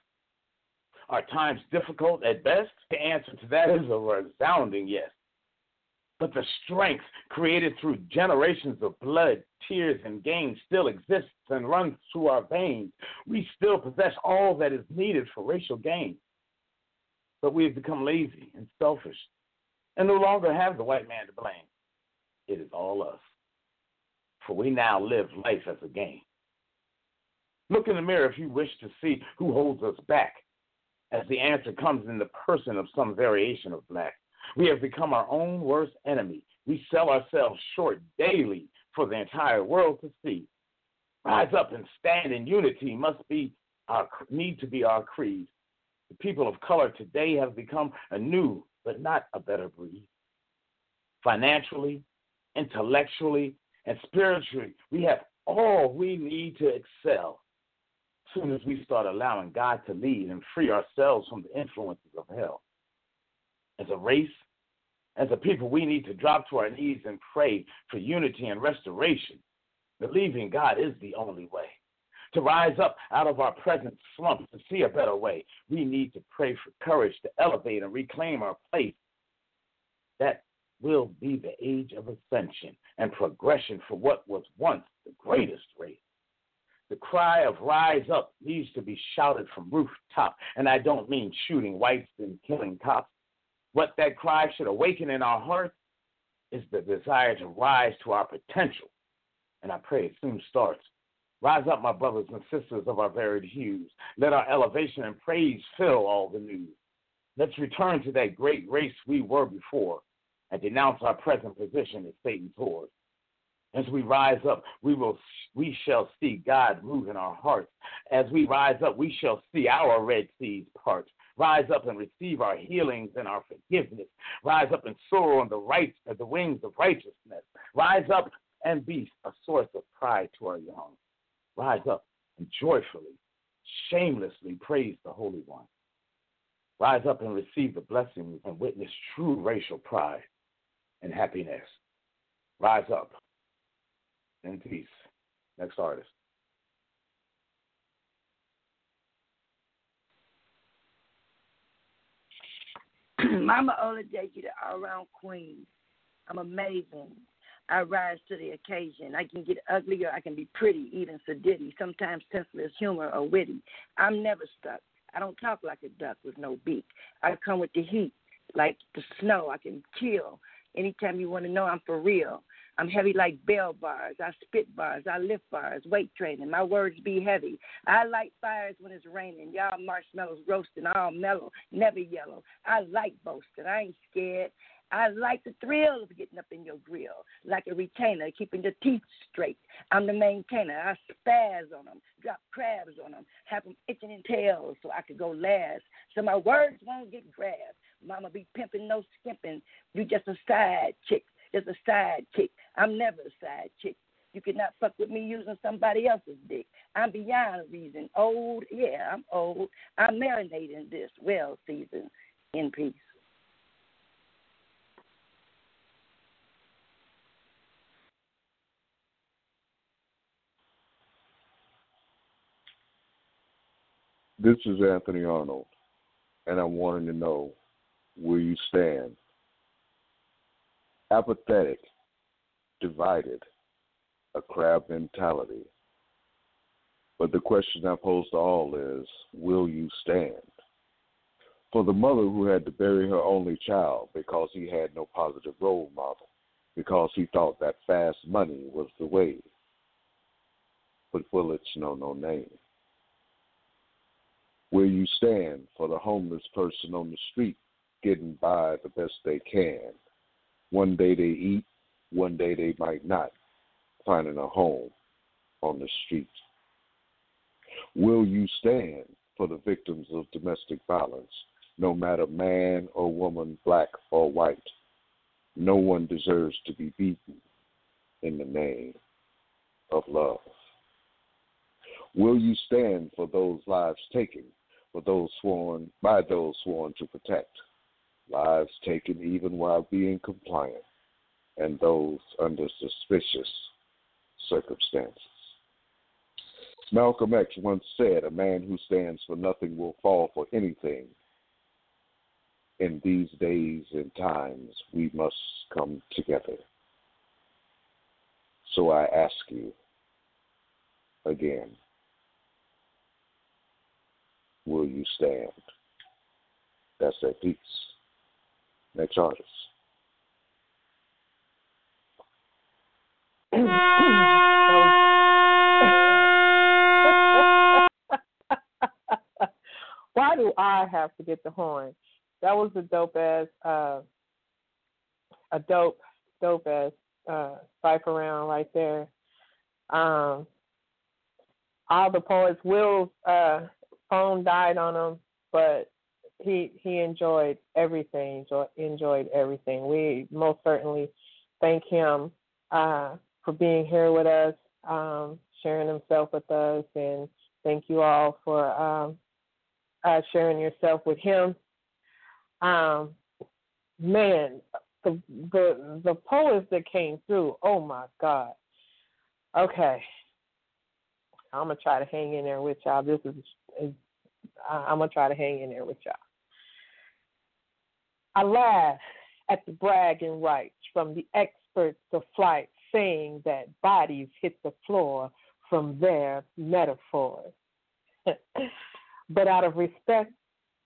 Are times difficult at best? The answer to that is a resounding yes. But the strength created through generations of blood, tears, and gain still exists and runs through our veins. We still possess all that is needed for racial gain. But we have become lazy and selfish and no longer have the white man to blame. It is all us. For we now live life as a game. Look in the mirror if you wish to see who holds us back, as the answer comes in the person of some variation of black. We have become our own worst enemy. We sell ourselves short daily for the entire world to see. Rise up and stand in unity must be our need to be our creed. The people of color today have become a new but not a better breed. Financially, intellectually, and spiritually, we have all we need to excel. As soon as we start allowing God to lead and free ourselves from the influences of hell. As a race, as a people, we need to drop to our knees and pray for unity and restoration. Believing God is the only way. To rise up out of our present slumps to see a better way, we need to pray for courage to elevate and reclaim our place. That will be the age of ascension and progression for what was once the greatest race. The cry of rise up needs to be shouted from rooftop, and I don't mean shooting whites and killing cops. What that cry should awaken in our hearts is the desire to rise to our potential. And I pray it soon starts. Rise up, my brothers and sisters of our varied hues. Let our elevation and praise fill all the news. Let's return to that great race we were before and denounce our present position as Satan's horde. As we rise up, we will we shall see God move in our hearts. As we rise up, we shall see our red seas part. Rise up and receive our healings and our forgiveness. Rise up and soar on the right of uh, the wings of righteousness. Rise up and be a source of pride to our young. Rise up and joyfully, shamelessly praise the Holy One. Rise up and receive the blessings and witness true racial pride and happiness. Rise up in peace. Next artist. Mama Oladeji, the all-around queen. I'm amazing. I rise to the occasion. I can get ugly or I can be pretty, even sedity, sometimes senseless humor or witty. I'm never stuck. I don't talk like a duck with no beak. I come with the heat, like the snow. I can kill. Anytime you want to know, I'm for real. I'm heavy like bell bars. I spit bars. I lift bars. Weight training. My words be heavy. I light fires when it's raining. Y'all marshmallows roasting, all mellow, never yellow. I like boasting. I ain't scared. I like the thrill of getting up in your grill, like a retainer, keeping your teeth straight. I'm the maintainer. I spaz on them, drop crabs on them, have them itching in tails so I could go last, so my words won't get grabbed. Mama be pimping, no skimping. You just a side chick, just a side chick. I'm never a side chick. You cannot fuck with me using somebody else's dick. I'm beyond reason. Old, yeah, I'm old. I'm marinating this well season in peace. This is Anthony Arnold, and I'm wanting to know where you stand. Apathetic, divided, a crab mentality. But the question I pose to all is will you stand? For the mother who had to bury her only child because he had no positive role model, because he thought that fast money was the way. but bullets know no name? Will you stand for the homeless person on the street getting by the best they can? One day they eat, one day they might not, finding a home on the street. Will you stand for the victims of domestic violence, no matter man or woman, black or white? No one deserves to be beaten in the name of love. Will you stand for those lives taken, for those sworn by those sworn to protect, lives taken even while being compliant, and those under suspicious circumstances? Malcolm X once said, A man who stands for nothing will fall for anything. In these days and times, we must come together. So I ask you again will you stand? That's that piece. Next artist. Why do I have to get the horn? That was a dope ass, uh, a dope, dope ass uh, cipher round right there. Um, all the poets. Will's uh, phone died on him, but he he enjoyed everything. Enjoy, enjoyed everything. We most certainly thank him uh, for being here with us, um, sharing himself with us, and thank you all for um, uh, sharing yourself with him. Um, man, the the the poets that came through. Oh my God. Okay, I'm gonna try to hang in there with y'all. This is, is I'm gonna try to hang in there with y'all. I laugh at the bragging rights from the experts of flight saying that bodies hit the floor from their metaphors. but out of respect,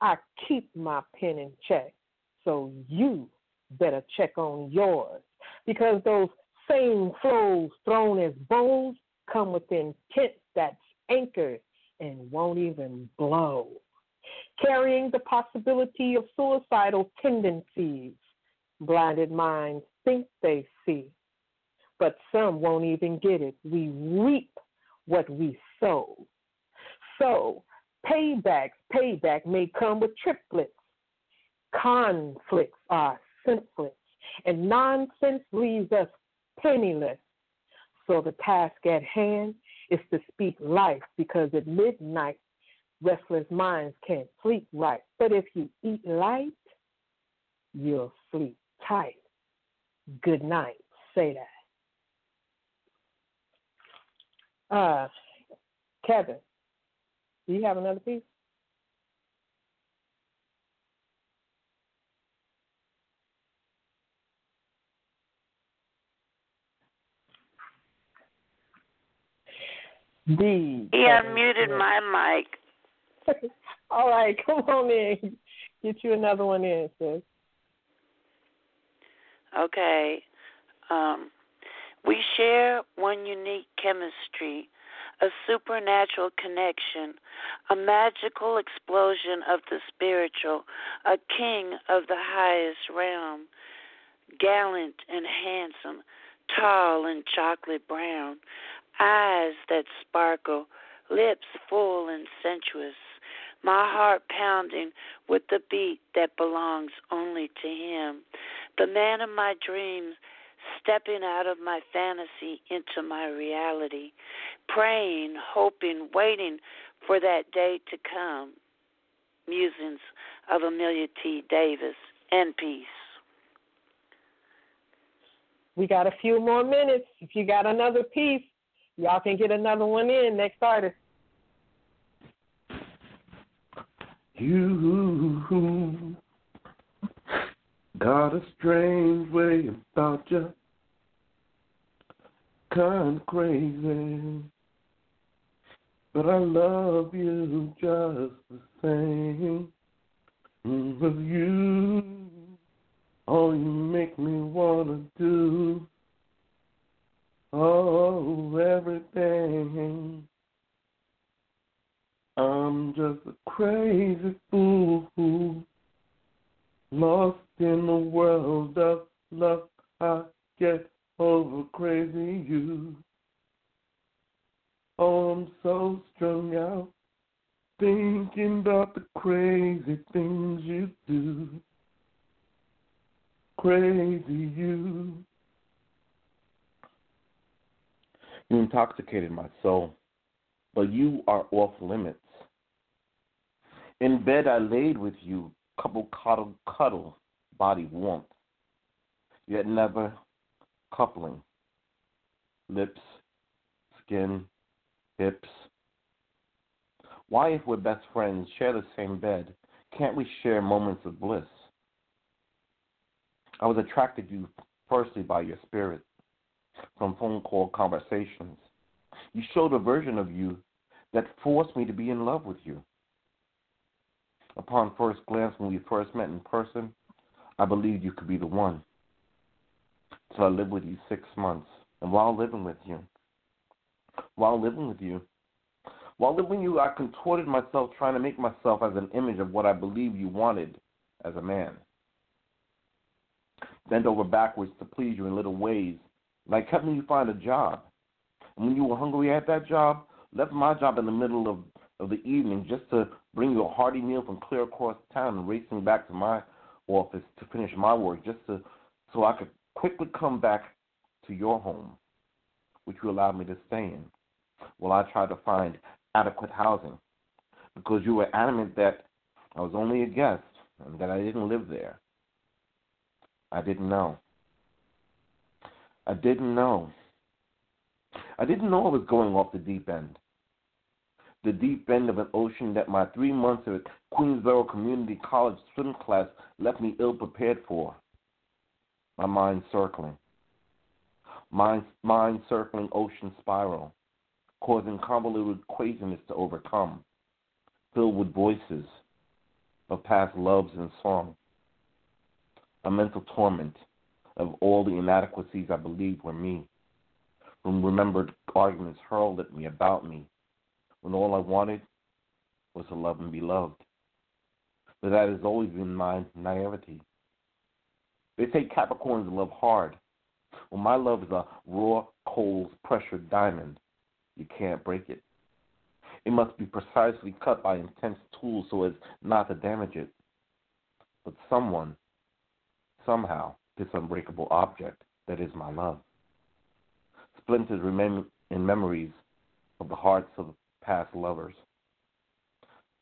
I keep my pen in check. So you better check on yours because those same flows thrown as bows come with intent that's anchored and won't even blow. Carrying the possibility of suicidal tendencies, blinded minds think they see, but some won't even get it. We reap what we sow. So, paybacks, payback may come with triplets. Conflicts are senseless, and nonsense leaves us penniless. So, the task at hand is to speak life because at midnight, restless minds can't sleep right. But if you eat light, you'll sleep tight. Good night. Say that. Uh, Kevin, do you have another piece? D. He unmuted my mic. All right, come on in. Get you another one in, sis. Okay. Um, we share one unique chemistry, a supernatural connection, a magical explosion of the spiritual, a king of the highest realm, gallant and handsome, tall and chocolate brown, eyes that sparkle, lips full and sensuous, my heart pounding with the beat that belongs only to him, the man of my dreams stepping out of my fantasy into my reality, praying, hoping, waiting for that day to come. Musings of Amelia T. Davis and peace. We got a few more minutes. If you got another piece, Y'all can get another one in. Next artist. You got a strange way about you, kind of crazy. But I love you just the same. With you, all you make me wanna do Oh, everything crazy fool, lost in the world of love. I get over crazy you. Oh, I'm so strung out, thinking about the crazy things you do. Crazy you. You intoxicated my soul, but you are off limits. In bed I laid with you, couple cuddle, cuddle, body warmth, yet never coupling. Lips, skin, hips. Why, if we're best friends, share the same bed, can't we share moments of bliss? I was attracted to you firstly by your spirit, from phone call conversations. You showed a version of you that forced me to be in love with you. Upon first glance, when we first met in person, I believed you could be the one. So I lived with you six months. And while living with you, while living with you, while living with you, I contorted myself trying to make myself as an image of what I believed you wanted as a man. Bent over backwards to please you in little ways, like helping you find a job. And when you were hungry at that job, left my job in the middle of, of the evening just to bring you a hearty meal from clear across town and racing back to my office to finish my work just to so I could quickly come back to your home, which you allowed me to stay in, while I tried to find adequate housing, because you were adamant that I was only a guest and that I didn't live there. I didn't know. I didn't know. I didn't know I was going off the deep end. The deep end of an ocean that my three months at Queensborough Community College swim class left me ill prepared for. My mind circling. Mind, mind circling ocean spiral, causing convoluted craziness to overcome, filled with voices of past loves and song. A mental torment of all the inadequacies I believed were me, from remembered arguments hurled at me about me, when all I wanted was to love and be loved. But that has always been my naivety. They say Capricorns love hard. Well, my love is a raw coals pressured diamond. You can't break it. It must be precisely cut by intense tools so as not to damage it. But someone, somehow, this unbreakable object that is my love. Splinters remain in memories of the hearts of past lovers.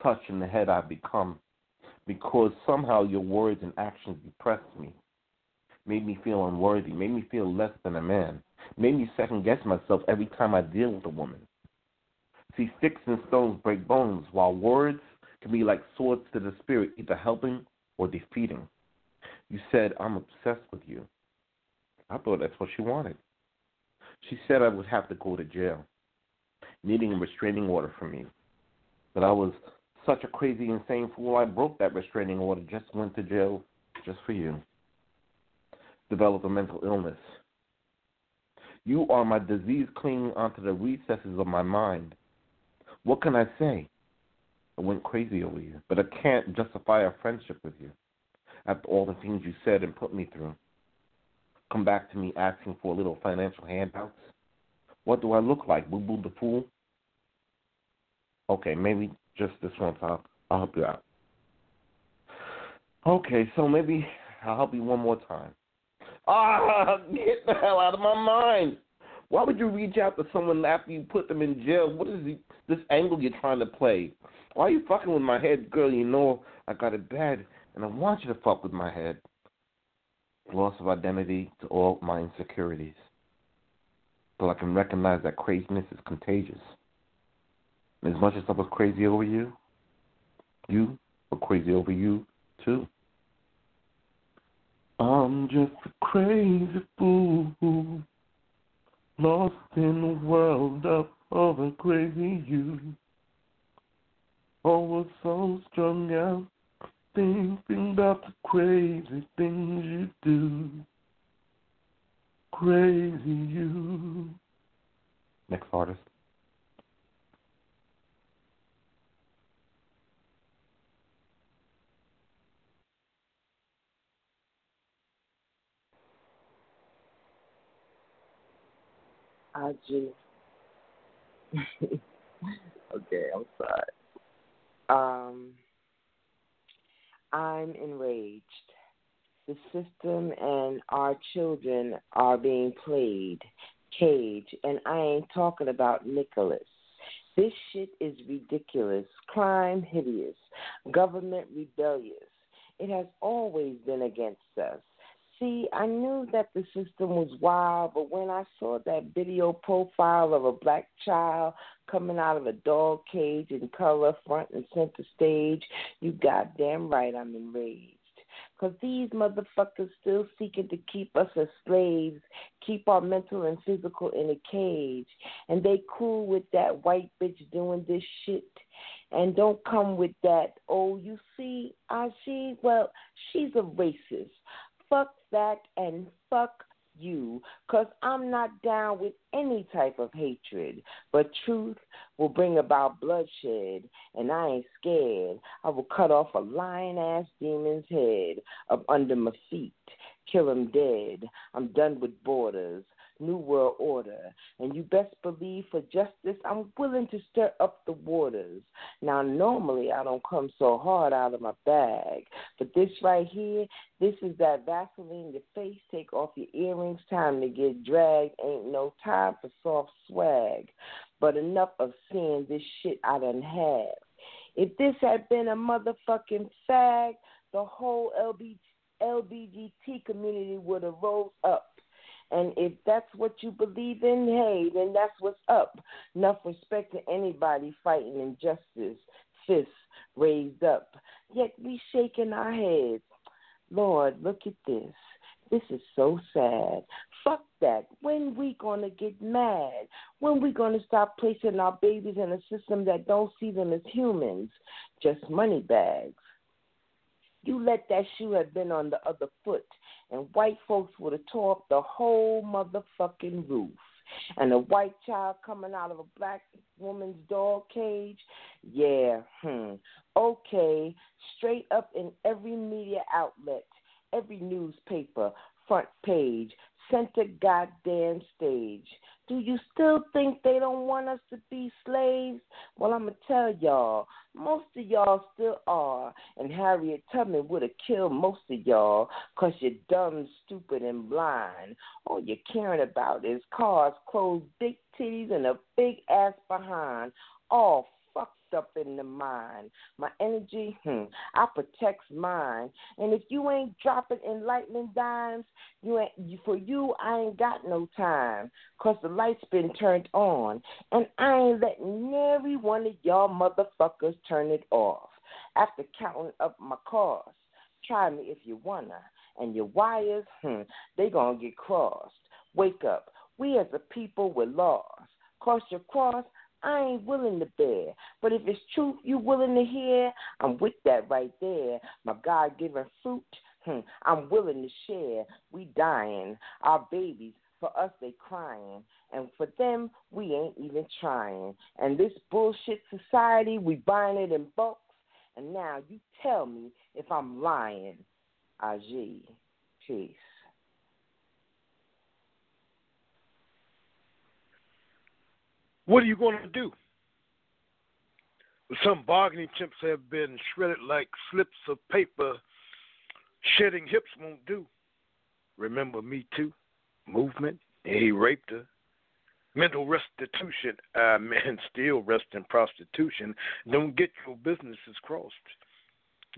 Touched in the head I've become because somehow your words and actions depressed me, made me feel unworthy, made me feel less than a man, made me second guess myself every time I deal with a woman. See, sticks and stones break bones, while words can be like swords to the spirit, either helping or defeating. You said, I'm obsessed with you. I thought that's what she wanted. She said I would have to go to jail, needing a restraining order from me. But I was such a crazy, insane fool, I broke that restraining order, just went to jail just for you. Developed a mental illness. You are my disease clinging onto the recesses of my mind. What can I say? I went crazy over you, but I can't justify a friendship with you after all the things you said and put me through. Come back to me asking for a little financial handouts. What do I look like, Boo Boo the Fool? Okay, maybe just this once I'll, I'll help you out. Okay, so maybe I'll help you one more time. Ah, get the hell out of my mind. Why would you reach out to someone after you put them in jail? What is this angle you're trying to play? Why are you fucking with my head, girl? You know I got it bad and I want you to fuck with my head. Loss of identity to all my insecurities. But I can recognize that craziness is contagious. As much as I was crazy over you, you were crazy over you too. I'm just a crazy fool, lost in a world of, a crazy you. Was so strung out thinking about the crazy things you do. Crazy you. Next artist. IG. okay, I'm sorry. Um, I'm enraged. The system and our children are being played cage, and I ain't talking about Nicolas. This shit is ridiculous. Crime hideous. Government rebellious. It has always been against us. See, I knew that the system was wild, but when I saw that video profile of a black child coming out of a dog cage in color, front and center stage, you goddamn right I'm enraged. Because these motherfuckers still seeking to keep us as slaves, keep our mental and physical in a cage. And they cool with that white bitch doing this shit. And don't come with that, oh, you see, I see, well, she's a racist. Fuck that and fuck you because I'm not down with any type of hatred. But truth will bring about bloodshed, and I ain't scared. I will cut off a lion ass demon's head up under my feet, kill him dead. I'm done with borders. New World Order. And you best believe for justice, I'm willing to stir up the waters. Now, normally I don't come so hard out of my bag, but this right here, this is that Vaseline your face, take off your earrings, time to get dragged. Ain't no time for soft swag. But enough of seeing this shit I done have. If this had been a motherfucking fag, the whole LB, LBGT community would have rose up and if that's what you believe in, hey, then that's what's up. Enough respect to anybody fighting injustice, fists raised up. Yet we shaking our heads. Lord, look at this. This is so sad. Fuck that. When we gonna get mad? When we gonna stop placing our babies in a system that don't see them as humans, just money bags? You let that shoe have been on the other foot, and white folks would have tore up the whole motherfucking roof. And a white child coming out of a black woman's dog cage, yeah, hmm, okay, straight up in every media outlet, every newspaper, front page, center goddamn stage. Do you still think they don't want us to be slaves? Well, I'm going to tell y'all, most of y'all still are. And Harriet Tubman would have killed most of y'all because you're dumb, stupid, and blind. All you're caring about is cars, clothes, big titties, and a big ass behind. All up in the mind. My energy, hmm, I protects mine. And if you ain't dropping enlightenment dimes, you ain't for you I ain't got no time. Cause the light's been turned on. And I ain't letting every one of y'all motherfuckers turn it off. After counting up my costs. Try me if you wanna. And your wires, hmm, they gonna get crossed. Wake up. We as a people we're lost. Cross your cross, I ain't willing to bear. But if it's truth you willing to hear, I'm with that right there. My God given fruit, hmm, I'm willing to share. We dying. Our babies, for us they crying. And for them, we ain't even trying. And this bullshit society, we buying it in bulks. And now you tell me if I'm lying. Aji. Peace. What are you going to do? Some bargaining chips have been shredded like slips of paper. Shedding hips won't do. Remember Me Too movement? He raped her. Mental restitution. I mean, still rest in prostitution. Don't get your businesses crossed.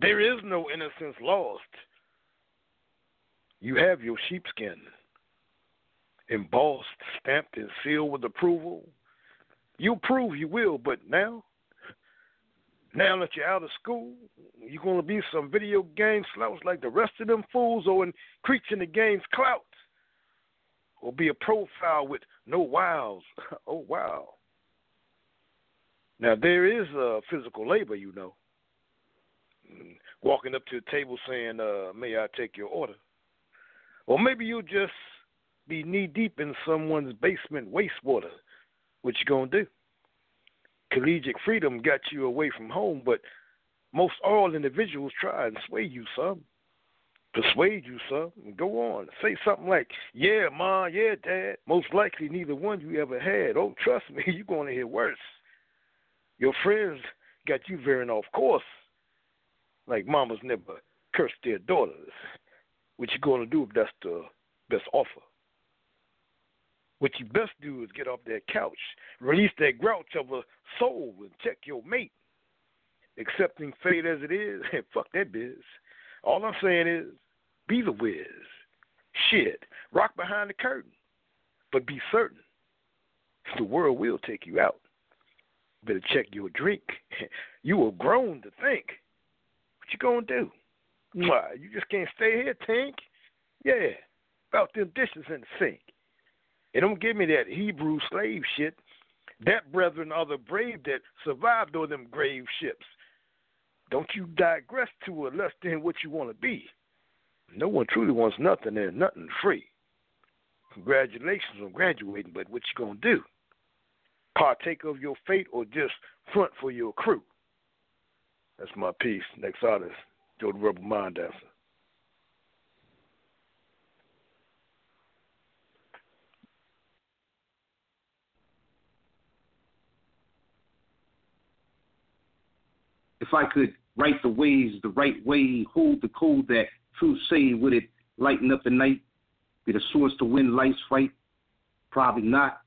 There is no innocence lost. You have your sheepskin embossed, stamped, and sealed with approval. You prove you will, but now, now that you're out of school, you're going to be some video game slouch like the rest of them fools or increasing the game's clout. Or be a profile with no wows. oh, wow. Now, there is uh, physical labor, you know. Walking up to the table saying, uh, May I take your order? Or maybe you'll just be knee deep in someone's basement wastewater what you gonna do? Collegiate freedom got you away from home, but most all individuals try and sway you some. persuade you, sir. Go on. Say something like, Yeah, Ma, yeah, Dad. Most likely neither one you ever had. Oh, trust me, you're to hear worse. Your friends got you veering off course. Like mamas never curse their daughters. What you to do if that's the best offer? What you best do is get off that couch, release that grouch of a soul, and check your mate. Accepting fate as it is, fuck that biz. All I'm saying is, be the whiz. Shit, rock behind the curtain, but be certain the world will take you out. Better check your drink. You were grown to think. What you gonna do? Why, you just can't stay here, Tank. Yeah, about them dishes in the sink. And don't give me that Hebrew slave shit. That brethren are the brave that survived on them grave ships. Don't you digress to a less than what you want to be. No one truly wants nothing and nothing free. Congratulations on graduating, but what you gonna do? Partake of your fate or just front for your crew? That's my piece. Next artist, Joe the Rebel Mind Dancer. If I could write the ways the right way, hold the code that truth say, would it lighten up the night? Be the source to win life's fight? Probably not.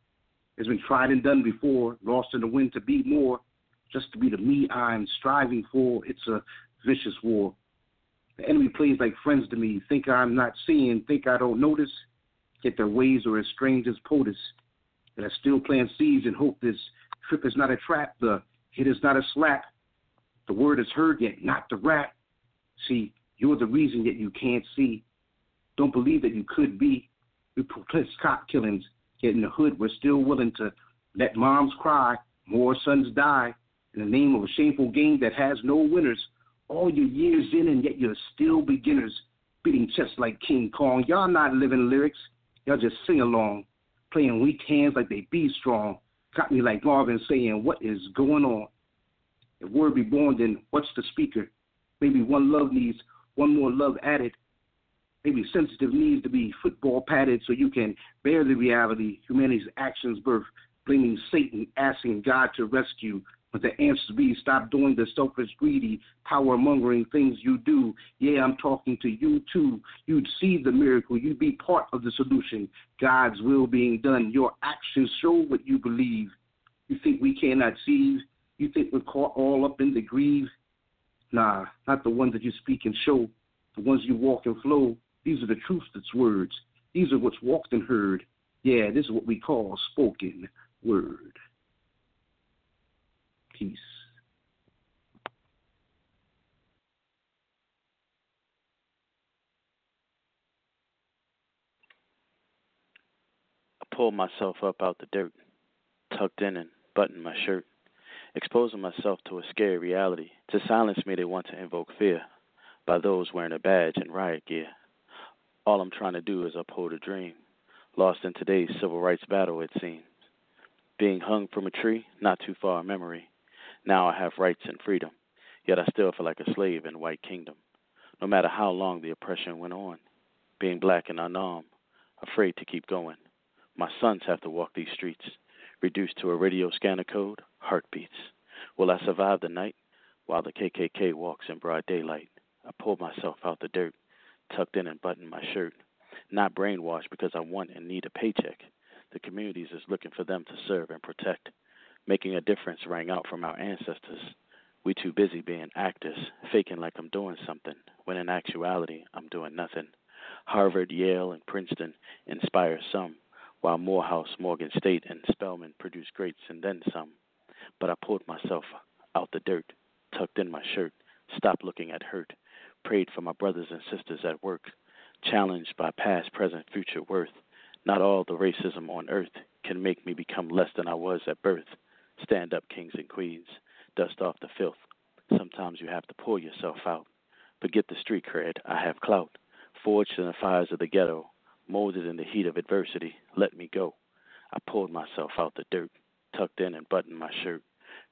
It's been tried and done before, lost in the wind to be more, just to be the me I'm striving for. It's a vicious war. The enemy plays like friends to me, think I'm not seeing, think I don't notice, yet their ways are as strange as POTUS. And I still plant seeds and hope this trip is not a trap, the hit is not a slap. The word is heard, yet not the rap. See, you're the reason, yet you can't see. Don't believe that you could be. We protest cop killings, yet in the hood we're still willing to let moms cry, more sons die, in the name of a shameful game that has no winners. All your years in, and yet you're still beginners, beating chest like King Kong. Y'all not living lyrics, y'all just sing along, playing weak hands like they be strong. Got me like Marvin saying, What is going on? If word be born, then what's the speaker? Maybe one love needs one more love added. Maybe sensitive needs to be football padded so you can bear the reality, humanity's actions birth, blaming Satan, asking God to rescue, but the answer be stop doing the selfish, greedy, power mongering things you do. Yeah, I'm talking to you too. You'd see the miracle. You'd be part of the solution. God's will being done. Your actions show what you believe. You think we cannot see? You think we're caught all up in the grieve? Nah, not the ones that you speak and show. The ones you walk and flow. These are the truths that's words. These are what's walked and heard. Yeah, this is what we call spoken word peace. I pulled myself up out the dirt, tucked in and buttoned my shirt, exposing myself to a scary reality. To silence me, they want to invoke fear by those wearing a badge and riot gear. All I'm trying to do is uphold a dream, lost in today's civil rights battle, it seems. Being hung from a tree, not too far in memory, now I have rights and freedom, yet I still feel like a slave in white kingdom. No matter how long the oppression went on, being black and unarmed, afraid to keep going. My sons have to walk these streets, reduced to a radio scanner code, heartbeats. Will I survive the night while the KKK walks in broad daylight? I pull myself out the dirt, tucked in and buttoned my shirt. Not brainwashed because I want and need a paycheck. The communities is looking for them to serve and protect. Making a difference rang out from our ancestors. We too busy being actors, faking like I'm doing something, when in actuality I'm doing nothing. Harvard, Yale, and Princeton inspire some, while Morehouse, Morgan State, and Spelman produce greats and then some. But I pulled myself out the dirt, tucked in my shirt, stopped looking at hurt, prayed for my brothers and sisters at work, challenged by past, present, future worth. Not all the racism on earth can make me become less than I was at birth. Stand up, kings and queens. Dust off the filth. Sometimes you have to pull yourself out. Forget the street cred. I have clout. Forged in the fires of the ghetto. Molded in the heat of adversity. Let me go. I pulled myself out the dirt, tucked in and buttoned my shirt,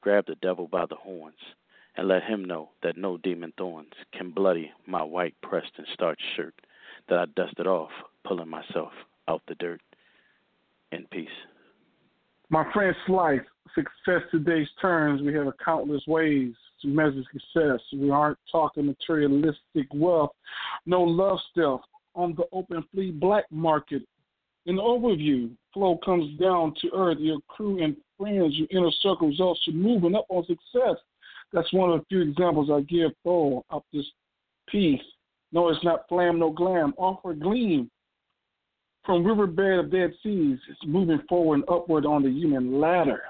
grabbed the devil by the horns, and let him know that no demon thorns can bloody my white pressed and starched shirt that I dusted off, pulling myself out the dirt. In peace. My friend Slice, success today's terms, we have a countless ways to measure success. We aren't talking materialistic wealth, no love stuff on the open flea black market. In the overview, flow comes down to earth. Your crew and friends, your inner circle results to moving up on success. That's one of the few examples I give full of this piece. No, it's not flam, no glam. Offer gleam from riverbed of dead seas. It's moving forward and upward on the human ladder.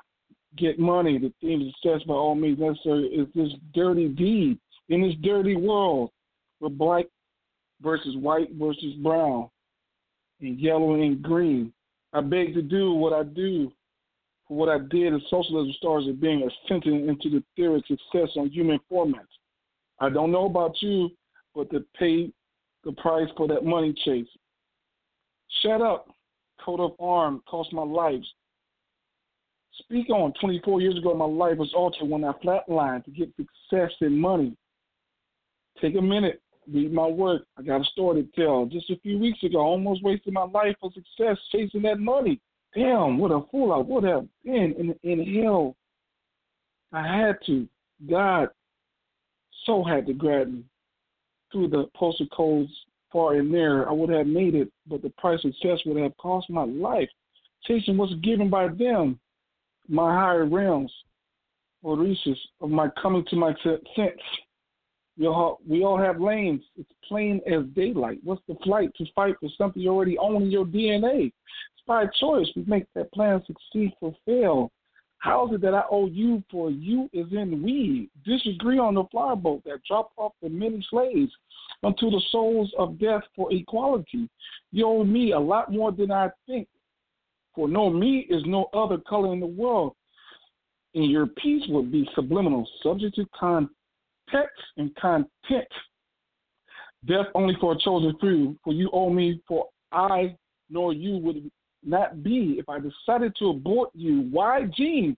Get money. The theme of success by all means necessary is this dirty deed in this dirty world with black versus white versus brown and yellow and green. I beg to do what I do what I did in socialism stars of being ascended into the theory of success on human formats. I don't know about you, but to pay the price for that money chase. Shut up. Coat of arm cost my life. Speak on. 24 years ago, my life was altered when I flatlined to get success and money. Take a minute, read my work. I got a story to tell. Just a few weeks ago, I almost wasted my life for success chasing that money. Damn, what a fool I would have been in, in hell. I had to. God so had to grab me through the postal codes far in there. I would have made it, but the price of success would have cost my life. Chasing was given by them, my higher realms, or reaches of my coming to my sense. We all, we all have lanes. It's plain as daylight. What's the flight to fight for something you already own in your DNA? By choice. We make that plan succeed fail. How is it that I owe you for you is in we? Disagree on the flower boat that dropped off the many slaves unto the souls of death for equality. You owe me a lot more than I think. For no me is no other color in the world. And your peace would be subliminal, subject to context and content. Death only for a chosen few, for you owe me, for I nor you would not be if I decided to abort you. Why genes?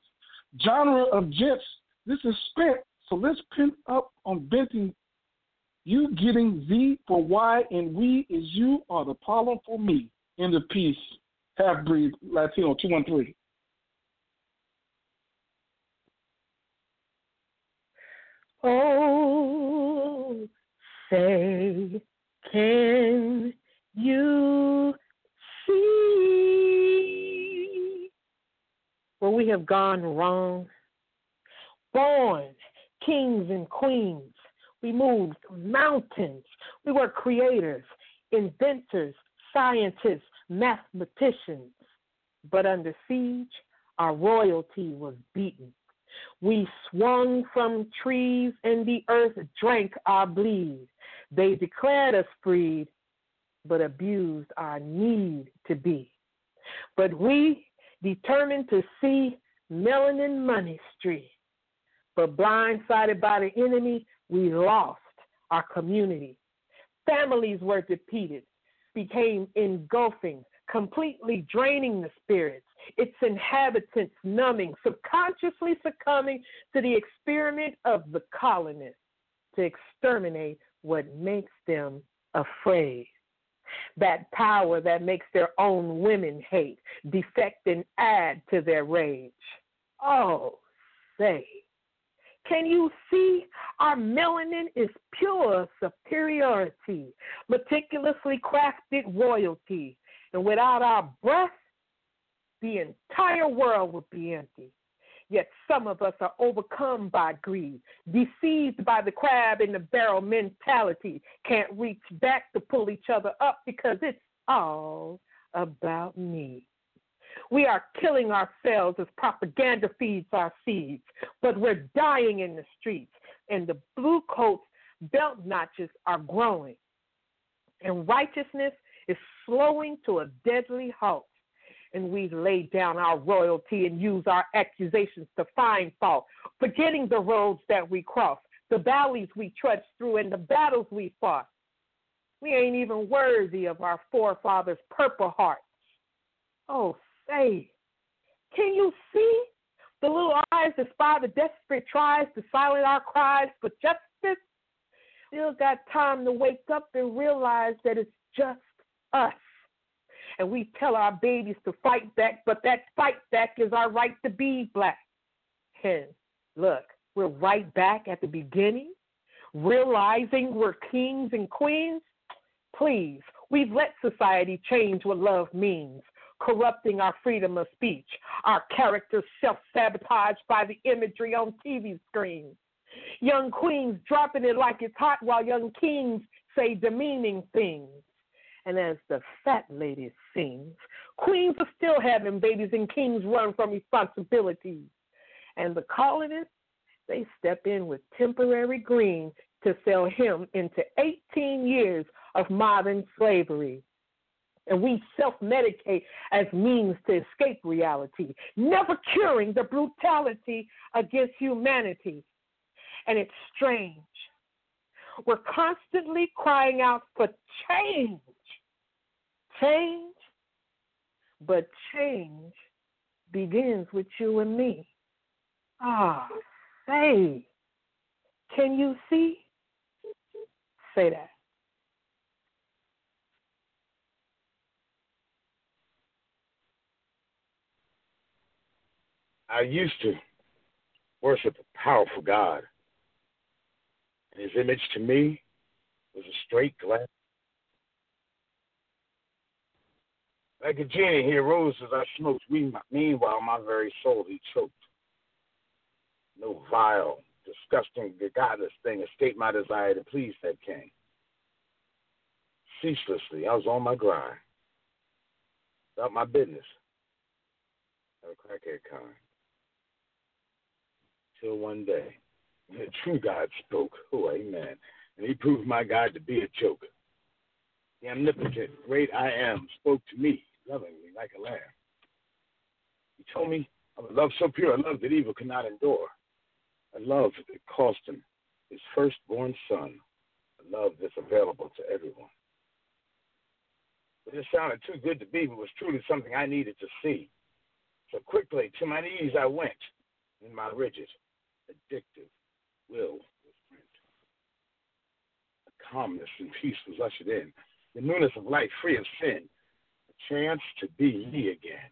Genre of gents. This is spent. So let's pin up on venting you getting Z for Y and we is you are the problem for me. In the peace. Half breed Latino 213. Oh, say, can you see where we have gone wrong. Born kings and queens, we moved mountains. We were creators, inventors, scientists, mathematicians. But under siege, our royalty was beaten. We swung from trees, and the earth drank our bleed. They declared us freed, but abused our need to be. But we determined to see melanin money street. But blindsided by the enemy, we lost our community. Families were defeated, became engulfing, completely draining the spirits, its inhabitants numbing, subconsciously succumbing to the experiment of the colonists to exterminate what makes them afraid that power that makes their own women hate, defect and add to their rage. Oh, say, can you see our melanin is pure superiority, meticulously crafted royalty, and without our breath, the entire world would be empty. Yet some of us are overcome by greed, deceived by the crab in the barrel mentality, can't reach back to pull each other up because it's all about me. We are killing ourselves as propaganda feeds our seeds, but we're dying in the streets, and the blue coats belt notches are growing. And righteousness is slowing to a deadly halt and we lay down our royalty and use our accusations to find fault, forgetting the roads that we crossed, the valleys we trudged through, and the battles we fought. We ain't even worthy of our forefathers' purple hearts. Oh, say, can you see The little eyes that spy the desperate tries to silence our cries for justice still got time to wake up and realize that it's just us. And we tell our babies to fight back, but that fight back is our right to be black. And look, we're right back at the beginning, realizing we're kings and queens. Please, we've let society change what love means corrupting our freedom of speech, our characters self sabotaged by the imagery on TV screens. Young queens dropping it like it's hot while young kings say demeaning things. And as the fat lady sings, queens are still having babies and kings run from responsibilities. And the colonists, they step in with temporary green to sell him into 18 years of modern slavery and we self medicate as means to escape reality, never curing the brutality against humanity. And it's strange. We're constantly crying out for change. Change, but change begins with you and me. Ah, say, can you see? Say that. I used to worship a powerful God. And his image to me was a straight glass. Like a genie, he arose as I smoked. Meanwhile, my very soul he choked. No vile, disgusting, godless thing escaped my desire to please that king. Ceaselessly, I was on my grind. About my business. Of a crackhead kind till one day the true God spoke. Oh, amen. And he proved my God to be a joke. The omnipotent, great I am, spoke to me, like a lamb. He told me of a love so pure, a love that evil could not endure, a love that cost him his firstborn son, a love that's available to everyone. It sounded too good to be, but was truly something I needed to see. So quickly to my knees I went in my rigid, addictive will was rent. A calmness and peace was ushered in. The newness of life, free of sin. Chance to be me again.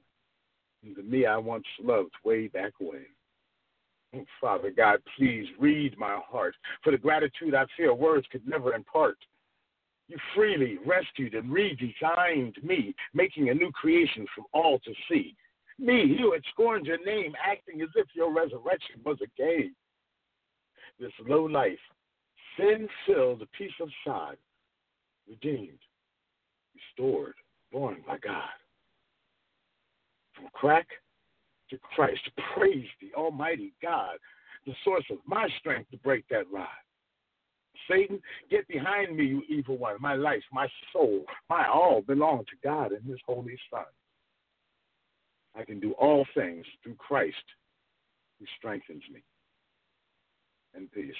The me I once loved way back when. Oh, Father God, please read my heart. For the gratitude I feel, words could never impart. You freely rescued and redesigned me, making a new creation from all to see. Me, you had scorned your name, acting as if your resurrection was a game. This low life, sin filled piece of sod, redeemed, restored, born by God. From crack to Christ, praise the Almighty God, the source of my strength to break that rod. Satan, get behind me, you evil one. My life, my soul, my all belong to God and His Holy Son. I can do all things through Christ who strengthens me. And peace.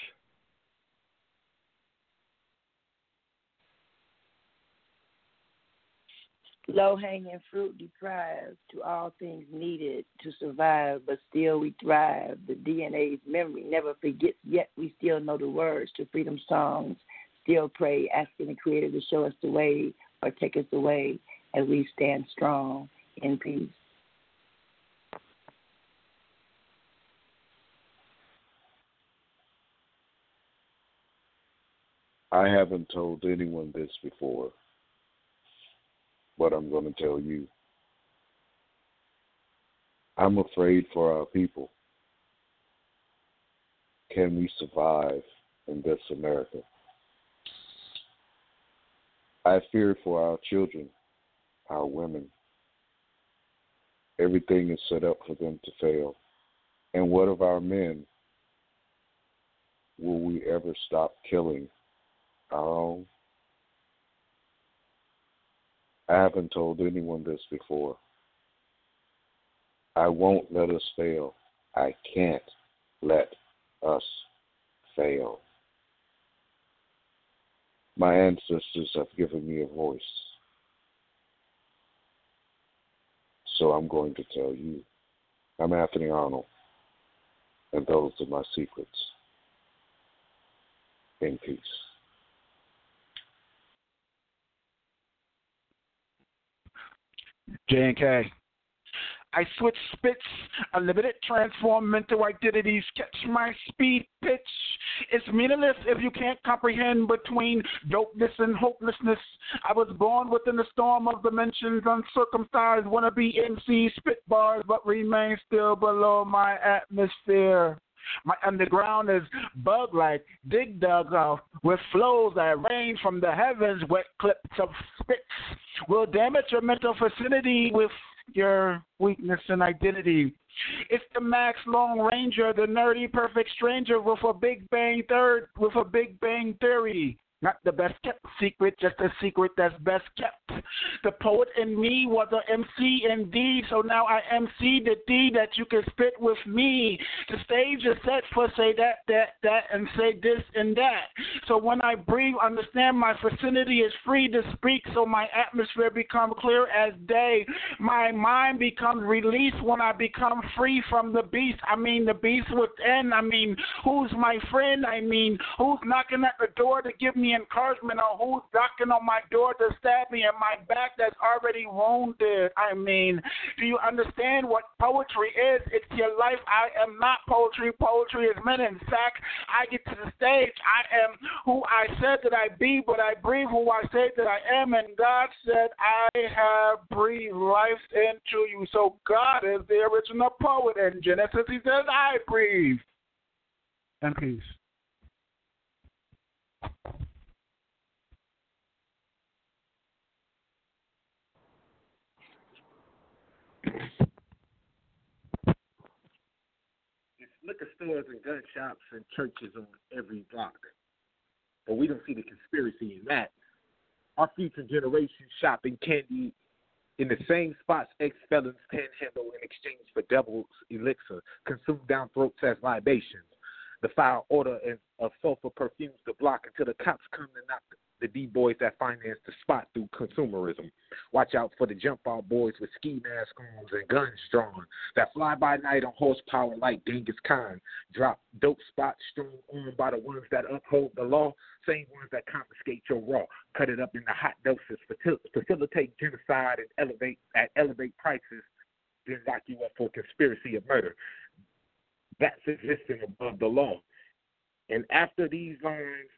Low hanging fruit deprived to all things needed to survive, but still we thrive. The DNA's memory never forgets, yet we still know the words to freedom songs. Still pray, asking the Creator to show us the way or take us away as we stand strong in peace. I haven't told anyone this before, but I'm going to tell you. I'm afraid for our people. Can we survive in this America? I fear for our children, our women. Everything is set up for them to fail. And what of our men? Will we ever stop killing our own. I haven't told anyone this before. I won't let us fail. I can't let us fail. My ancestors have given me a voice. So I'm going to tell you. I'm Anthony Arnold, And those are my secrets. In peace. J and K. I switch spits, unlimited transform mental identities, catch my speed pitch. It's meaningless if you can't comprehend between dopeness and hopelessness. I was born within the storm of dimensions, uncircumcised, wannabe MC, spit bars, but remain still below my atmosphere. My underground is bug like, dig dug off, with flows that rain from the heavens, wet clips of spits will damage your mental facility with your weakness and identity. It's the Max Long Ranger, the nerdy perfect stranger with a big bang third with a big bang theory. Not the best kept secret, just a secret that's best kept. The poet in me was a MC indeed, so now I MC the D that you can spit with me. The stage is set for Say Dat, that, that, and say this and that. So when I breathe, understand my vicinity is free to speak, so my atmosphere become clear as day. My mind becomes released when I become free from the beast. I mean the beast within. I mean who's my friend? I mean who's knocking at the door to give me encouragement or who's knocking on my door to stab me in my back that's already wounded. I mean, do you understand what poetry is? It's your life. I am not poetry. Poetry is men. In fact, I get to the stage. I am who I said that I be, but I breathe who I say that I am. And God said, I have breathed life into you. So God is the original poet. In Genesis, He says, I breathe. And peace. It's liquor stores and gun shops and churches on every block. But we don't see the conspiracy in that. Our future generation shopping candy in the same spots ex felons panhandle in exchange for devil's elixir, consumed down throats as libations. The foul odor of sulfur perfumes the block until the cops come to knock the D boys that finance the spot through consumerism. Watch out for the jump out boys with ski masks on and guns drawn that fly by night on horsepower like Genghis Khan. Drop dope spots strewn on by the ones that uphold the law, same ones that confiscate your raw. Cut it up into hot doses, facilitate genocide and elevate at elevate prices, then lock you up for conspiracy of murder. That's existing above the law. And after these lines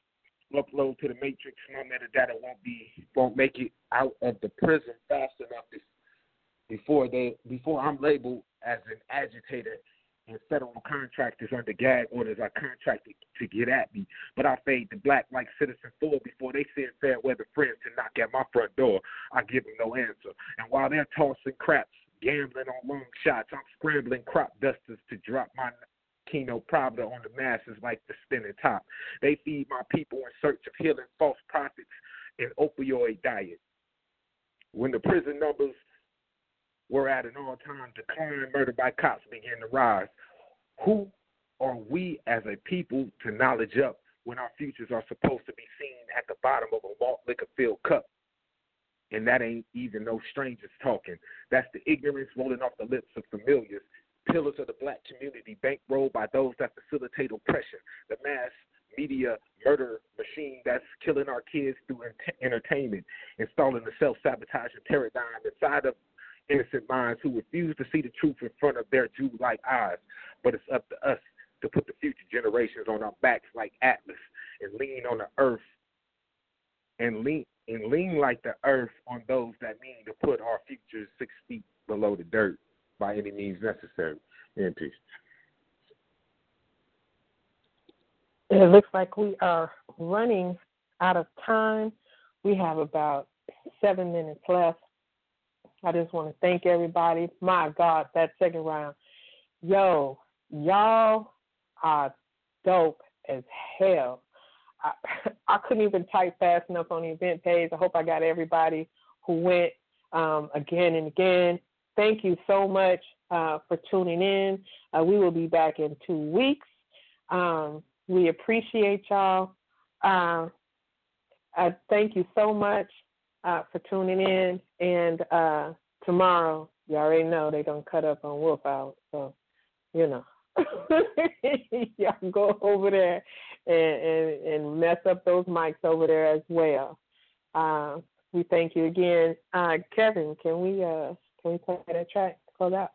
upload to the matrix, no metadata won't be won't make it out of the prison fast enough before they before I'm labeled as an agitator and federal contractors under gag orders are contracted to get at me. But I fade the black like Citizenfour before they send fair weather friends to knock at my front door. I give them no answer. And while they're tossing craps, gambling on long shots, I'm scrambling crop dusters to drop my Kino Pravda on the masses like the spinning top. They feed my people in search of healing false prophets and opioid diet. When the prison numbers were at an all-time decline, murder by cops began to rise. Who are we as a people to knowledge up when our futures are supposed to be seen at the bottom of a malt liquor filled cup? And that ain't even no strangers talking. That's the ignorance rolling off the lips of familiars pillars of the black community, bankrolled by those that facilitate oppression, the mass media murder machine that's killing our kids through ent- entertainment, installing the self sabotaging paradigm inside of innocent minds who refuse to see the truth in front of their Jew like eyes. But it's up to us to put the future generations on our backs like Atlas and lean on the earth and lean and lean like the earth on those that mean to put our futures six feet below the dirt by any means necessary. In peace. It looks like we are running out of time. We have about seven minutes left. I just want to thank everybody. My God, that second round. Yo, y'all are dope as hell. I, I couldn't even type fast enough on the event page. I hope I got everybody who went um, again and again thank you so much uh, for tuning in. Uh, we will be back in two weeks. Um, we appreciate y'all. Uh, thank you so much uh, for tuning in. And uh, tomorrow, you already know they're going to cut up on Wolf Out. So, you know. y'all go over there and, and and mess up those mics over there as well. Uh, we thank you again, Kevin. Can we can we play that track to close out?